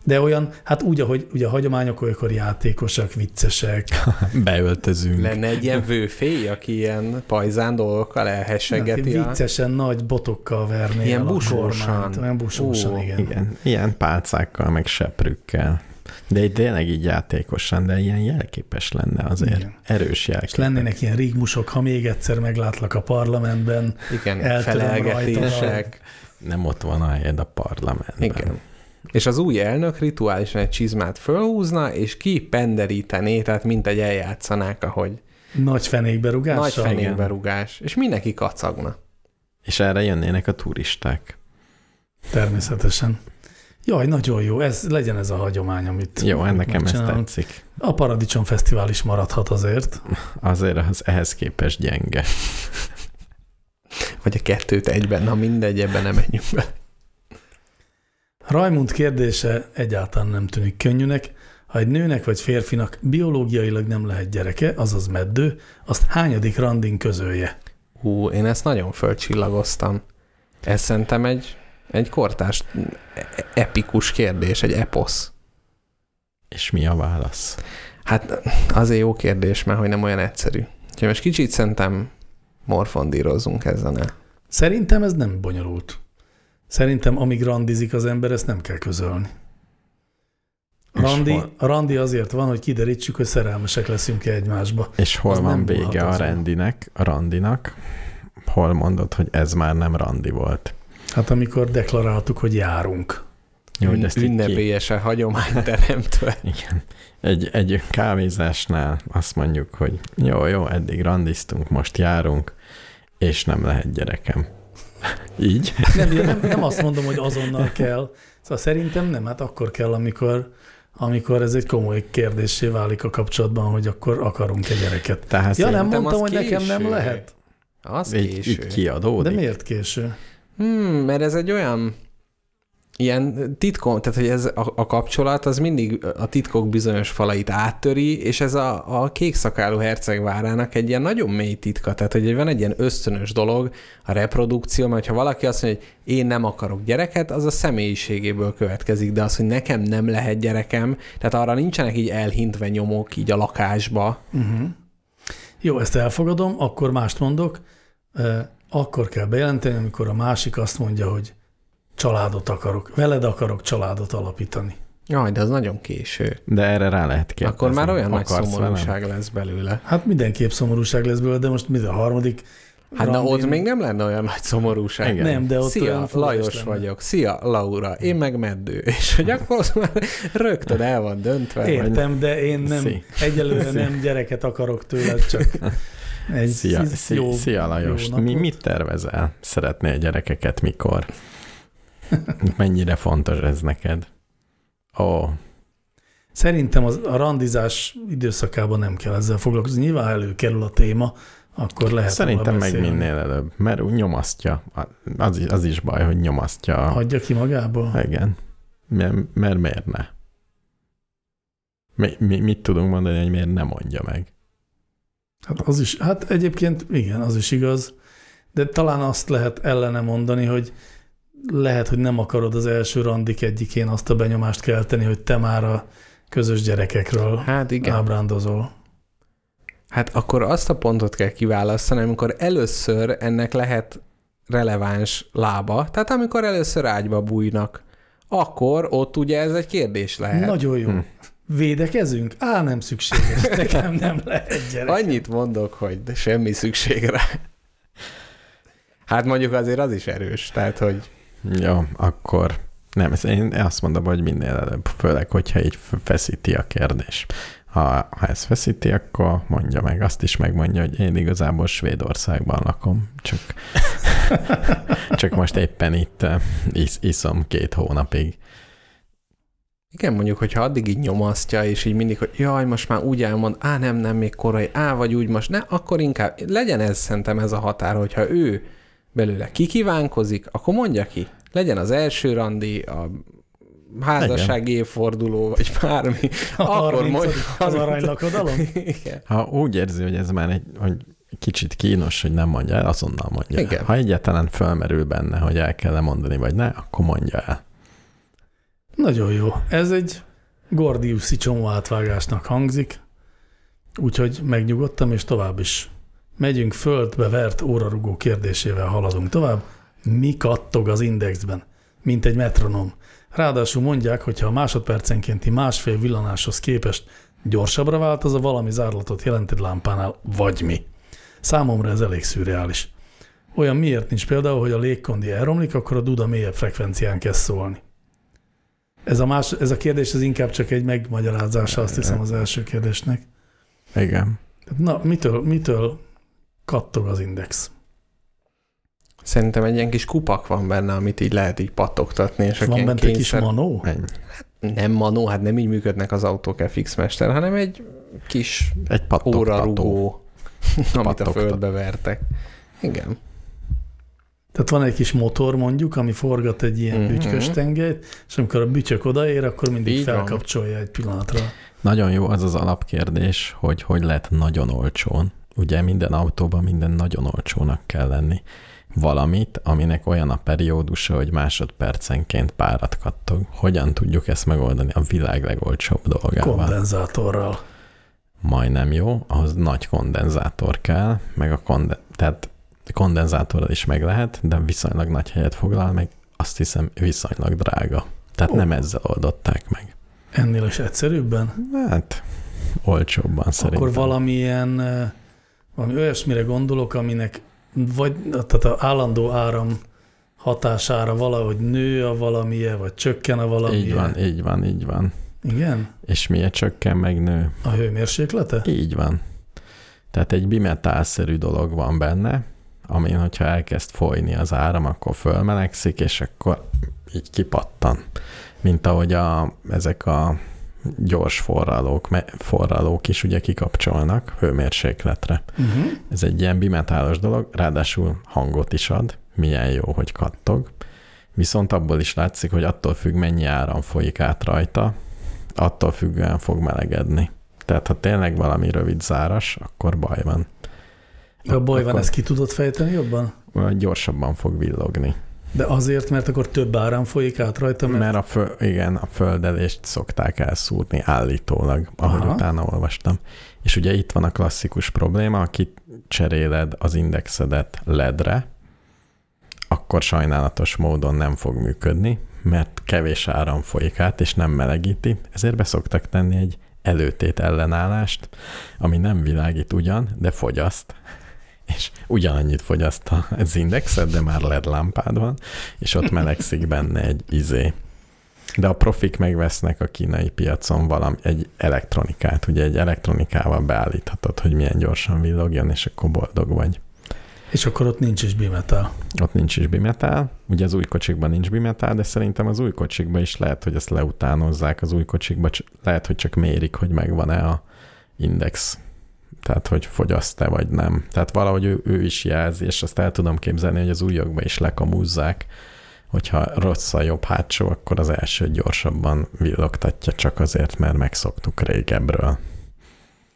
De olyan, hát úgy, ahogy ugye a hagyományok olykor játékosak, viccesek, (laughs) beöltözünk. Lenne egy ilyen vőfély, aki ilyen pajzán dolgokkal elhessegeti viccesen nagy botokkal verné Ilyen busósan. Olyan busósan, Ó, igen. Igen, ilyen pálcákkal, meg seprükkel. De egy tényleg így játékosan, de ilyen jelképes lenne azért. Igen. Erős És jelképes. lennének ilyen rigmusok, ha még egyszer meglátlak a parlamentben, Igen, felelgetések. Nem ott van a helyed a parlamentben. Igen. És az új elnök rituálisan egy csizmát fölhúzna, és ki penderítené, tehát mint egy eljátszanák, ahogy nagy fenékberúgással. nagy fenékberugás, és mindenki kacagna. És erre jönnének a turisták. Természetesen. Jaj, nagyon jó, ez legyen ez a hagyomány, amit Jó, nekem ez tetszik. A Paradicsom Fesztivál is maradhat azért. Azért az ehhez képest gyenge. Vagy a kettőt egyben, na mindegy, ebben nem menjünk be. Rajmund kérdése egyáltalán nem tűnik könnyűnek. Ha egy nőnek vagy férfinak biológiailag nem lehet gyereke, azaz meddő, azt hányadik randin közölje? Hú, én ezt nagyon fölcsillagoztam. Ez szerintem egy, egy kortárs e- epikus kérdés, egy eposz. És mi a válasz? Hát azért jó kérdés, mert hogy nem olyan egyszerű. Úgyhogy most kicsit szerintem morfondírozzunk ezen el. Szerintem ez nem bonyolult. Szerintem amíg randizik az ember, ezt nem kell közölni. A randi, hol- a randi azért van, hogy kiderítsük, hogy szerelmesek leszünk-e egymásba. És hol Az van vége a rendinek, a randinak? Hol mondod, hogy ez már nem randi volt? Hát amikor deklaráltuk, hogy járunk. Jó, hogy ezt ki- Ünnepélyesen hagyományt teremtve. (laughs) Igen. Egy, egy kávézásnál azt mondjuk, hogy jó, jó, eddig randiztunk, most járunk, és nem lehet gyerekem. Így? Nem, nem, nem azt mondom, hogy azonnal kell. Szóval szerintem nem, hát akkor kell, amikor, amikor ez egy komoly kérdésé válik a kapcsolatban, hogy akkor akarunk egy gyereket. Tehát Ja, nem mondtam, hogy nekem nem lehet. Az így, késő. így kiadódik. De miért késő? Hmm, mert ez egy olyan ilyen titkom, tehát hogy ez a, a kapcsolat az mindig a titkok bizonyos falait áttöri, és ez a, a kékszakálú hercegvárának egy ilyen nagyon mély titka, tehát hogy van egy ilyen ösztönös dolog, a reprodukció, mert ha valaki azt mondja, hogy én nem akarok gyereket, az a személyiségéből következik, de az, hogy nekem nem lehet gyerekem, tehát arra nincsenek így elhintve nyomok így a lakásba. Uh-huh. Jó, ezt elfogadom, akkor mást mondok. Akkor kell bejelenteni, amikor a másik azt mondja, hogy családot akarok, veled akarok családot alapítani. Jaj, de az nagyon késő. De erre rá lehet kérdezni. Akkor már olyan nagy szomorúság lesz belőle. Hát mindenképp szomorúság lesz belőle, de most mi a harmadik? Hát na ott még nem lenne olyan nagy szomorúság. Igen. Nem, de ott Szia, olyan Lajos lenne. vagyok. Szia, Laura. Én meg Meddő. (laughs) És hogy akkor az már rögtön el van döntve. Értem, de én nem, Szi. egyelőre nem gyereket akarok tőled, csak (laughs) egy Szia, szia, jó, szia Lajos, jó mi, napot. mit tervezel? Szeretnél gyerekeket mikor? Mennyire fontos ez neked? Ó, Szerintem az, a randizás időszakában nem kell ezzel foglalkozni. Nyilván előkerül a téma, akkor lehet szerintem meg beszélni. minél előbb, mert úgy nyomasztja. Az, is- az is baj, hogy nyomasztja. Hagyja ki magából? Igen. Mert, mert miért ne? Mi, mi, mit tudunk mondani, hogy miért nem mondja meg? Hát, az is, hát egyébként igen, az is igaz, de talán azt lehet ellene mondani, hogy lehet, hogy nem akarod az első randik egyikén azt a benyomást kelteni, hogy te már a közös gyerekekről Hát igen. ábrándozol. Hát akkor azt a pontot kell kiválasztani, amikor először ennek lehet releváns lába. Tehát amikor először ágyba bújnak, akkor ott ugye ez egy kérdés lehet. Nagyon jó. Hm. Védekezünk? Á, nem szükséges. (laughs) Nekem nem lehet gyerek. Annyit mondok, hogy de semmi szükség rá. Hát mondjuk azért az is erős, tehát hogy Jó, akkor nem, én azt mondom, hogy minél előbb, főleg, hogyha így feszíti a kérdés. Ha, ha ez feszíti, akkor mondja meg, azt is megmondja, hogy én igazából Svédországban lakom, csak, (laughs) csak most éppen itt eh, is, iszom két hónapig. Igen, mondjuk, hogyha addig így nyomasztja, és így mindig, hogy jaj, most már úgy elmond, á, nem, nem, még korai, á, vagy úgy most, ne, akkor inkább legyen ez szerintem ez a határ, hogyha ő belőle kikívánkozik, akkor mondja ki. Legyen az első randi, a házassági évforduló, vagy bármi. A akkor 30. mondja. az aranylakodalom? Igen. Ha úgy érzi, hogy ez már egy, hogy kicsit kínos, hogy nem mondja el, azonnal mondja Igen. el. Ha egyáltalán fölmerül benne, hogy el kell mondani, vagy ne, akkor mondja el. Nagyon jó. Ez egy Gordiuszi csomó átvágásnak hangzik, úgyhogy megnyugodtam, és tovább is megyünk földbe vert órarugó kérdésével haladunk tovább. Mi kattog az indexben? Mint egy metronom. Ráadásul mondják, hogy ha a másodpercenkénti másfél villanáshoz képest gyorsabbra vált, az a valami zárlatot jelent egy lámpánál, vagy mi. Számomra ez elég szürreális. Olyan miért nincs például, hogy a légkondi elromlik, akkor a duda mélyebb frekvencián kezd szólni. Ez a, más, ez a kérdés az inkább csak egy megmagyarázása, azt hiszem, az első kérdésnek. Igen. Na, mitől, mitől kattog az index? Szerintem egy ilyen kis kupak van benne, amit így lehet így pattogtatni, és van bent egy kis manó? Ennyi. Nem manó, hát nem így működnek az autók FX Mester, hanem egy kis Egy órarugó, amit a földbe vertek. Igen. Tehát van egy kis motor mondjuk, ami forgat egy ilyen Mhm. uh-huh. bütyköstengelyt, és amikor a bütyök odaér, akkor mindig Így van. felkapcsolja egy pillanatra. Nagyon jó az az alapkérdés, hogy hogy lehet nagyon olcsón. Ugye minden autóban minden nagyon olcsónak kell lenni. Valamit, aminek olyan a periódusa, hogy másodpercenként párat kattog. Hogyan tudjuk ezt megoldani a világ legolcsóbb dolgával? Kondenzátorral. Majdnem jó, ahhoz nagy kondenzátor kell, meg a konde- tehát kondenzátorral is meg lehet, de viszonylag nagy helyet foglal, meg azt hiszem viszonylag drága. Tehát Ó. nem ezzel oldották meg. Ennél is egyszerűbben? Hát olcsóbban szerintem. Akkor valamilyen, valami olyasmire gondolok, aminek vagy tehát az állandó áram hatására valahogy nő a valamilyen, vagy csökken a valamilyen. Így van, így van, így van. Igen? És miért csökken, meg nő? A hőmérséklete? Így van. Tehát egy bimetálszerű dolog van benne, amin, hogyha elkezd folyni az áram, akkor fölmelegszik, és akkor így kipattan. Mint ahogy a, ezek a gyors forralók, forralók is ugye kikapcsolnak hőmérsékletre. Uh-huh. Ez egy ilyen bimetálos dolog, ráadásul hangot is ad, milyen jó, hogy kattog. Viszont abból is látszik, hogy attól függ, mennyi áram folyik át rajta, attól függően fog melegedni. Tehát ha tényleg valami rövid záras, akkor baj van. A baj van, ezt ki tudod fejteni jobban? Gyorsabban fog villogni. De azért, mert akkor több áram folyik át rajta, mert, Mert a, föl, igen, a földelést szokták elszúrni állítólag, ahogy Aha. utána olvastam. És ugye itt van a klasszikus probléma, aki cseréled az indexedet ledre, akkor sajnálatos módon nem fog működni, mert kevés áram folyik át, és nem melegíti, ezért beszoktak tenni egy előtét ellenállást, ami nem világít ugyan, de fogyaszt, és ugyanannyit fogyaszt az indexet, de már LED lámpád van, és ott melegszik benne egy izé. De a profik megvesznek a kínai piacon valami, egy elektronikát, ugye egy elektronikával beállíthatod, hogy milyen gyorsan villogjon, és akkor boldog vagy. és akkor ott nincs is bimetál. Ott nincs is bimetál, ugye az új kocsikban nincs bimetál, de szerintem az új kocsikban is lehet, hogy ezt leutánozzák az új kocsikban, cs- lehet, hogy csak mérik, hogy megvan-e a index, tehát hogy fogyaszt-e vagy nem. Tehát valahogy ő, ő is jelzi, és azt el tudom képzelni, hogy az újakba is lekamúzzák, hogyha rossz a jobb hátsó, akkor az első gyorsabban villogtatja csak azért, mert megszoktuk régebről.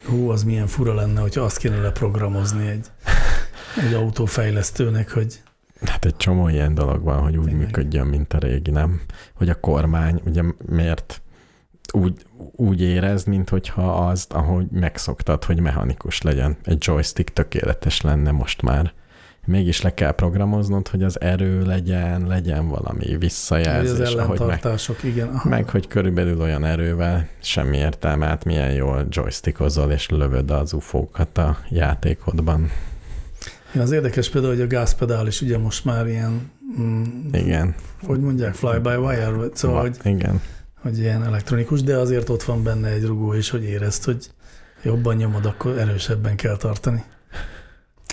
Hú, az milyen fura lenne, hogyha azt kéne leprogramozni egy, (laughs) egy autófejlesztőnek, hogy Hát egy csomó ilyen dolog van, hogy úgy Tényleg. működjön, mint a régi, nem? Hogy a kormány, ugye miért úgy, úgy érez, mint hogyha azt, ahogy megszoktad, hogy mechanikus legyen. Egy joystick tökéletes lenne most már. Mégis le kell programoznod, hogy az erő legyen, legyen valami hogy az visszajelzés, ahogy meg, igen. Aha. meg, hogy körülbelül olyan erővel semmi értelme, hát milyen jól joystickozol, és lövöd az ufókat a játékodban. Igen, az érdekes például, hogy a gázpedál is ugye most már ilyen, mm, Igen. hogy mondják, fly-by-wire, szóval, hogy, Igen. Hogy ilyen elektronikus, de azért ott van benne egy rugó is, hogy érezd, hogy jobban nyomod, akkor erősebben kell tartani.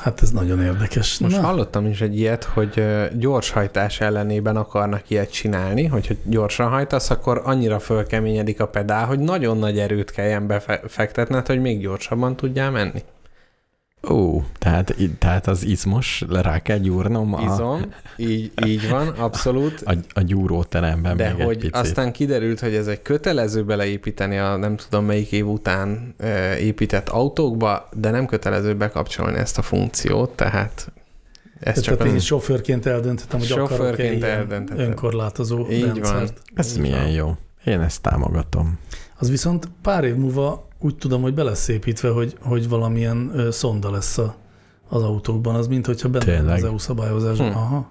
Hát ez nagyon érdekes. Most Na, hallottam is egy ilyet, hogy gyorshajtás ellenében akarnak ilyet csinálni, hogyha gyorsan hajtasz, akkor annyira fölkeményedik a pedál, hogy nagyon nagy erőt kelljen befektetned, hogy még gyorsabban tudjál menni. Ó, tehát, tehát az izmos, rá kell gyúrnom a, Izom, így, így van, abszolút. a, a gyúróteremben De még egy hogy picit. aztán kiderült, hogy ez egy kötelező beleépíteni a nem tudom melyik év után épített autókba, de nem kötelező bekapcsolni ezt a funkciót, tehát ez tehát csak én az... sofőrként eldönthetem, hogy Sofőrként ilyen eldöntheted. önkorlátozó Így van. rendszert. Ez Így milyen van. jó. Én ezt támogatom. Az viszont pár év múlva úgy tudom, hogy be lesz építve, hogy, hogy valamilyen ö, szonda lesz a, az autókban, az mint hogyha benne Tényleg? az EU szabályozásban. Hm. Aha.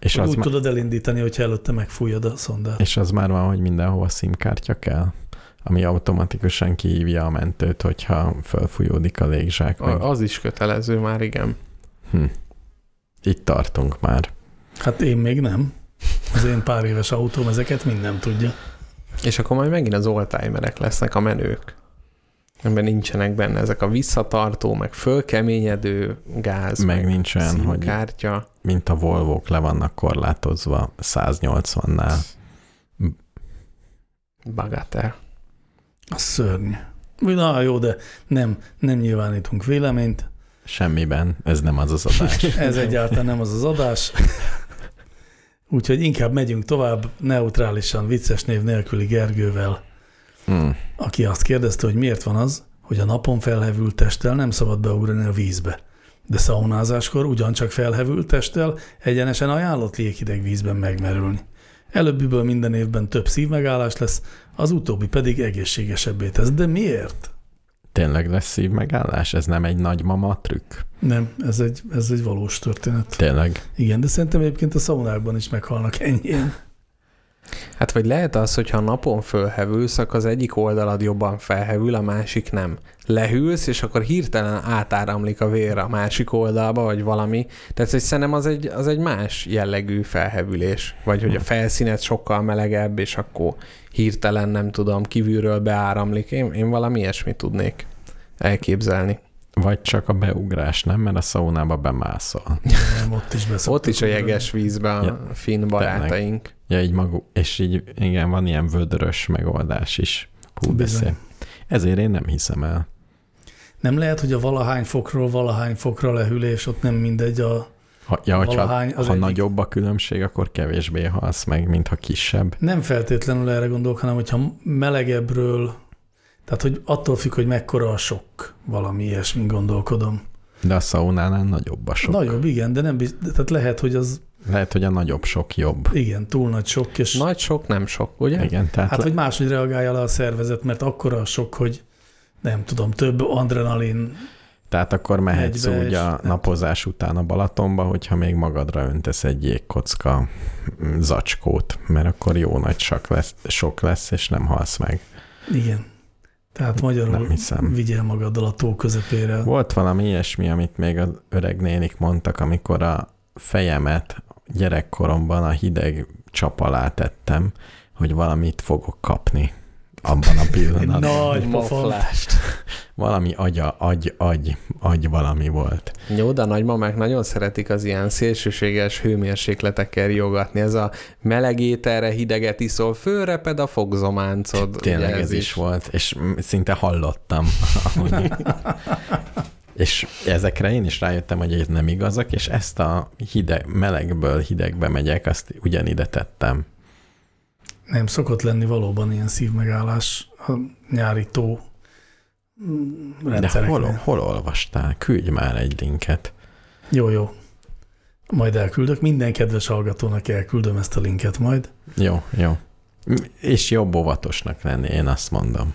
És Hogy az, úgy ma- tudod elindítani, hogyha előtte megfújod a szondát. és az már van, hogy mindenhova SIM-kártya kell, ami automatikusan kihívja a mentőt, hogyha felfújódik a légzsák. Meg. Az is kötelező már, igen. Hm. Itt tartunk már. Hát én még nem. Az én pár éves autóm ezeket mind nem tudja. És akkor majd megint az oldtimerek lesznek a menők. Ebben nincsenek benne ezek a visszatartó, meg fölkeményedő gáz, Meg nincs olyan, hogy kártya. mint a Volvók le vannak korlátozva 180-nál. Bagatel. Az szörny. Na jó, de nem, nem nyilvánítunk véleményt. Semmiben, ez nem az az adás. (laughs) Ez egyáltalán nem az az adás. Úgyhogy inkább megyünk tovább neutrálisan, vicces név nélküli Gergővel, Hmm. aki azt kérdezte, hogy miért van az, hogy a napon felhevült testtel nem szabad beugrani a vízbe. De szaunázáskor ugyancsak felhevült testtel egyenesen ajánlott léghideg vízben megmerülni. Előbbiből minden évben több szívmegállás lesz, az utóbbi pedig egészségesebbé tesz. De miért? Tényleg lesz szívmegállás? Ez nem egy nagymama trükk? Nem, ez egy, ez egy valós történet. Tényleg? Igen, de szerintem egyébként a szaunákban is meghalnak ennyien. Hát vagy lehet az, hogyha a napon fölhevülsz, akkor az egyik oldalad jobban felhevül, a másik nem. Lehűlsz, és akkor hirtelen átáramlik a vér a másik oldalba, vagy valami. Tehát hogy szerintem az egy, az egy más jellegű felhevülés. Vagy hogy a felszínet sokkal melegebb, és akkor hirtelen, nem tudom, kívülről beáramlik. Én, én valami ilyesmit tudnék elképzelni. Vagy csak a beugrás, nem? Mert a szaunába bemászol. Nem, ott is Ott is a jeges vízben a Ja, finn barátaink. Ja, így maguk, és így igen, van ilyen vödrös megoldás is. Hú. Ezért én nem hiszem el. Nem lehet, hogy a valahány fokról valahány fokra lehűlés, ott nem mindegy a... Ha, ja, hogyha, Valahány az ha egyik- nagyobb a különbség, akkor kevésbé halsz meg, mint ha kisebb. Nem feltétlenül erre gondolok, hanem hogyha melegebbről, tehát hogy attól függ, hogy mekkora a sok, valami ilyesmi gondolkodom. De a szaunánál nagyobb a sok. Nagyobb, igen, de nem biz... tehát lehet, hogy az Lehet, hogy a nagyobb sok jobb. igen, túl nagy sok, és Nagy sok, nem sok, ugye? Igen, tehát hát, le- hogy máshogy reagálja le a szervezet, mert akkora a sok, hogy nem tudom, több adrenalin, Tehát akkor mehetsz Egybe, úgy a napozás után a Balatonba, hogyha még magadra öntesz egy jégkocka mm, zacskót, mert akkor jó nagy sok lesz, sok lesz, és nem halsz meg. igen. Tehát magyarul Nem hiszem. vigyél magaddal a tó közepére. Volt valami ilyesmi, amit még az öreg nénik mondtak, amikor a fejemet gyerekkoromban a hideg csap alá tettem, hogy valamit fogok kapni abban a (laughs) pillanatban. nagy pofon. Valami agya, agy, agy, agy valami volt. Jó, de a nagymamák nagyon szeretik az ilyen szélsőséges hőmérsékletekkel riogatni. Ez a meleg ételre hideget iszol, fölreped a fogzománcod. Tényleg Ugye ez is volt, és szinte hallottam. (laughs) és ezekre én is rájöttem, hogy ez nem igazak, és ezt a hideg, melegből hidegbe megyek, azt ugyanide tettem. Nem szokott lenni valóban ilyen szívmegállás a nyári tó mm, De rendszereknél. hol, hol olvastál? Küldj már egy linket. Jó, jó. Majd elküldök. Minden kedves hallgatónak elküldöm ezt a linket majd. Jó, jó. És jobb óvatosnak lenni, én azt mondom.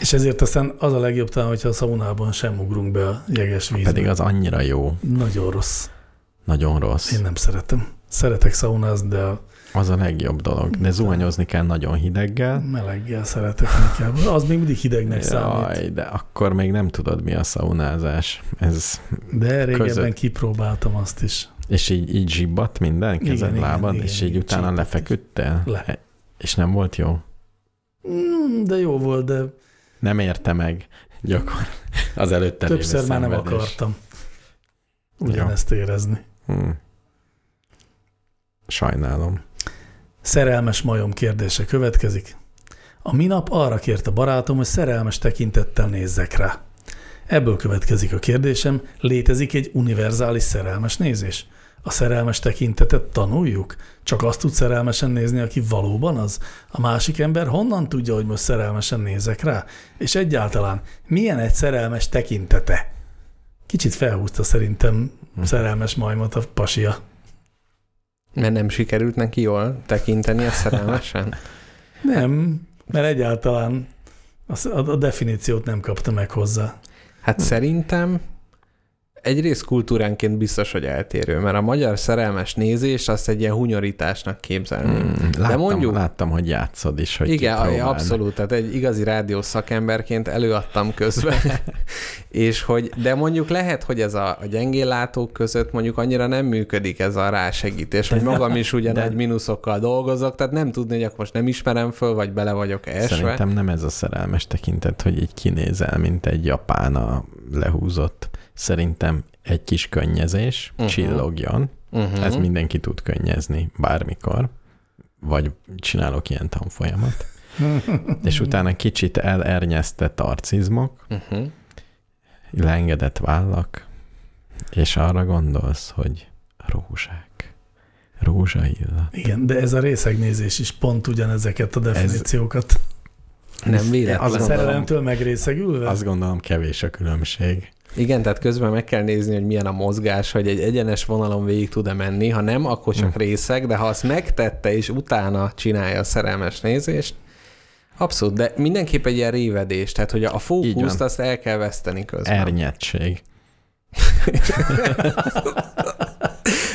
És ezért aztán az a legjobb talán, hogyha a szaunában sem ugrunk be a jeges vízbe. Pedig az annyira jó, Nagyon rossz. nagyon rossz. Én nem szeretem. Szeretek szaunázni, de a Az a legjobb dolog. De zuhanyozni kell nagyon hideggel. meleggel szeretek inkább. Az még mindig hidegnek számít. Jaj, de akkor még nem tudod, mi a szaunázás. Ez, De régebben között. kipróbáltam azt is. és így, így zsibbat minden kezed, Igen, lábad, igen, és igen, így utána zsibbadt. lefeküdtél? Le. E- És nem volt jó? Mm, De jó volt, de Nem érte meg gyakor az előtte többször már nem akartam ugyanezt érezni. Hmm. Sajnálom. Szerelmes majom kérdése következik. A minap arra kérte barátom, hogy szerelmes tekintettel nézzek rá. Ebből következik a kérdésem, létezik egy univerzális szerelmes nézés? A szerelmes tekintetet tanuljuk? Csak azt tud szerelmesen nézni, aki valóban az? A másik ember honnan tudja, hogy most szerelmesen nézek rá? És egyáltalán milyen egy szerelmes tekintete? Kicsit felhúzta szerintem szerelmes majmot a pasia. Mert nem sikerült neki jól tekinteni a szerelmesen? (laughs) Nem, mert egyáltalán a, definíciót nem kapta meg hozzá. Hát szerintem egyrészt kultúránként biztos, hogy eltérő, mert a magyar szerelmes nézés azt egy ilyen hunyorításnak képzelném. Mm, láttam, De mondjuk, láttam, hogy játszod is, hogy igen, kipróbáld. abszolút, tehát egy igazi rádiós szakemberként előadtam közben, (laughs) és hogy, de mondjuk lehet, hogy ez a, a gyengéllátók között mondjuk annyira nem működik ez a rásegítés, hogy magam is ugye De- nagy mínuszokkal dolgozok, tehát nem tudni, hogy akkor most nem ismerem föl, vagy bele vagyok esve. Szerintem nem ez a szerelmes tekintet, hogy így kinézel, mint egy japán a lehúzott. Szerintem egy kis könnyezés, Mhm. uh-huh. csillogjon. Uh-huh. Uh-huh. Ez mindenki tud könnyezni bármikor. Vagy csinálok ilyen tanfolyamat. (laughs) És utána kicsit elernyeztett arcizmok, Uh-huh. leengedett vállak, és arra gondolsz, hogy rózsák, rózsaillat. Igen, de ez a részegnézés is pont ugyanezeket a definíciókat. Nem véletlen. Azt gondolom, Szerelemtől megrészegülve? azt gondolom kevés a különbség. Igen, tehát közben meg kell nézni, hogy milyen a mozgás, hogy egy egyenes vonalon végig tud-e menni. Ha nem, akkor csak Hm. részeg, de ha azt megtette, és utána csinálja a szerelmes nézést, abszolút, de mindenképp egy ilyen révedés, tehát hogy a fókuszt azt el kell veszteni közben. Ernyedség. (laughs)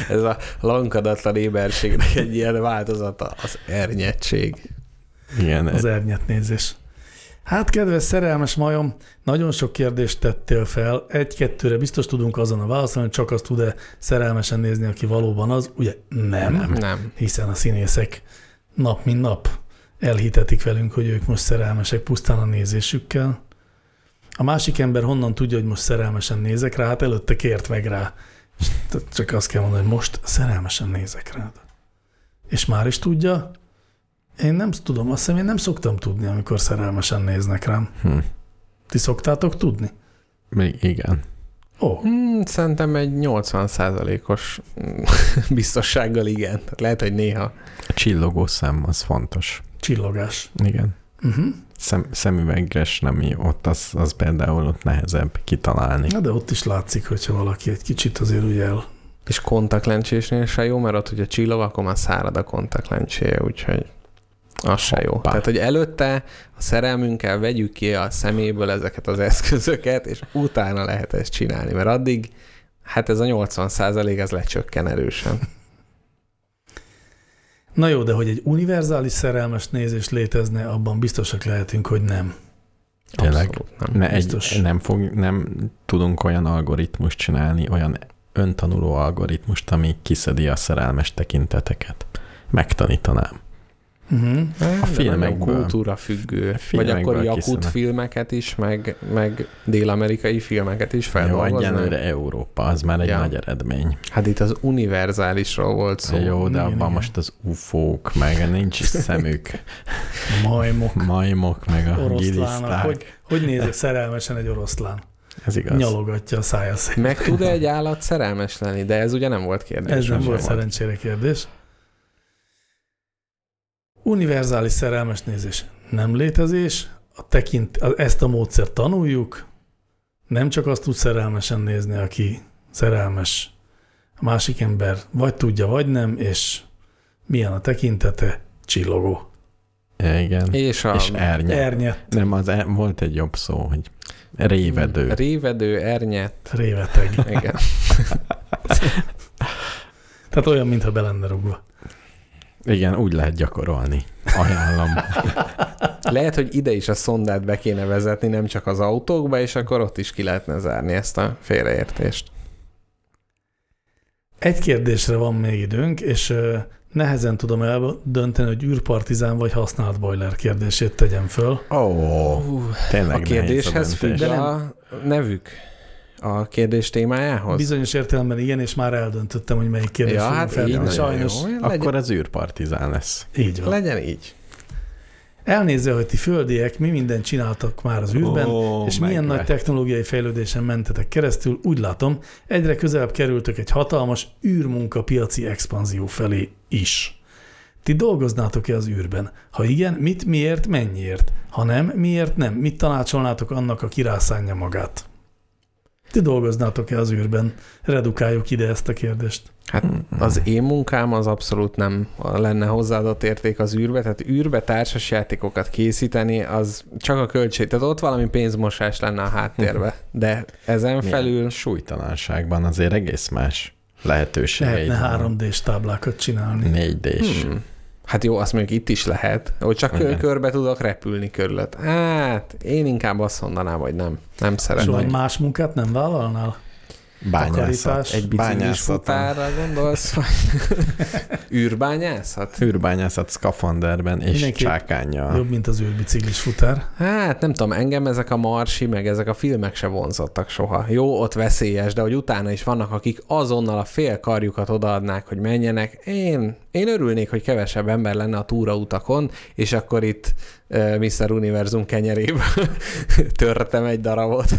Ez a lankadatlan éberségnek egy ilyen változata, az ernyedség. Igen, Az ernyet nézés. Hát, kedves szerelmes majom, nagyon sok kérdést tettél fel. Egy-kettőre biztos tudunk azon a válaszolni, hogy csak azt tud-e szerelmesen nézni, aki valóban az. Ugye nem, nem. Nem. hiszen a színészek nap mint nap elhitetik velünk, hogy ők most szerelmesek pusztán a nézésükkel. A másik ember honnan tudja, hogy most szerelmesen nézek rá, hát előtte kért meg rá. Csak azt kell mondani, hogy most szerelmesen nézek rád. És már is tudja, én nem tudom, azt hiszem, én nem szoktam tudni, amikor szerelmesen néznek rám. Hm. Ti szoktátok tudni? Még igen. Ó, Hmm, szerintem egy 80%-os (laughs) biztossággal igen. Tehát lehet, hogy néha. A csillogó szem az fontos. csillogás. Igen. Uh-huh. Szem, szemüvegres nem ott, az, az például ott nehezebb kitalálni. Na de ott is látszik, hogyha valaki egy kicsit azért ugye el És kontaktlencsésnél se jó, mert ott, hogyha csillog, akkor már szárad a kontaktlencséje, úgyhogy az se jó. Tehát, hogy előtte a szerelmünkkel vegyük ki a szeméből ezeket az eszközöket, és utána lehet ezt csinálni, mert addig, hát ez a 80 százalék, ez lecsökken erősen. Na jó, de hogy egy univerzális szerelmes nézés létezne, abban biztosak lehetünk, hogy nem. Tényleg. Abszolút nem. Ne, biztos. egy, nem, fog, nem tudunk olyan algoritmust csinálni, olyan öntanuló algoritmust, ami kiszedi a szerelmes tekinteteket. Megtanítanám. Uh-huh. A filmekből. kultúra függő. Vagy akkor jakut filmeket is, meg, meg dél-amerikai filmeket is Jó, feldolgoznak. egyenlőre Európa, az már egy Ja. nagy eredmény. Hát itt az univerzálisról volt szó. Jó, de abban igen. most az ufók, meg nincs is (laughs) szemük, Majmok, majmok, meg a oroszlánok. giliszták. Hogy, hogy nézek szerelmesen egy oroszlán? Ez igaz. Nyalogatja a szája szét. Meg tud-e egy állat szerelmes lenni? De ez ugye nem volt kérdés. Ez nem sem volt szerencsére kérdés. Univerzális szerelmes nézés nem létezés, a tekint, ezt a módszert tanuljuk, nem csak azt tud szerelmesen nézni, aki szerelmes. A másik ember vagy tudja, vagy nem, és milyen a tekintete, csillogó. Igen. És a És ernye. Ernyet, Nem, az e- volt egy jobb szó, hogy révedő. révedő, ernyet, réveteg. igen. (laughs) Tehát olyan, mintha be lenne rugva. Igen, úgy lehet gyakorolni. Ajánlom. (laughs) Lehet, hogy ide is a szondát be kéne vezetni, nem csak az autókba, és akkor ott is ki lehetne zárni ezt a félreértést. Egy kérdésre van még időnk, és nehezen tudom eldönteni, hogy űrpartizán vagy használt boiler kérdését tegyem föl. Ó, oh, tényleg A kérdéshez függ a nevük a kérdés témájához? Bizonyos értelemben igen, és már eldöntöttem, hogy melyik kérdés Ja, hát feltenni. Sajnos jó. Legyen, Akkor az űrpartizán lesz. így van. legyen így. Elnézve, hogy ti földiek, mi mindent csináltak már az űrben, Ó, és milyen megve. nagy technológiai fejlődésen mentetek keresztül, úgy látom, egyre közelebb kerültök egy hatalmas űrmunka piaci expanzió felé is. Ti dolgoznátok-e az űrben? Ha igen, mit, miért, mennyiért? Ha nem, miért nem? Mit tanácsolnátok annak, aki rászánja magát? Ti dolgoznátok-e az űrben? Redukáljuk ide ezt a kérdést. Hát az én munkám az abszolút nem lenne hozzáadott érték az űrbe, tehát űrbe társas játékokat készíteni, az csak a költség, tehát ott valami pénzmosás lenne a háttérbe, (laughs) de ezen Milyen felül súlytalanságban azért egész más lehetőségeid Lehetne van. 3D-s táblákat csinálni. 4D-s. Hmm. Hát jó, azt mondjuk itt is lehet, hogy csak Igen. körbe tudok repülni körülött. Hát, én inkább azt mondanám, hogy nem. Nem Soha szeretném. más munkát nem vállalnál? Bányászat. Egy biciklis futárra gondolsz? (laughs) Űrbányászat? Űrbányászat szkafanderben és Mindenki-. Jobb, mint az űrbiciklis futár. Hát nem tudom, engem ezek a marsi, meg ezek a filmek se vonzottak soha. Jó, ott veszélyes, de hogy utána is vannak, akik azonnal a fél karjukat odaadnák, hogy menjenek. Én, én örülnék, hogy kevesebb ember lenne a túrautakon, és akkor itt uh, Mr. Univerzum kenyeréből (laughs) törtem egy darabot.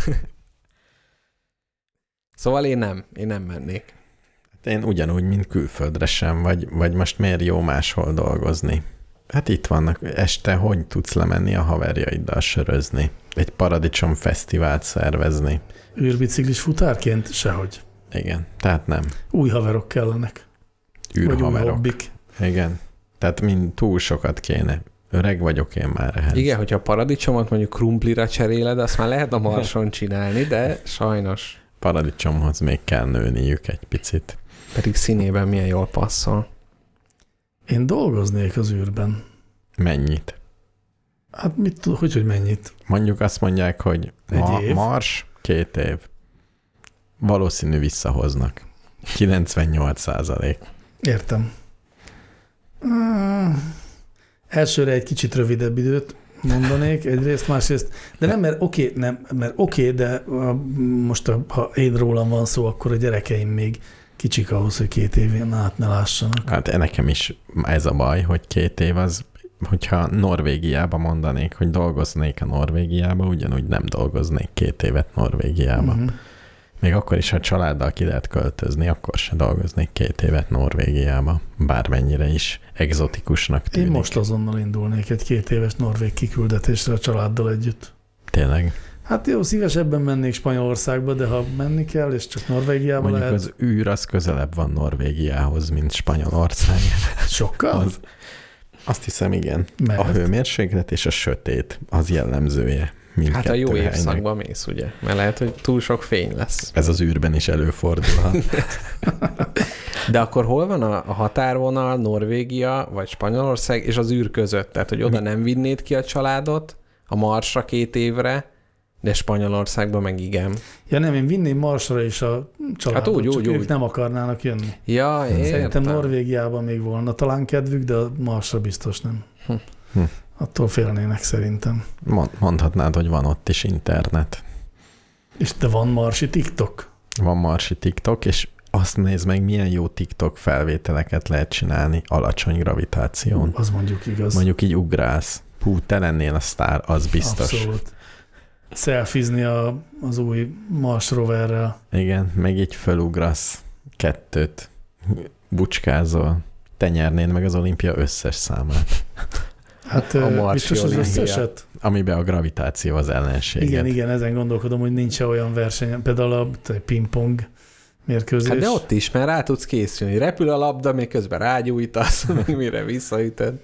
Szóval én nem, én nem mennék. Hát Én ugyanúgy, mint külföldre sem, vagy, vagy most miért jó máshol dolgozni? Hát itt vannak, este hogy tudsz lemenni a haverjaiddal sörözni? Egy paradicsom fesztivált szervezni? Űrbiciklis futárként sehogy. Igen, tehát nem. Új haverok kellenek. Vagy új Űrhaverok. hobbik. Igen. Tehát mind túl sokat kéne. Öreg vagyok én már ehhez. Igen, hogyha a paradicsomot mondjuk krumplira cseréled, azt már lehet a marson csinálni, de sajnos. Paradicsomhoz még kell nőniük egy picit. Pedig színében milyen jól passzol. Én dolgoznék az űrben. Mennyit? Hát mit tud, hogy, hogy mennyit? Mondjuk azt mondják, hogy Egy ma, év. mars, két év. Valószínű visszahoznak. 98 százalék. Értem. Uh, elsőre egy kicsit rövidebb időt mondanék, egyrészt, másrészt, de nem, mert oké, okay, nem, mert oké, okay, de most ha én rólam van szó, akkor a gyerekeim még kicsik ahhoz, hogy két évén át ne lássanak. Hát nekem is ez a baj, hogy két év az, hogyha Norvégiába mondanék, hogy dolgoznék a Norvégiába, ugyanúgy nem dolgoznék két évet Norvégiába. Mhm. Még akkor is, ha családdal ki lehet költözni, akkor se dolgoznék két évet Norvégiába, bármennyire is egzotikusnak tűnik. Én most azonnal indulnék egy két éves norvég kiküldetésre a családdal együtt. Tényleg. Hát jó, szívesebben mennék Spanyolországba, de ha menni kell, és csak Norvégiába Mondjuk lehet, az űr az közelebb van Norvégiához, mint Spanyolország. (laughs) sokkal? Az, azt hiszem, igen. Mert? A hőmérséklet és a sötét az jellemzője. Hát a jó helynek. évszakban mész, ugye? Mert lehet, hogy túl sok fény lesz. Ez az űrben is előfordulhat. (laughs) De akkor hol van a, a határvonal Norvégia vagy Spanyolország és az űr között? Tehát, hogy oda nem vinnéd ki a családot a Marsra két évre, de Spanyolországban meg igen. Ja nem, én vinném Marsra is a családot, Hát úgy, csak úgy, ők úgy. nem akarnának jönni. Ja, értem. Szerintem Norvégiában még volna talán kedvük, de a Marsra biztos nem. Hm. Hm. Attól félnének szerintem. Mond, mondhatnád, hogy van ott is internet. És de van marsi TikTok? Van marsi TikTok, és azt nézd meg, milyen jó TikTok felvételeket lehet csinálni alacsony gravitáción. Az mondjuk igaz. Mondjuk így ugrálsz. Hú, te lennél a sztár, az biztos. Abszolút. Szelfizni a, az új Mars roverrel. Igen, meg így fölugrasz kettőt, bucskázol, te nyernéd meg az olimpia összes számát, Hát A biztos az összeset? amiben a gravitáció az ellenség. Igen, igen, ezen gondolkodom, hogy nincs olyan verseny, például a pingpong mérkőzés. Hát de ott is, mert rá tudsz készülni. Repül a labda, még közben rágyújtasz, (laughs) meg mire visszaütöd.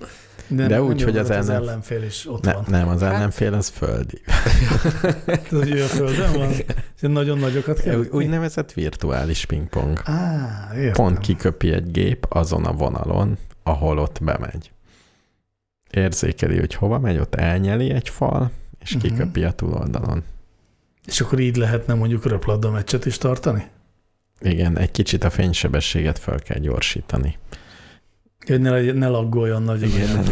de, de nem úgy, hogy az mert az ellen- ellenfél is ott Ne, van. nem, az Hát- ellenfél az földi. (laughs) (laughs) Tudod, hogy ő a földön van? És nagyon nagyokat kell. Úgy- Úgynevezett virtuális pingpong. Á, értem. Pont kiköpi egy gép azon a vonalon, ahol ott bemegy. Érzékeli, hogy hova megy, ott elnyeli egy fal, és Mhm. kiköpi a túloldalon. És akkor így lehetne mondjuk röplabda meccset is tartani? Igen, egy kicsit a fénysebességet fel kell gyorsítani. Hogy ne, ne laggoljon nagyon. Igen.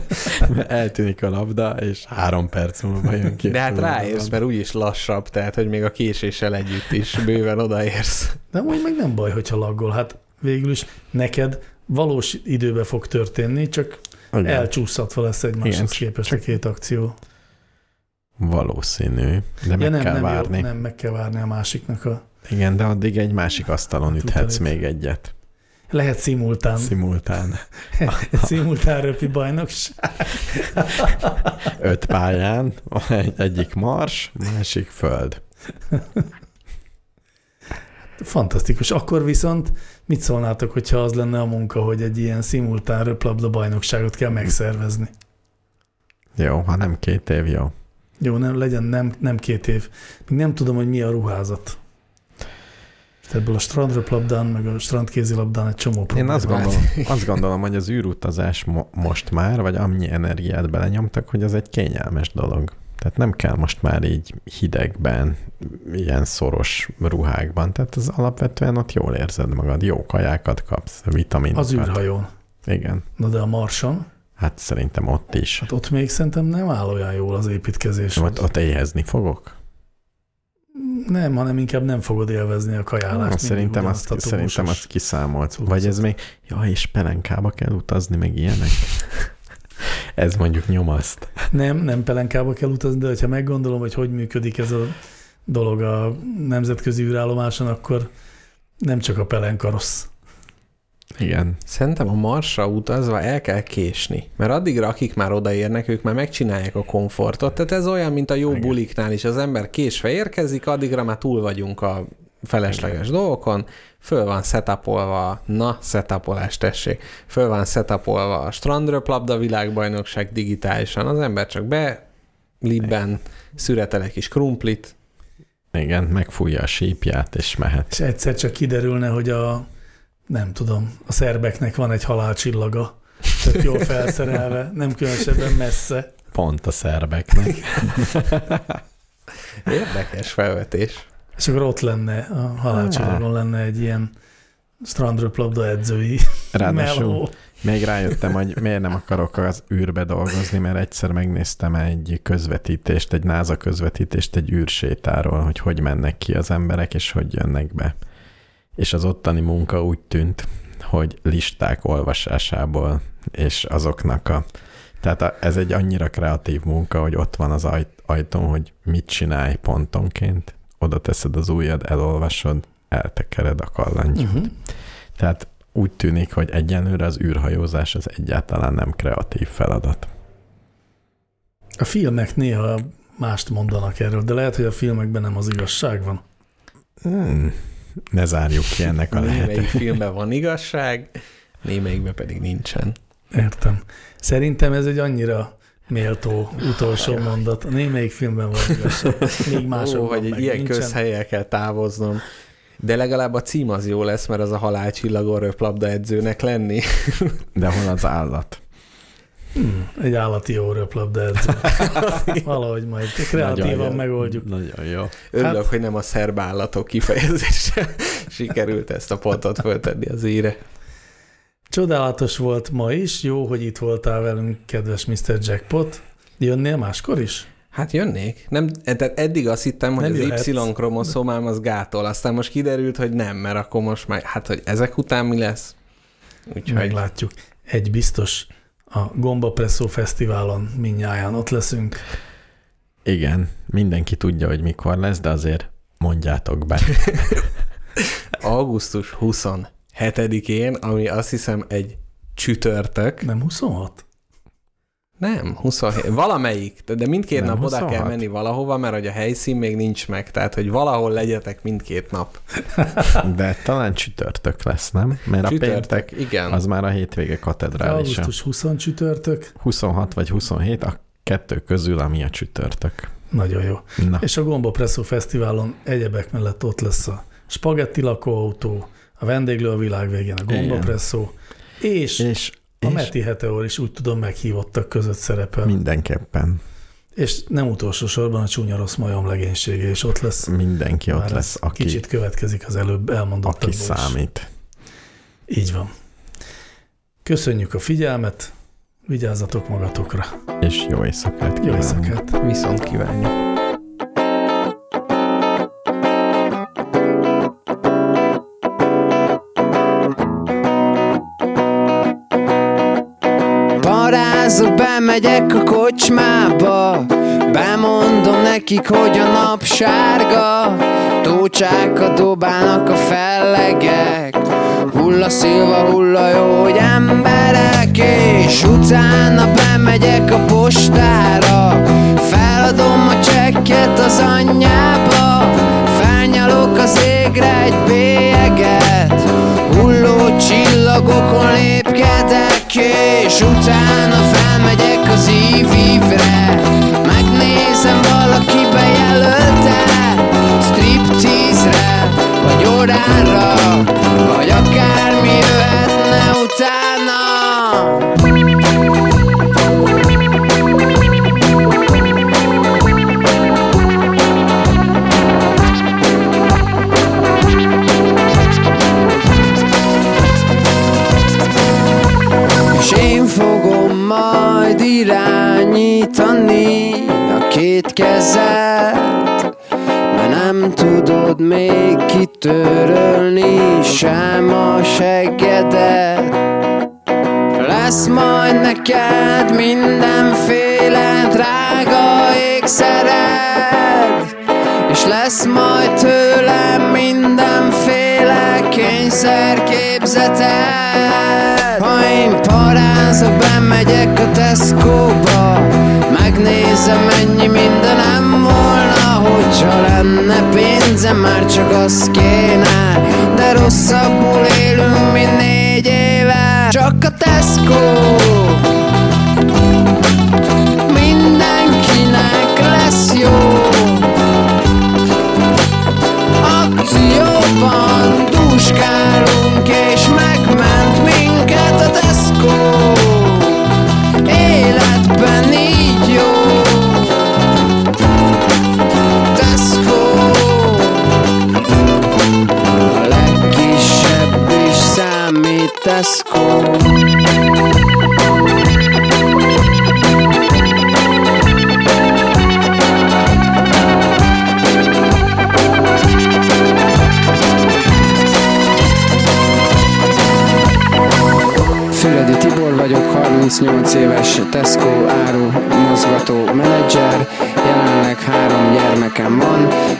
(laughs) Eltűnik a labda, és három perc múlva jön ki. De hát ráérsz, mert úgyis lassabb, tehát hogy még a késéssel együtt is bőven odaérsz. De úgy meg nem baj, hogyha laggol. Hát végül is neked valós időben fog történni, csak Igen. elcsúszhatva lesz egymáshoz képest a két akció. Valószínű, de meg ja, nem, kell nem, várni. Jó, nem, meg kell várni a másiknak a... Igen, de addig egy másik asztalon üthetsz utána- még egyet. Lehet szimultán. Szimultán. (laughs) Szimultán röpi bajnokság. Öt pályán, egy, egyik mars, másik föld. Fantasztikus. Akkor viszont mit szólnátok, hogyha az lenne a munka, hogy egy ilyen szimultán röplabda bajnokságot kell megszervezni? Jó, ha nem két év, jó. Jó, nem legyen nem, nem két év. Még nem tudom, hogy mi a ruházat. Ebből a strandröplabdán, meg a strandkézilabdán egy csomó Én probléma. azt gondolom, azt gondolom, hogy az űrutazás mo- most már, vagy annyi energiát belenyomtak, hogy az egy kényelmes dolog. Tehát nem kell most már így hidegben, ilyen szoros ruhákban. Tehát az alapvetően ott jól érzed magad, jó kajákat kapsz, vitaminokat. Az űrhajón. Igen. Na de a Marson, Hát szerintem ott is. hát ott még szerintem nem áll olyan jól az építkezés. Ott, hogy- ott éhezni fogok? Nem, hanem inkább nem fogod élvezni a kajálást. mindig szerintem azt, a szerintem azt kiszámolt. Vagy ez még, ja, és pelenkába kell utazni, meg ilyenek. (laughs) ez mondjuk nyomaszt. Nem, nem pelenkába kell utazni, de ha meggondolom, hogy hogy működik ez a dolog a nemzetközi űrállomáson, akkor nem csak a pelenka rossz. Igen. Szerintem a Marsra utazva el kell késni, mert addigra, akik már odaérnek, ők már megcsinálják a komfortot. Tehát ez olyan, mint a jó Igen. buliknál is. Az ember késve érkezik, addigra már túl vagyunk a felesleges dolgokon, föl van setupolva, na, setupolás tessék, föl van setupolva a strandröplabda világbajnokság digitálisan, az ember csak be, libben, szüretel egy kis krumplit, Igen, megfújja a sípját, és mehet. És egyszer csak kiderülne, hogy a, nem tudom, a szerbeknek van egy halálcsillaga, tök jól felszerelve, nem különösebben messze. Pont a szerbeknek. (laughs) Érdekes felvetés. És akkor ott lenne, a halálcsillagon lenne egy ilyen strandröplabda edzői Ráadásul meló. még rájöttem, hogy miért nem akarok az űrbe dolgozni, mert egyszer megnéztem egy közvetítést, egy NASA közvetítést egy űrsétáról, hogy hogy mennek ki az emberek, és hogy jönnek be. És az ottani munka úgy tűnt, hogy listák olvasásából, és azoknak a... Tehát ez egy annyira kreatív munka, hogy ott van az ajt, ajtón, hogy mit csinálj pontonként, oda teszed az ujjad, elolvasod, eltekered a kallantyút. Uh-huh. Tehát úgy tűnik, hogy egyenlőre az űrhajózás az egyáltalán nem kreatív feladat. A filmek néha mást mondanak erről, de lehet, hogy a filmekben nem az igazság van. Hmm. Ne zárjuk ki ennek a (laughs) Némelyik lehetőséget. filmben van igazság, némelyikben pedig nincsen. Értem. Szerintem ez egy annyira méltó utolsó mondat. A némelyik filmben van igazság, még Ó, másokban hogy egy meg ilyen nincsen. közhelyel kell távoznom. De legalább a cím az jó lesz, mert az a halálcsillagon röplabda edzőnek lenni. (laughs) De hol az állat? Hmm, egy állati jó röplabda edző. (laughs) Valahogy majd kreatívan Nagyon megoldjuk. Nagyon jó. Örülök, Hát- hogy nem a szerb állatok kifejezése (laughs) sikerült ezt a pontot föltenni az íre. Csodálatos volt ma is, jó, hogy itt voltál velünk, kedves Mr. Jackpot. Jönnél máskor is? Hát jönnék. Nem, tehát eddig azt hittem, hogy Nem az jöhetsz. Y-kromoszomám az gátol, aztán most kiderült, hogy nem, mert akkor most már, hát hogy ezek után mi lesz? Úgyhogy Meglátjuk. Egy biztos, a Gomba Presszó Fesztiválon mindnyáján ott leszünk. Igen, mindenki tudja, hogy mikor lesz, de azért mondjátok be. (laughs) augusztus 27-én, ami azt hiszem egy csütörtök, Nem 26? Nem, 27. Valamelyik, de- de mindkét Nem, nap oda kell 26. menni valahova, mert hogy a helyszín még nincs meg, tehát hogy valahol legyetek mindkét nap. (laughs) De talán csütörtök lesz, nem? Mert a Csütörtök, péntek igen. az már a hétvége katedrálisa. Augusztus 20 csütörtök. 26 vagy 27, a kettő közül, ami a csütörtök. Nagyon jó. Na, És a Gomba Presszó Fesztiválon egyebek mellett ott lesz a Spagetti lakóautó, a vendéglő a világ végén a Gomba Igen. Presszó, és, és, a és Meti Heteor is úgy tudom meghívottak között szerepel. mindenképpen És nem utolsó sorban a csúnya rossz majom legénysége is ott lesz. mindenki ott lesz, aki, Kicsit következik az előbb elmondottakból aki is. számít. Így van. Köszönjük a figyelmet, vigyázzatok magatokra. És jó éjszakát Jó kívánunk. éjszakát! Viszont kívánjuk. Parázok, bemegyek a kocsmába Bemondom nekik, hogy a nap sárga. Tócsákat dobálnak a fellegek Hulla szilva, hulla jó, hogy emberek. És utána bemegyek a postára Feladom a csekket az anyjába Felnyalok az égre egy bér csillagokon lépkedek És utána felmegyek az ívívre. Megnézem valaki bejelölte Striptease-re, vagy órára Vagy akármi jöhetne utána. Irányítani a két kezed, mert nem tudod még kitörölni sem a seggedet. Lesz majd neked mindenféle drága ékszered, és lesz majd tőlem mindenféle kényszer én parázok, bemegyek a Tesco-ba, megnézem mennyi mindenem volna, hogyha lenne pénzem, már csak az kéne, de rosszabbul élünk, mint négy éve. Csak a Tesco mindenkinek lesz jó.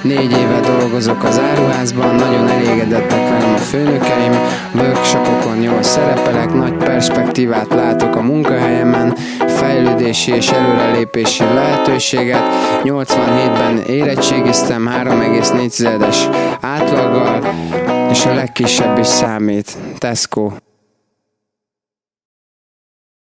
Négy éve dolgozok az áruházban, nagyon elégedettek velem a főnökeim, workshopokon jól szerepelek, nagy perspektívát látok a munkahelyemen, fejlődési és előrelépési lehetőséget. 87-ben érettségiztem 3,4-es átlaggal, és a legkisebb is számít, Tesco